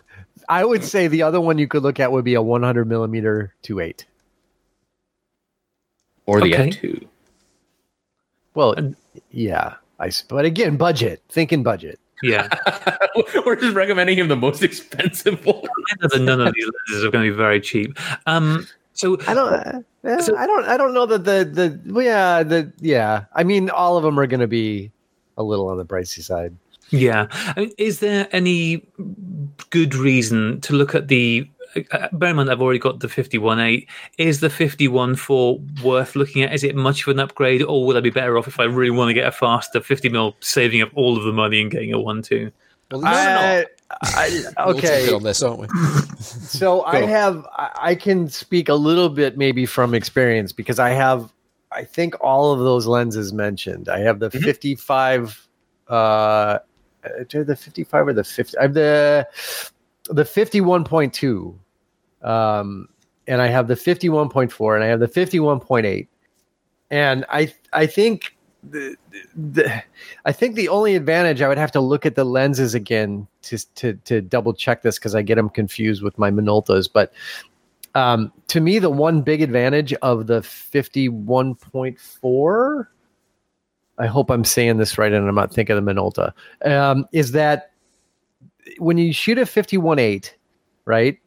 I would say the other one you could look at would be a 100 millimeter 2.8. or the Okay. F2. Well, yeah, I. but again, budget. Thinking budget. Yeah, We're just recommending him the most expensive one. I know that none of these lenses are going to be very cheap. Um, so I don't. Uh, So- I don't. I don't know that the the well, yeah the yeah. I mean, all of them are going to be a little on the pricey side. Yeah. I mean, Is there any good reason to look at the? Uh, bear in mind, I've already got the 51.8. Is the 51.4 worth looking at? Is it much of an upgrade, or will I be better off if I really want to get a faster 50 mil, saving up all of the money and getting a 1.2? Well, I, I, we'll take okay, it on this, aren't we? so I have. I I can speak a little bit maybe from experience because I have. I think all of those lenses mentioned. I have the Mhm. 55. Uh, uh, do the 55 or the 50? I have the the 51.2 um and i have the 51.4 and i have the 51.8 and i i think the, the i think the only advantage i would have to look at the lenses again to to, to double check this because i get them confused with my minoltas but um to me the one big advantage of the 51.4 i hope i'm saying this right and i'm not thinking of the minolta um is that when you shoot a 51.8 right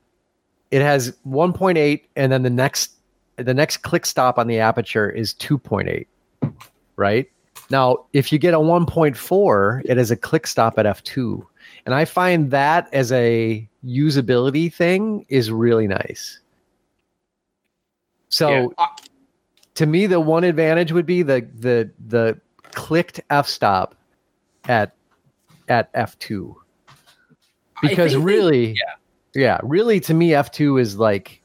it has 1.8 and then the next the next click stop on the aperture is 2.8 right now if you get a 1.4 it is a click stop at f2 and i find that as a usability thing is really nice so Yeah. Uh, to me the one advantage would be the the the clicked f stop at at f2 I because think they- really yeah. yeah really to me f2 is like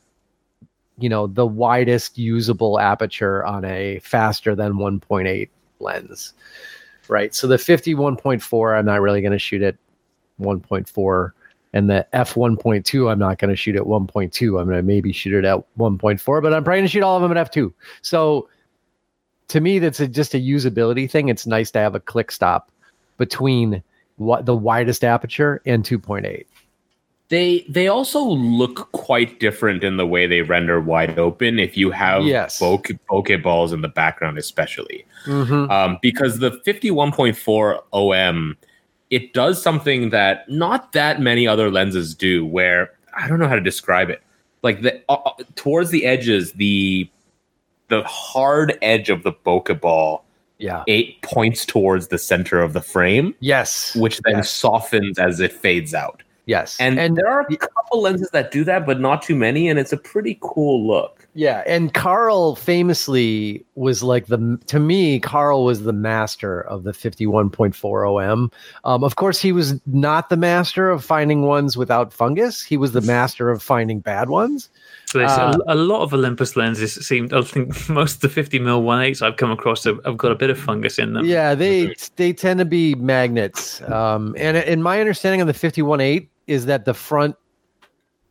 you know the widest usable aperture on a faster than 1.8 lens right? So the 51.4 i'm not really going to shoot at 1.4 and the f1.2 i'm not going to shoot at 1.2 i'm going to maybe shoot it at 1.4 but i'm probably going to shoot all of them at f2 so to me that's a, just a usability thing. It's nice to have a click stop between what the widest aperture and 2.8 They they also look quite different in the way they render wide open if you have Yes. bokeh, bokeh balls in the background, especially. mm-hmm. um, because the 51.4 OM it does something that not that many other lenses do where I don't know how to describe it like the uh, uh, towards the edges the the hard edge of the bokeh ball yeah. it points towards the center of the frame yes. which then Yes. softens as it fades out. Yes. And, and there are a couple lenses that do that but not too many and it's a pretty cool look Yeah, and Carl famously was like the to me, Carl was the master of the 51.4 OM. Um, of course, he was not the master of finding ones without fungus. He was the master of finding bad ones. So Uh, a, a lot of Olympus lenses seem. I think most of the 50 mil 1.8s I've come across have, have got a bit of fungus in them. Yeah, they they tend to be magnets. Um, and in my understanding of the 51.8 is that the front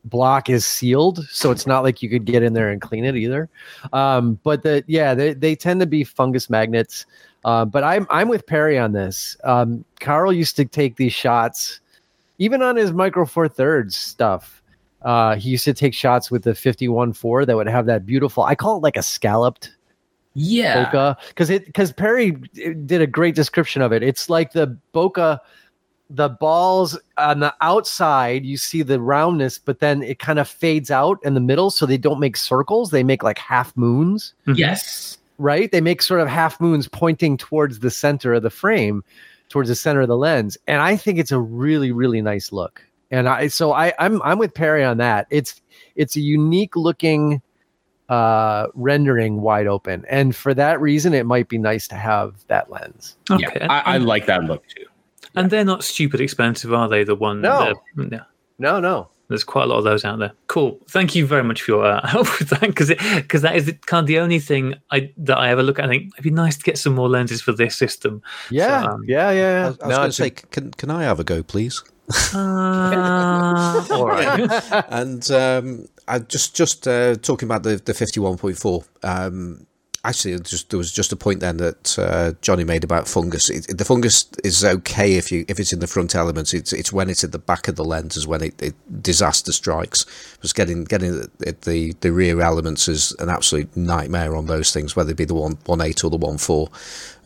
block is sealed, so it's not like you could get in there and clean it either. Um, but the yeah, they they tend to be fungus magnets. Uh, but I'm I'm with Perry on this. Um, Carl used to take these shots, even on his micro four thirds stuff. Uh, he used to take shots with the 51.4 that would have that beautiful. I call it like a scalloped yeah bokeh because it because Perry did a great description of it. It's like the bokeh, the balls on the outside, you see the roundness, but then it kind of fades out in the middle, so they don't make circles. They make like half moons, yes right? They make sort of half moons pointing towards the center of the frame, towards the center of the lens, and I think it's a really really nice look. And I so I I'm I'm with Perry on that. It's it's a unique looking uh rendering wide open and for that reason it might be nice to have that lens Okay. yeah I, I like that look too and they're not stupid expensive, are they? The one. No. yeah. no no There's quite a lot of those out there. Cool. Thank you very much for your uh, help with that because because that is kind of the only thing I that I ever look at. I think it'd be nice to get some more lenses for this system. yeah um, yeah yeah, I was, I was No, going to say, can, can I have a go, please? Uh, all right. and um, I just just uh, talking about the the fifty one point four. Um, actually, just there was just a point then that uh, Johnny made about fungus. It, the fungus is okay if you if it's in the front elements. It's it's when it's at the back of the lens is when it, it disaster strikes. Because getting getting the, the rear elements is an absolute nightmare on those things, whether it be the one one eight or the one four.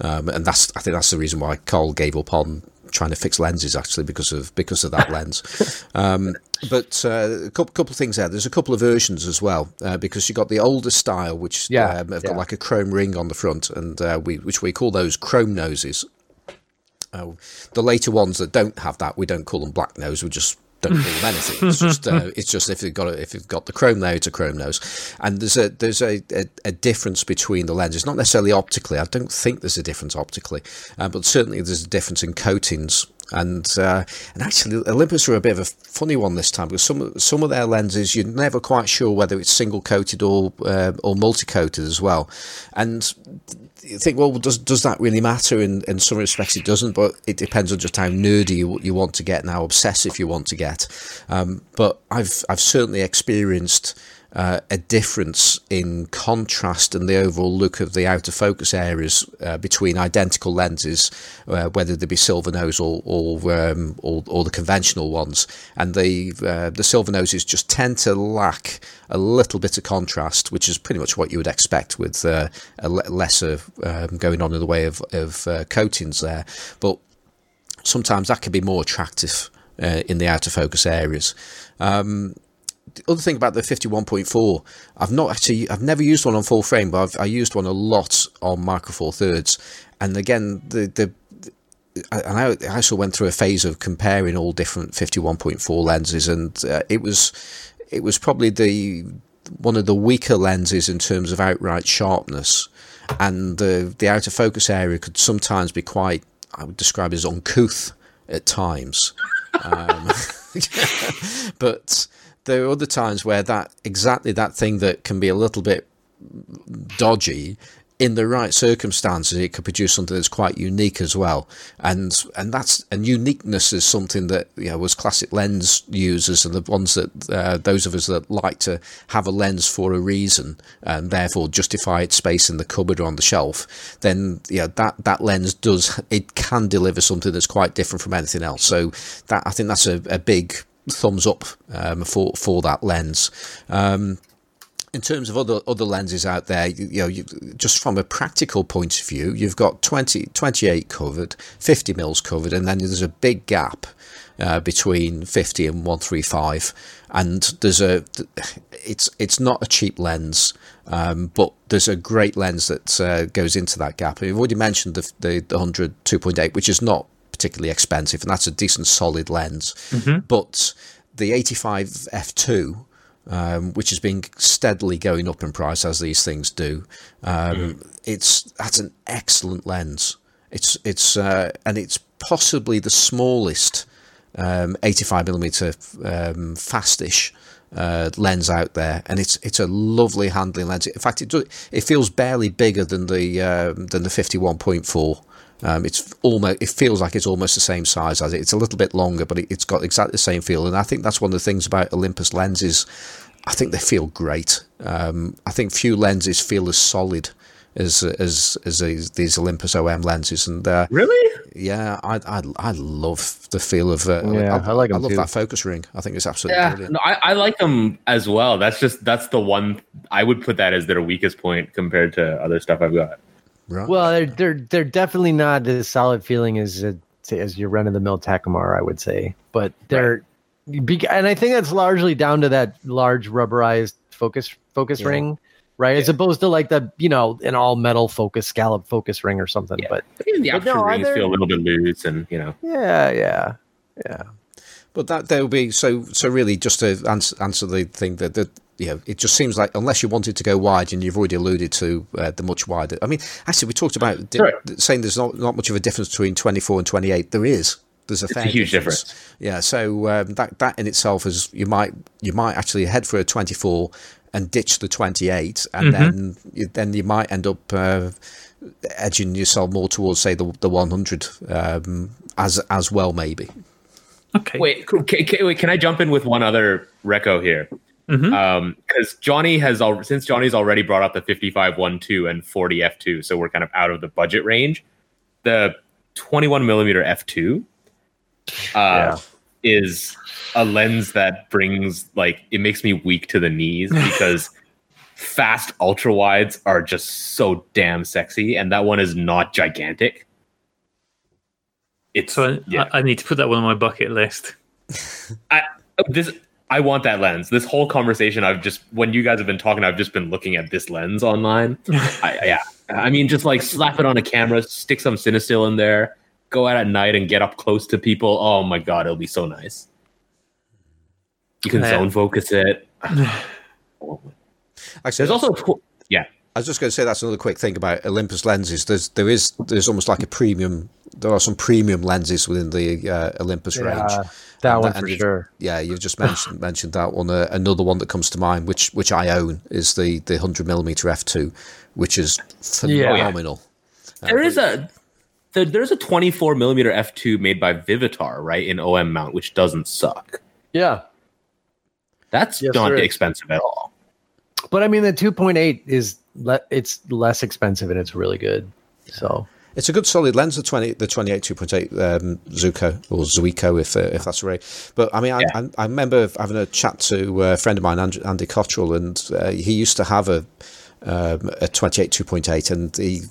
Um, and that's I think that's the reason why Carl gave up on trying to fix lenses actually because of because of that lens. Um, but uh, a couple, couple of things there. There's a couple of versions as well uh, because you got the older style, which Yeah, um, have yeah. got like a chrome ring on the front, and uh, we which we call those chrome noses. Uh, the later ones that don't have that, we don't call them black nose. We just don't them anything. It's just uh, it's just if you've got a, if you've got the chrome there, it's a chrome nose. And there's a there's a, a, a difference between the lenses, not necessarily optically. I don't think there's a difference optically, uh, but certainly there's a difference in coatings. And uh, and actually, Olympus are a bit of a funny one this time because some some of their lenses you're never quite sure whether it's single coated or uh, or multi coated as well. And you think, well, does does that really matter? In in some respects, it doesn't, but it depends on just how nerdy you, you want to get and how obsessive you want to get. Um, but I've I've certainly experienced. Uh, a difference in contrast and the overall look of the outer focus areas uh, between identical lenses, uh, whether they be silver nose or or, um, or or the conventional ones, and the uh, the silver noses just tend to lack a little bit of contrast, which is pretty much what you would expect with uh, a lesser um, going on in the way of of uh, coatings there, but sometimes that can be more attractive in the outer focus areas. Um, the other thing about the 51.4, I've not actually, I've never used one on full frame, but I've, I used one a lot on Micro Four Thirds, and again, the the and I also went through a phase of comparing all different 51.4 lenses, and uh, it was it was probably the one of the weaker lenses in terms of outright sharpness, and the the outer focus area could sometimes be quite I would describe as uncouth at times. Um, but there are other times where that exactly that thing that can be a little bit dodgy in the right circumstances it could produce something that's quite unique as well. And and that's and uniqueness is something that you know was classic lens users and the ones that uh, those of us that like to have a lens for a reason and therefore justify its space in the cupboard or on the shelf then yeah that that lens does it can deliver something that's quite different from anything else. So that i think that's a, a big thumbs up um, for for that lens um, in terms of other other lenses out there, you, know, you, just from a practical point of view, you've got 20, 28 covered, 50 mils covered, and then there's a big gap uh, between 50 and 135. And there's a, it's it's not a cheap lens, um, but there's a great lens that uh, goes into that gap. We've already mentioned the, the, the 100 2.8, which is not particularly expensive, and that's a decent solid lens. But the 85 f2 um, which has been steadily going up in price as these things do. Um, It's that's an excellent lens. It's it's uh, and it's possibly the smallest um, 85 millimeter um, fastish uh, lens out there, and it's it's a lovely handling lens. In fact, it do, it feels barely bigger than the um, than the 51.4. Um, it's almost it feels like it's almost the same size as it. It's a little bit longer, but it, it's got exactly the same feel. And I think that's one of the things about Olympus lenses. I think they feel great. Um, I think few lenses feel as solid as as as these, these Olympus OM lenses. And uh, Really? yeah, I, I I love the feel of. Uh, Yeah, I like 'em I love too. that focus ring. I think it's absolutely Yeah, brilliant. no, I, I like them as well. That's just that's the one I would put that as their weakest point compared to other stuff I've got. Right. Well, they're they're they're definitely not as solid feeling as a, as your run of the mill Takumar, I would say. But they're be- and I think that's largely down to that large rubberized focus focus Yeah. ring, right? As opposed to like the you know an all metal focus scallop focus ring or something. Yeah. But Even the But no, rings there- feel a little bit loose, and you know. yeah, yeah, yeah. But that there will be so so really just to answer, answer the thing that that you know it just seems like unless you wanted to go wide and you've already alluded to uh, the much wider. I mean, actually, we talked about di- Right. saying there's not not much of a difference between 24 and 28. There is. There's a It's a huge difference. Yeah. So um, that that in itself is you might you might actually head for a 24 and ditch the 28, and then you, then you might end up. Uh, edging yourself more towards say the the 100 um, as as well maybe Okay. Wait, can, can, wait, can I jump in with one other reco here? Because Johnny has al- since Johnny's already brought up the 55 1.2 and 40 f2, so we're kind of out of the budget range. The 21 millimeter f2 uh, Yeah. is a lens that brings like it makes me weak to the knees because fast ultra wides are just so damn sexy, and that one is not gigantic. It's So I, yeah. I, I need to put that one on my bucket list. I this I want that lens. This whole conversation, I've just when you guys have been talking, I've just been looking at this lens online. I, yeah, I mean, just like slap it on a camera, stick some Cinestill in there, go out at night and get up close to people. Oh my god, it'll be so nice. You can Yeah. zone focus it. Actually, There's also a tw- yeah. I was just going to say that's another quick thing about Olympus lenses. There's there is there's almost like a premium. There are some premium lenses within the uh, Olympus range. Yeah, that And one and for you've- sure. Yeah, you've just mentioned mentioned that one. Uh, another one that comes to mind, which which I own, is the the hundred millimeter f two, which is Yeah. phenomenal. There is a there, there's a 24 millimeter f2 made by Vivitar, right, in OM mount, which doesn't suck. Yeah, That's Yes, not expensive at all. but I mean the 2.8 is le- it's less expensive and it's really good. So It's a good solid lens, the twenty, the twenty eight two point eight um, Zuko or Zuiko, if uh, if that's right. But I mean, I, Yeah. I, I remember having a chat to a friend of mine, Andy, Andy Cottrell, and uh, he used to have a um, a twenty eight two point eight, and he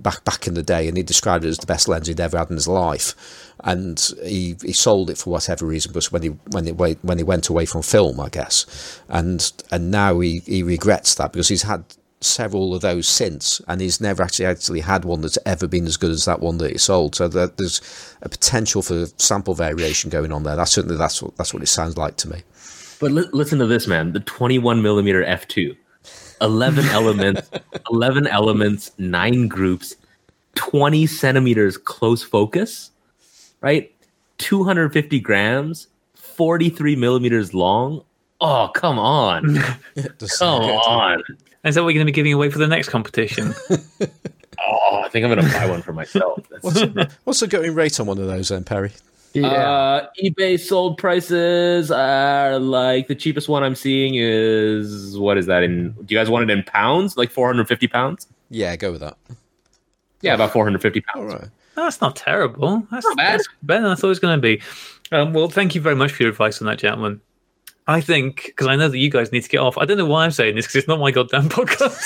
back back in the day, and he described it as the best lens he'd ever had in his life. And he, he sold it for whatever reason, but when he when he when he went away from film, I guess, and and now he, he regrets that because he's had several of those since, and he's never actually actually had one that's ever been as good as that one that he sold. So that there's a potential for sample variation going on there. That's certainly that's what that's what it sounds like to me. But li- listen to this, man. The 21 millimeter f2, 11 elements, 11 elements, nine groups, 20 centimeters close focus, right? 250 grams, 43 millimeters long. Oh, come on. Come on. Is that what we're going to be giving away for the next competition? Oh, I think I'm going to buy one for myself. That's- What's the going rate on one of those then, Perry? yeah, Uh, eBay sold prices are like the cheapest one I'm seeing is what is that in? Do you guys want it in pounds? Like 450 pounds? Yeah, go with that. Yeah, about 450 All pounds. right. That's not terrible. That's, Not bad. that's better than I thought it was going to be. Um, well, thank you very much for your advice on that, gentlemen. I think because I know that you guys need to get off. I don't know why I'm saying this because it's not my goddamn podcast,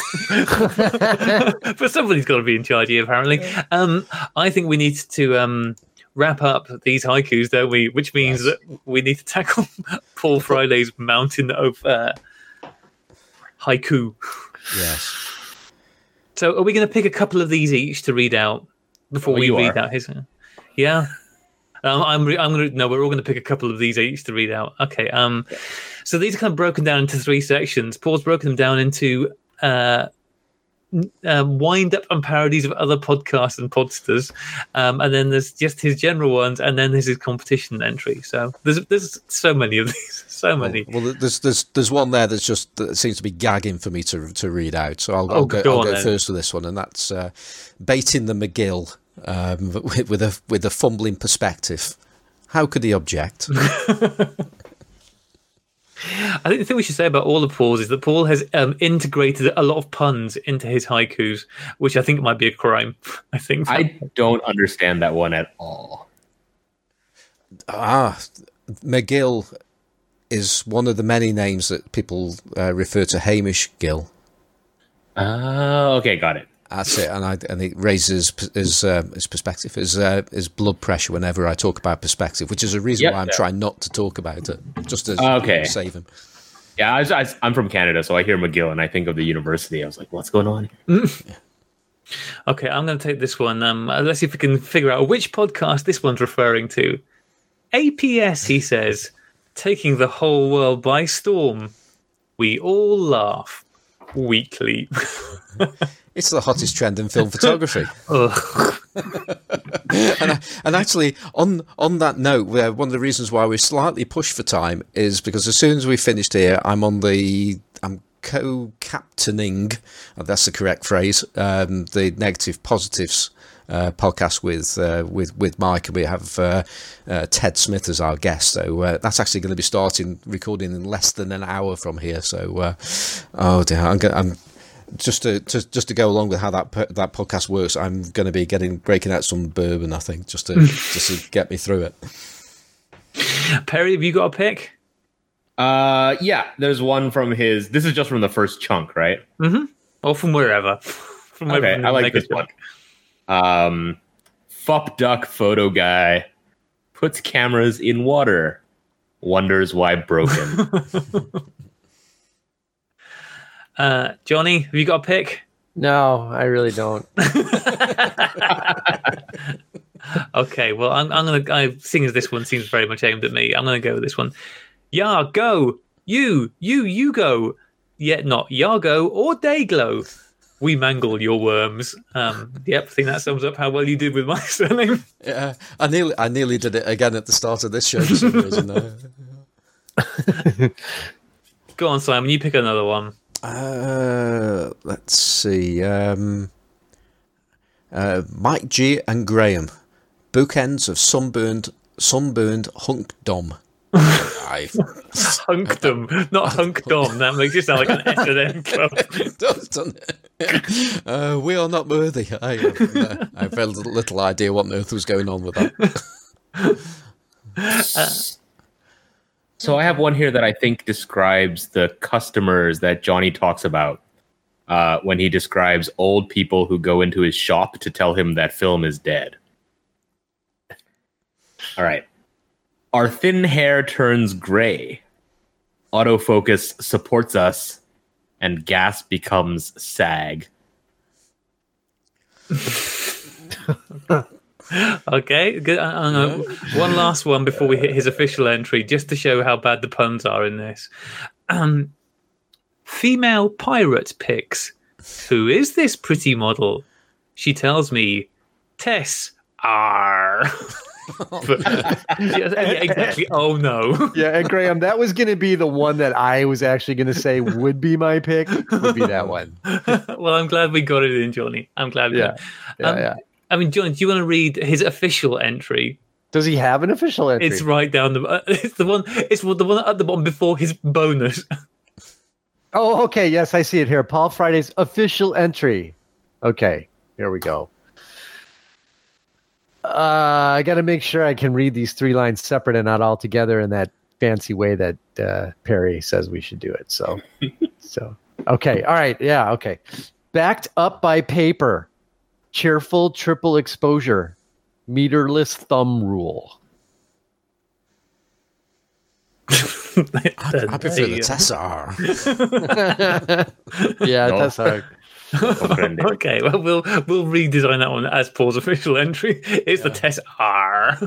but somebody's got to be in charge here, apparently. Um, I think we need to um, wrap up these haikus, don't we? Which means Yes. that we need to tackle Paul Friday's mountain of uh, haiku. Yes. So, are we going to pick a couple of these each to read out before Oh, we read are. out his? Yeah. Um, I'm. Re- I'm going to. No, we're all going to pick a couple of these each to read out. Okay. Um. So these are kind of broken down into three sections. Paul's broken them down into uh, uh, wind up and parodies of other podcasts and podsters, um, and then there's just his general ones, and then there's his competition entry. So there's there's so many of these, so many. Well, there's there's there's one there that's just that seems to be gagging for me to to read out. So I'll, Oh, I'll go, go I'll go first with this one, and that's uh, baiting the McGill um, with, with a with a fumbling perspective. How could he object? I think the thing we should say about all of Paul's is that Paul has um, integrated a lot of puns into his haikus, which I think might be a crime. I think. I don't understand that one at all. ah, McGill is one of the many names that people uh, refer to Hamish Gill. Oh, okay, got it. That's it, and I and it raises p- his uh, his perspective, his uh, his blood pressure whenever I talk about perspective, which is a reason Yep, why I'm yeah. trying not to talk about it, just to Okay. save him. Yeah, I, I, I'm from Canada, so I hear McGill and I think of the university. I was like, what's going on? Okay, I'm going to take this one. Um, uh, let's see if we can figure out which podcast this one's referring to. APS, he says, taking the whole world by storm. We all laugh weekly. It's the hottest trend in film photography. And, I, and actually, on on that note, uh, one of the reasons why we're slightly pushed for time is because as soon as we finished here, I'm on the I'm co-captaining. uh, that's the correct phrase. Um, the negative positives. Uh, podcast with uh, with with Mike, and we have uh, uh, Ted Smith as our guest. So uh, that's actually going to be starting recording in less than an hour from here. So, uh, oh dear, I'm, go- I'm just to, to just to go along with how that that podcast works, I'm going to be getting breaking out some bourbon. I think just to just to get me through it. Perry, have you got a pick? Uh, yeah, there's one from his. This is just from the first chunk, right? Mm-hmm. Or from wherever? from wherever Okay, wherever I like this one. Um, Fup duck photo guy puts cameras in water. Wonders why broken. Uh, Johnny, have you got a pick? No, I really don't. Okay, well, I'm, I'm gonna. I seeing as this one seems very much aimed at me, I'm gonna go with this one. Yeah, go you, you, you go. Yet not Yargo or Dayglow. We mangle your worms. Um, yep, I think that sums up how well you did with my surname. Yeah, I nearly, I nearly did it again at the start of this show for some reason. Go on, Simon. You pick another one. Uh, let's see. Um, uh, Mike G and Graham, bookends of sunburned, sunburned hunkdom. I Hunkdom, not hunkdom. That makes you sound like an S and M club. it does, doesn't it? Uh, we are not worthy. I, uh, I have very little idea what on earth was going on with that. So I have one here that I think describes the customers that Johnny talks about uh, when he describes old people who go into his shop to tell him that film is dead. All right. Our thin hair turns gray. Autofocus supports us, and gas becomes sag. Okay, good. I- I'm gonna- one last one before we hit his official entry, just to show how bad the puns are in this. Um, female pirate picks. Who is this pretty model? She tells me, Tess R. But- yeah, yeah, exactly. Oh no. Yeah, and Graham, that was going to be the one that I was actually going to say would be my pick. Would be that one. well, I'm glad we got it in, Johnny. I'm glad. we Yeah, yeah, Um, yeah. I mean, John, do you want to read his official entry? Does he have an official entry? It's right down the. Uh, it's the one. It's the one at the bottom before his bonus. Oh, okay. Yes, I see it here. Paul Friday's official entry. Okay, here we go. Uh, I got to make sure I can read these three lines separate and not all together in that fancy way that uh, Perry says we should do it. So, so okay, all right, yeah, okay. Backed up by paper, cheerful triple exposure, meterless thumb rule. I, I prefer the Tessar. Yeah, No. that's hard. Okay, well we'll we'll redesign that one as Paul's official entry. It's the test R.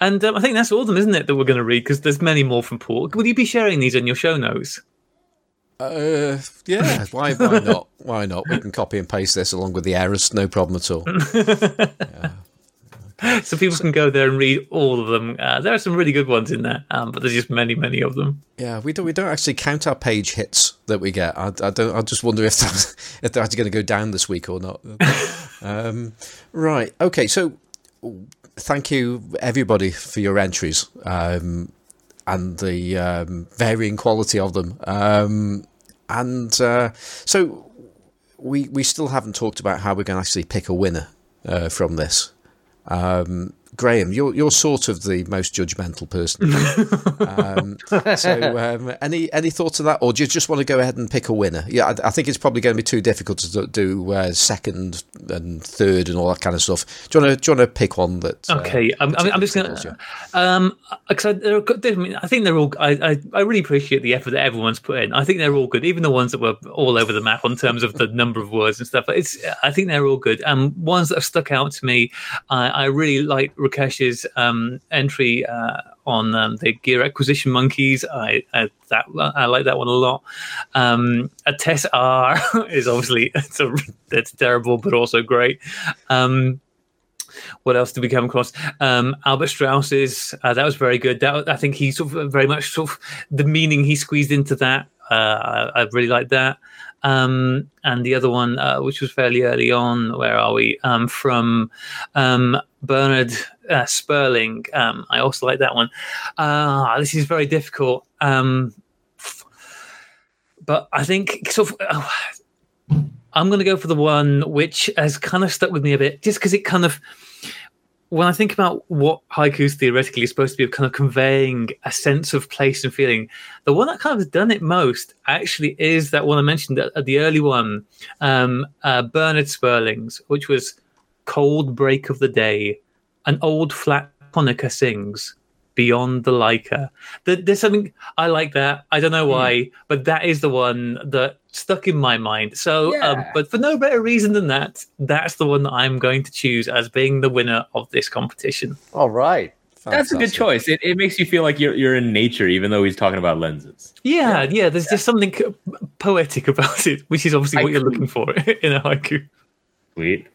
And um, I think that's all of them, isn't it, that we're going to read? Because there's many more from Paul. Will you be sharing these in your show notes? Uh, yeah, why, why not? Why not? We can copy and paste this along with the errors, no problem at all. So people can go there and read all of them. Uh, there are some really good ones in there, um, but there's just many, many of them. Yeah, we don't we don't actually count our page hits that we get. I, I don't. I just wonder if that, if they're actually going to go down this week or not. um, right. Okay. So, thank you everybody for your entries um, and the um, varying quality of them. Um, and uh, so, we we still haven't talked about how we're going to actually pick a winner uh, from this. Um, Graham, you're you're sort of the most judgmental person. um, so, um, any any thoughts on that, or do you just want to go ahead and pick a winner? Yeah, I, I think it's probably going to be too difficult to do- uh, second and third and all that kind of stuff. Do you want to do you want to pick one that? uh, Okay, I'm, I'm, I'm just gonna. you? Um, because I, they're I, think they're all. I, I, I really appreciate the effort that everyone's put in. I think they're all good, even the ones that were all over the map in terms of the number of words and stuff. But It's. I think they're all good. Um, ones that have stuck out to me. I, I really like Rakesh's um entry uh, on um, the gear acquisition monkeys. I, I that I like that one a lot. Um, a Tess R is obviously it's a terrible, but also great. Um, what else did we come across? Um, Albert Strauss's uh, that was very good. That I think he sort of very much sort of the meaning he squeezed into that. Uh, I, I really like that. Um, and the other one, uh, which was fairly early on, where are we? Um, from um, Bernard uh, Sperling. Um, I also like that one. Uh, this is very difficult. Um, but I think sort of. Uh, I'm going to go for the one which has kind of stuck with me a bit, just because it kind of, when I think about what haikus theoretically is supposed to be of kind of conveying a sense of place and feeling, the one that kind of has done it most actually is that one I mentioned, at the early one, um, uh, Bernard Sperling's, which was cold break of the day, an old flat Hanukkah sings beyond the Leica. There's something I like that. I don't know why, but that is the one that stuck in my mind. So, um, but for no better reason than that, that's the one that I'm going to choose as being the winner of this competition. All right. That's a good Fantastic. choice. It, it makes you feel like you're you're in nature, even though he's talking about lenses. Yeah, yeah. there's just something poetic about it, which is obviously what you're looking for in a haiku. Sweet.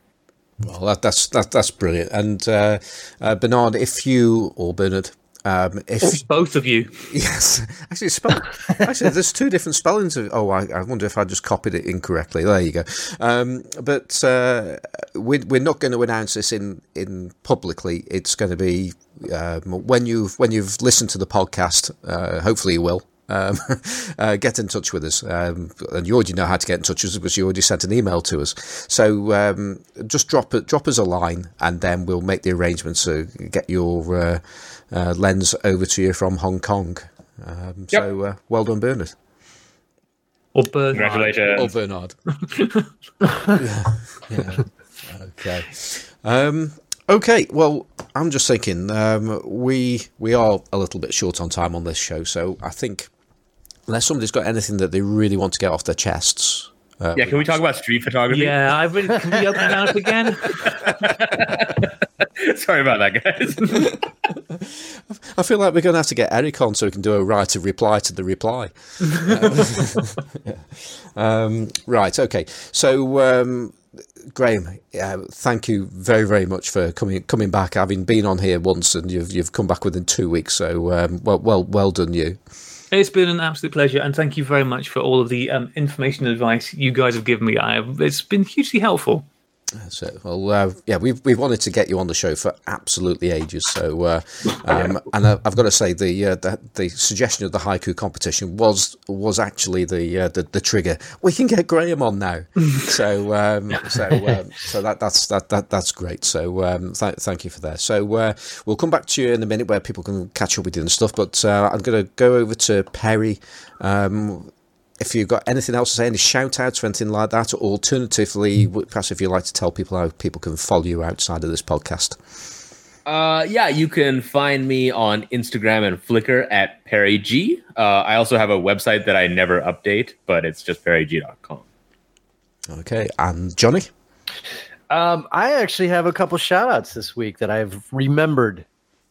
Well, that, that's that, that's brilliant. And uh, uh, Bernard, if you or Bernard, um, if Both of you. yes, actually, spell, actually, there's two different spellings. Of, oh, I, I wonder if I just copied it incorrectly. There you go. Um, but uh, we, we're not going to announce this in in publicly. It's going to be um, when you've when you've listened to the podcast. Uh, hopefully, you will. Um, uh, get in touch with us, um, and you already know how to get in touch with us because you already sent an email to us. So um, just drop drop us a line, and then we'll make the arrangements to get your uh, uh, lens over to you from Hong Kong. Um, So uh, well done, Bernard. Or Bernard. Congratulations. Bernard. yeah, yeah. Okay. Um, okay. Well, I'm just thinking um, we we are a little bit short on time on this show, so I think unless somebody's got anything that they really want to get off their chests. Uh, Yeah, can we talk about street photography? Yeah, I really can we open that up again? Sorry about that, guys. I feel like we're going to have to get Eric on so we can do a right of reply to the reply. um, right, okay. So, um, Graham, uh, thank you very, very much for coming coming back. Having been on here once, and you've you've come back within two weeks. So, um, well, well, well done, you. It's been an absolute pleasure, and thank you very much for all of the um, information and advice you guys have given me. I it's been hugely helpful. So, well, uh, yeah, we've we've wanted to get you on the show for absolutely ages. So, uh, um, and I, I've got to say the, uh, the the suggestion of the haiku competition was was actually the uh, the, the trigger. We can get Graham on now. so, um, so um, so that that's that, that that's great. So, um, th- thank you for that. So, uh, we'll come back to you in a minute where people can catch up with you and stuff. But uh, I'm going to go over to Perry. Um, if you've got anything else to say, any shout outs or anything like that, or alternatively, perhaps if you'd like to tell people how people can follow you outside of this podcast. Uh, yeah, you can find me on Instagram and Flickr at Perry G. Uh, I also have a website that I never update, but it's just perryg.com. Okay, and Johnny? Um, I actually have a couple shout outs this week that I've remembered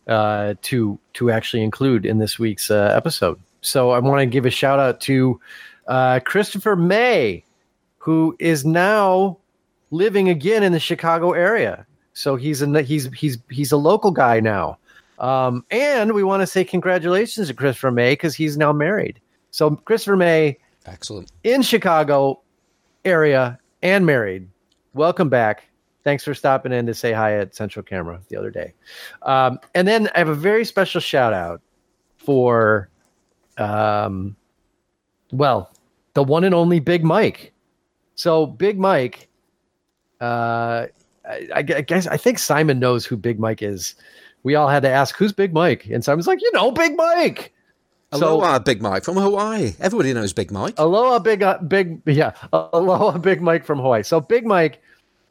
uh, to to actually include in this week's uh, episode. So I want to give a shout out to uh, Christopher May, who is now living again in the Chicago area. So he's a he's he's he's a local guy now. Um, and we want to say congratulations to Christopher May because he's now married. So Christopher May Excellent. in Chicago area and married. Welcome back. Thanks for stopping in to say hi at Central Camera the other day. Um, and then I have a very special shout out for, um, well, the one and only Big Mike. So Big Mike, uh, I, I guess I think Simon knows who Big Mike is. We all had to ask who's Big Mike, and Simon's like, you know, Big Mike. Aloha, Big Mike from Hawaii. Everybody knows Big Mike. Aloha, big, uh, big, yeah. Aloha, Big Mike from Hawaii. So Big Mike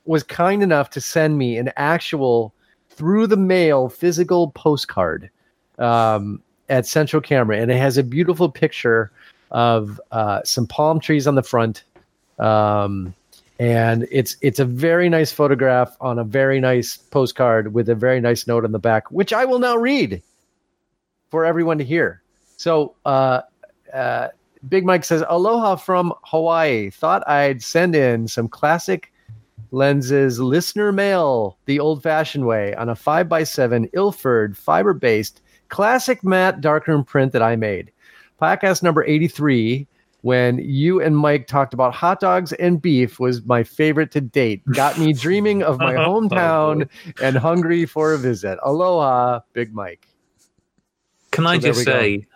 was kind enough to send me an actual through the mail physical postcard um, at Central Camera, and it has a beautiful picture of uh, some palm trees on the front, um, and it's it's a very nice photograph on a very nice postcard with a very nice note on the back, which I will now read for everyone to hear. So. Uh, uh, Big Mike says, Aloha from Hawaii. Thought I'd send in some classic lenses listener mail the old fashioned way on a 5x7 Ilford fiber based classic matte darkroom print that I made. Podcast number 83, when you and Mike talked about hot dogs and beef, was my favorite to date. Got me dreaming of my hometown and hungry for a visit. Aloha, Big Mike. Can I So there just we go. say,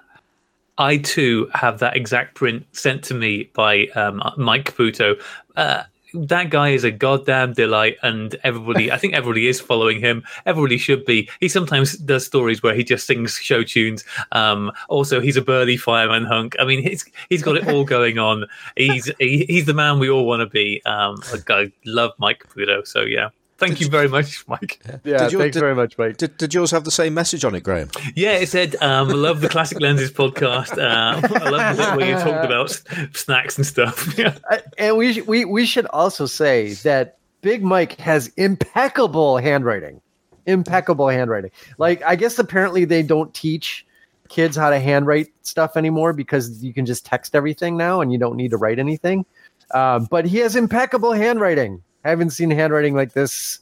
I too have that exact print sent to me by um, Mike Caputo. Uh, that guy is a goddamn delight, and everybody, I think everybody is following him. Everybody should be. He sometimes does stories where he just sings show tunes. Um, also, he's a burly fireman hunk. I mean, he's he's got it all going on. He's he, he's the man we all want to be. Um, I love Mike Pluto, So yeah, Thank you very much, Mike. Yeah, Did you- thanks did- very much, Mike. Did, did yours have the same message on it, Graham? Yeah, it said, um, "Love the Classic Lenses podcast." Uh, I love the bit where you talked about snacks and stuff. Yeah. Uh, and we we we should also say that Big Mike has impeccable handwriting, impeccable handwriting. Like I guess apparently they don't teach kids how to handwrite stuff anymore because you can just text everything now and you don't need to write anything. Um, but he has impeccable handwriting. I haven't seen handwriting like this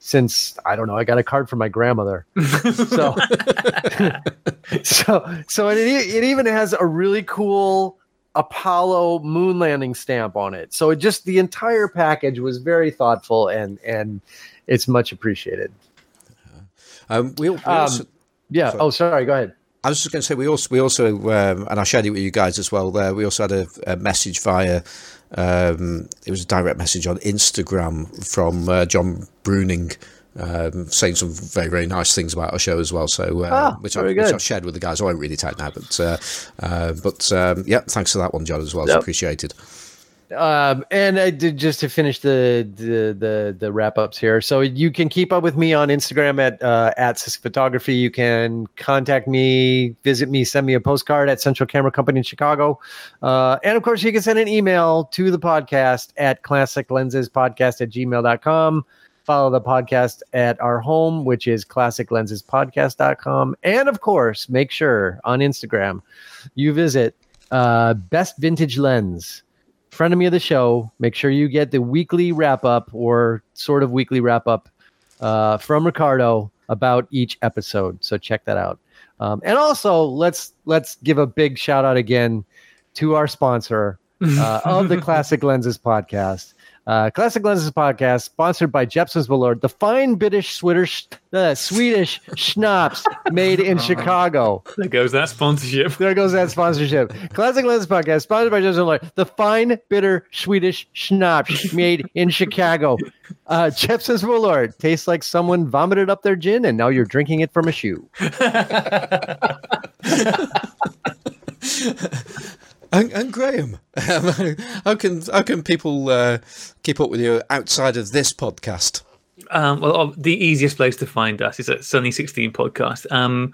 since I don't know. I got a card from my grandmother. so so so it, it even has a really cool Apollo moon landing stamp on it. So it just the entire package was very thoughtful and and it's much appreciated. Um, we, we Um, Yeah. Sorry. Oh, sorry. Go ahead. I was just going to say we also we also um, and I shared it with you guys as well. There, we also had a, a message via. Um, it was a direct message on Instagram from uh, John Bruning. Um, saying some very very nice things about our show as well, so uh, Ah, which, I, which. I've shared with the guys. I won't read it out now, but uh, uh, but um, yeah, thanks for that one, John, as well. It's Yep. appreciated. Um, and I did just to finish the the the, the wrap ups here. So you can keep up with me on Instagram at uh, at Cisco Photography. You can contact me, visit me, send me a postcard at Central Camera Company in Chicago, uh, and of course you can send an email to the podcast at Classic Lenses Podcast at gmail.com. Follow the podcast at our home, which is classiclensespodcast.com. And of course, make sure on Instagram you visit uh, Best Vintage Lens friend of me of the show. Make sure you get the weekly wrap up or sort of weekly wrap up uh, from Ricardo about each episode. So check that out. Um, and also let's let's give a big shout out again to our sponsor uh, of the Classic Lenses podcast. Uh, Classic Lenses podcast, sponsored by Jeppson's Malört, the fine British Swedish, uh, Swedish schnapps made in Chicago. There goes that sponsorship. There goes that sponsorship. Classic Lenses Podcast, sponsored by Jeppson's Malört. The fine, bitter Swedish schnapps made in Chicago. Uh, Jeppson's Malört tastes like someone vomited up their gin and now you're drinking it from a shoe. And, and Graham, how can how can people uh, keep up with you outside of this podcast? Um, well, uh, the easiest place to find us is at Sunny Sixteen Podcast. Um,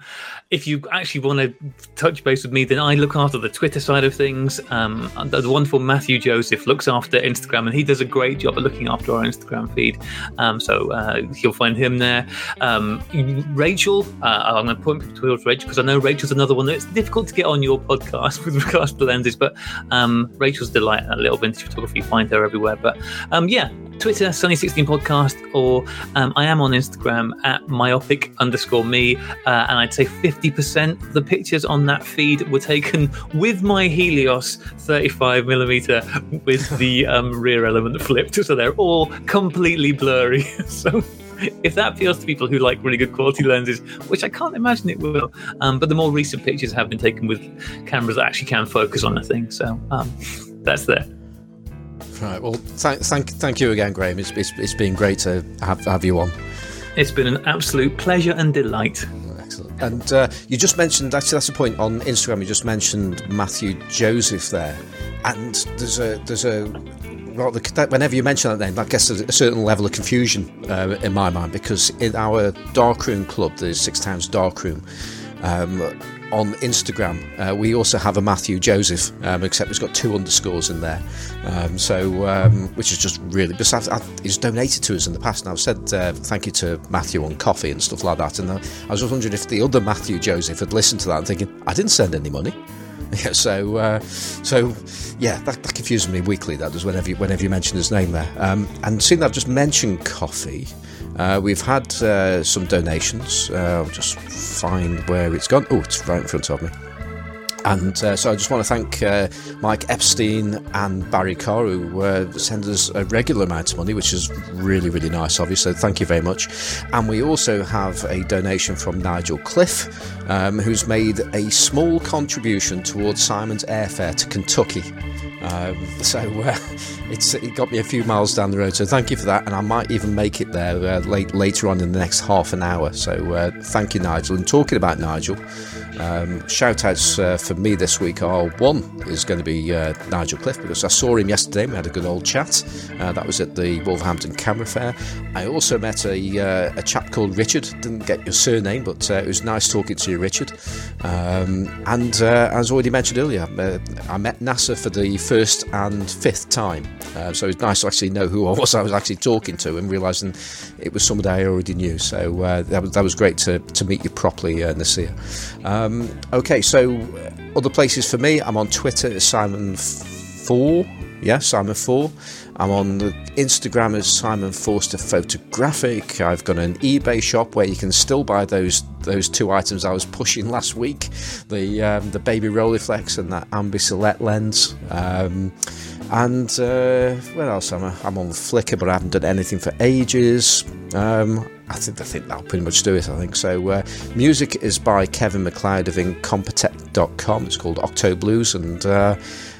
if you actually want to touch base with me, then I look after the Twitter side of things. Um, the, wonderful Matthew Joseph looks after Instagram, and he does a great job at looking after our Instagram feed. Um, so uh, you'll find him there. Um, Rachel, uh, I'm going to point people towards Rachel because I know Rachel's another one that's difficult to get on your podcast with regards to lenses. But um, Rachel's delight at a Little Vintage Photography. Find her everywhere. But um, yeah, Twitter, Sunny16 Podcast, or um, I am on Instagram at myopic underscore me. Uh, and I'd say 50% of the pictures on that feed were taken with my Helios 35mm with the um, rear element flipped. So they're all completely blurry. so if that appeals to people who like really good quality lenses, which I can't imagine it will, um, but the more recent pictures have been taken with cameras that actually can focus on the thing. So um, that's there. Right. Well, thank thank thank you again, Graham. It's it's, it's been great to have have you on. It's been an absolute pleasure and delight. Excellent. And uh, you just mentioned actually that's a point on Instagram. You just mentioned Matthew Joseph there, and there's a there's a rather that, whenever you mention that name, that gets a, a certain level of confusion uh, in my mind because in our darkroom club, the Six Towns Darkroom. Um, on Instagram, uh, we also have a Matthew Joseph, um, except it's got two underscores in there. Um, so, um, which is just really, because I've, I've, he's donated to us in the past, and I've said uh, thank you to Matthew on coffee and stuff like that. And I, I was just wondering if the other Matthew Joseph had listened to that and thinking, I didn't send any money. Yeah, so, uh, so yeah, that, that confuses me weekly. That does whenever you, whenever you mention his name there. Um, and seeing that I've just mentioned coffee, uh, we've had uh, some donations. Uh, I'll just find where it's gone. Oh, it's right in front of me. And uh, so I just want to thank uh, Mike Epstein and Barry Carr, who uh, send us a regular amount of money, which is really, really nice of you. So thank you very much. And we also have a donation from Nigel Cliff, um, who's made a small contribution towards Simon's airfare to Kentucky. Um, so uh, it's it got me a few miles down the road. So thank you for that, and I might even make it there uh, late later on in the next half an hour. So uh, thank you, Nigel. And talking about Nigel, um, shout outs uh, for me this week are one is going to be uh, Nigel Cliff because I saw him yesterday. We had a good old chat. Uh, that was at the Wolverhampton Camera Fair. I also met a, uh, a chap called Richard. Didn't get your surname, but uh, it was nice talking to you, Richard. Um, and uh, as already mentioned earlier, I met Nasir for the first and fifth time. so it was nice to actually know who I was I was actually talking to and realising it was somebody I already knew. So that, was, that was great to, to meet you properly, uh, Nasir. Um, okay, so other places for me, I'm on Twitter Simon Four. Yeah, Simon Four. I'm on Instagram as Simon Forster Photographic. I've got an eBay shop where you can still buy those those two items I was pushing last week: the um, the baby Rolleiflex and that Ambi Select lens. Um, and uh, where else am I? I'm on Flickr, but I haven't done anything for ages. Um, I think I think that'll pretty much do it. I think so. Uh, music is by Kevin MacLeod of Incompetech.com. It's called Octo Blues, and uh,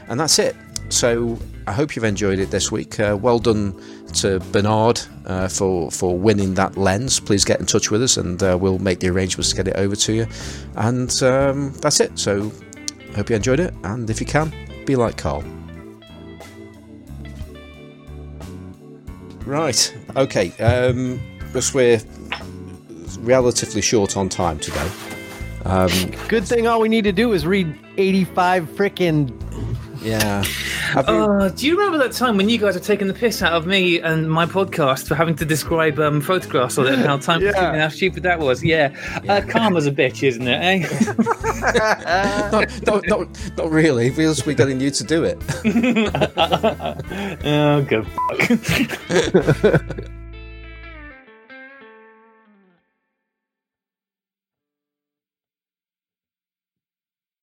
and that's it. So I hope you've enjoyed it this week. Uh, well done to Bernard uh, for for winning that lens. Please get in touch with us, and uh, we'll make the arrangements to get it over to you. And um, that's it. So I hope you enjoyed it, and if you can, be like Carl. Right. Okay. Um, because we're relatively short on time today. Um, Good thing all we need to do is read 85 freaking yeah. Uh, do you remember that time when you guys were taking the piss out of me and my podcast for having to describe um, photographs on it how time yeah. and how stupid that was? Yeah. yeah. Uh, karma's a bitch, isn't it? Eh? not, not, not, not really. Because we're getting you to do it. oh, good fuck.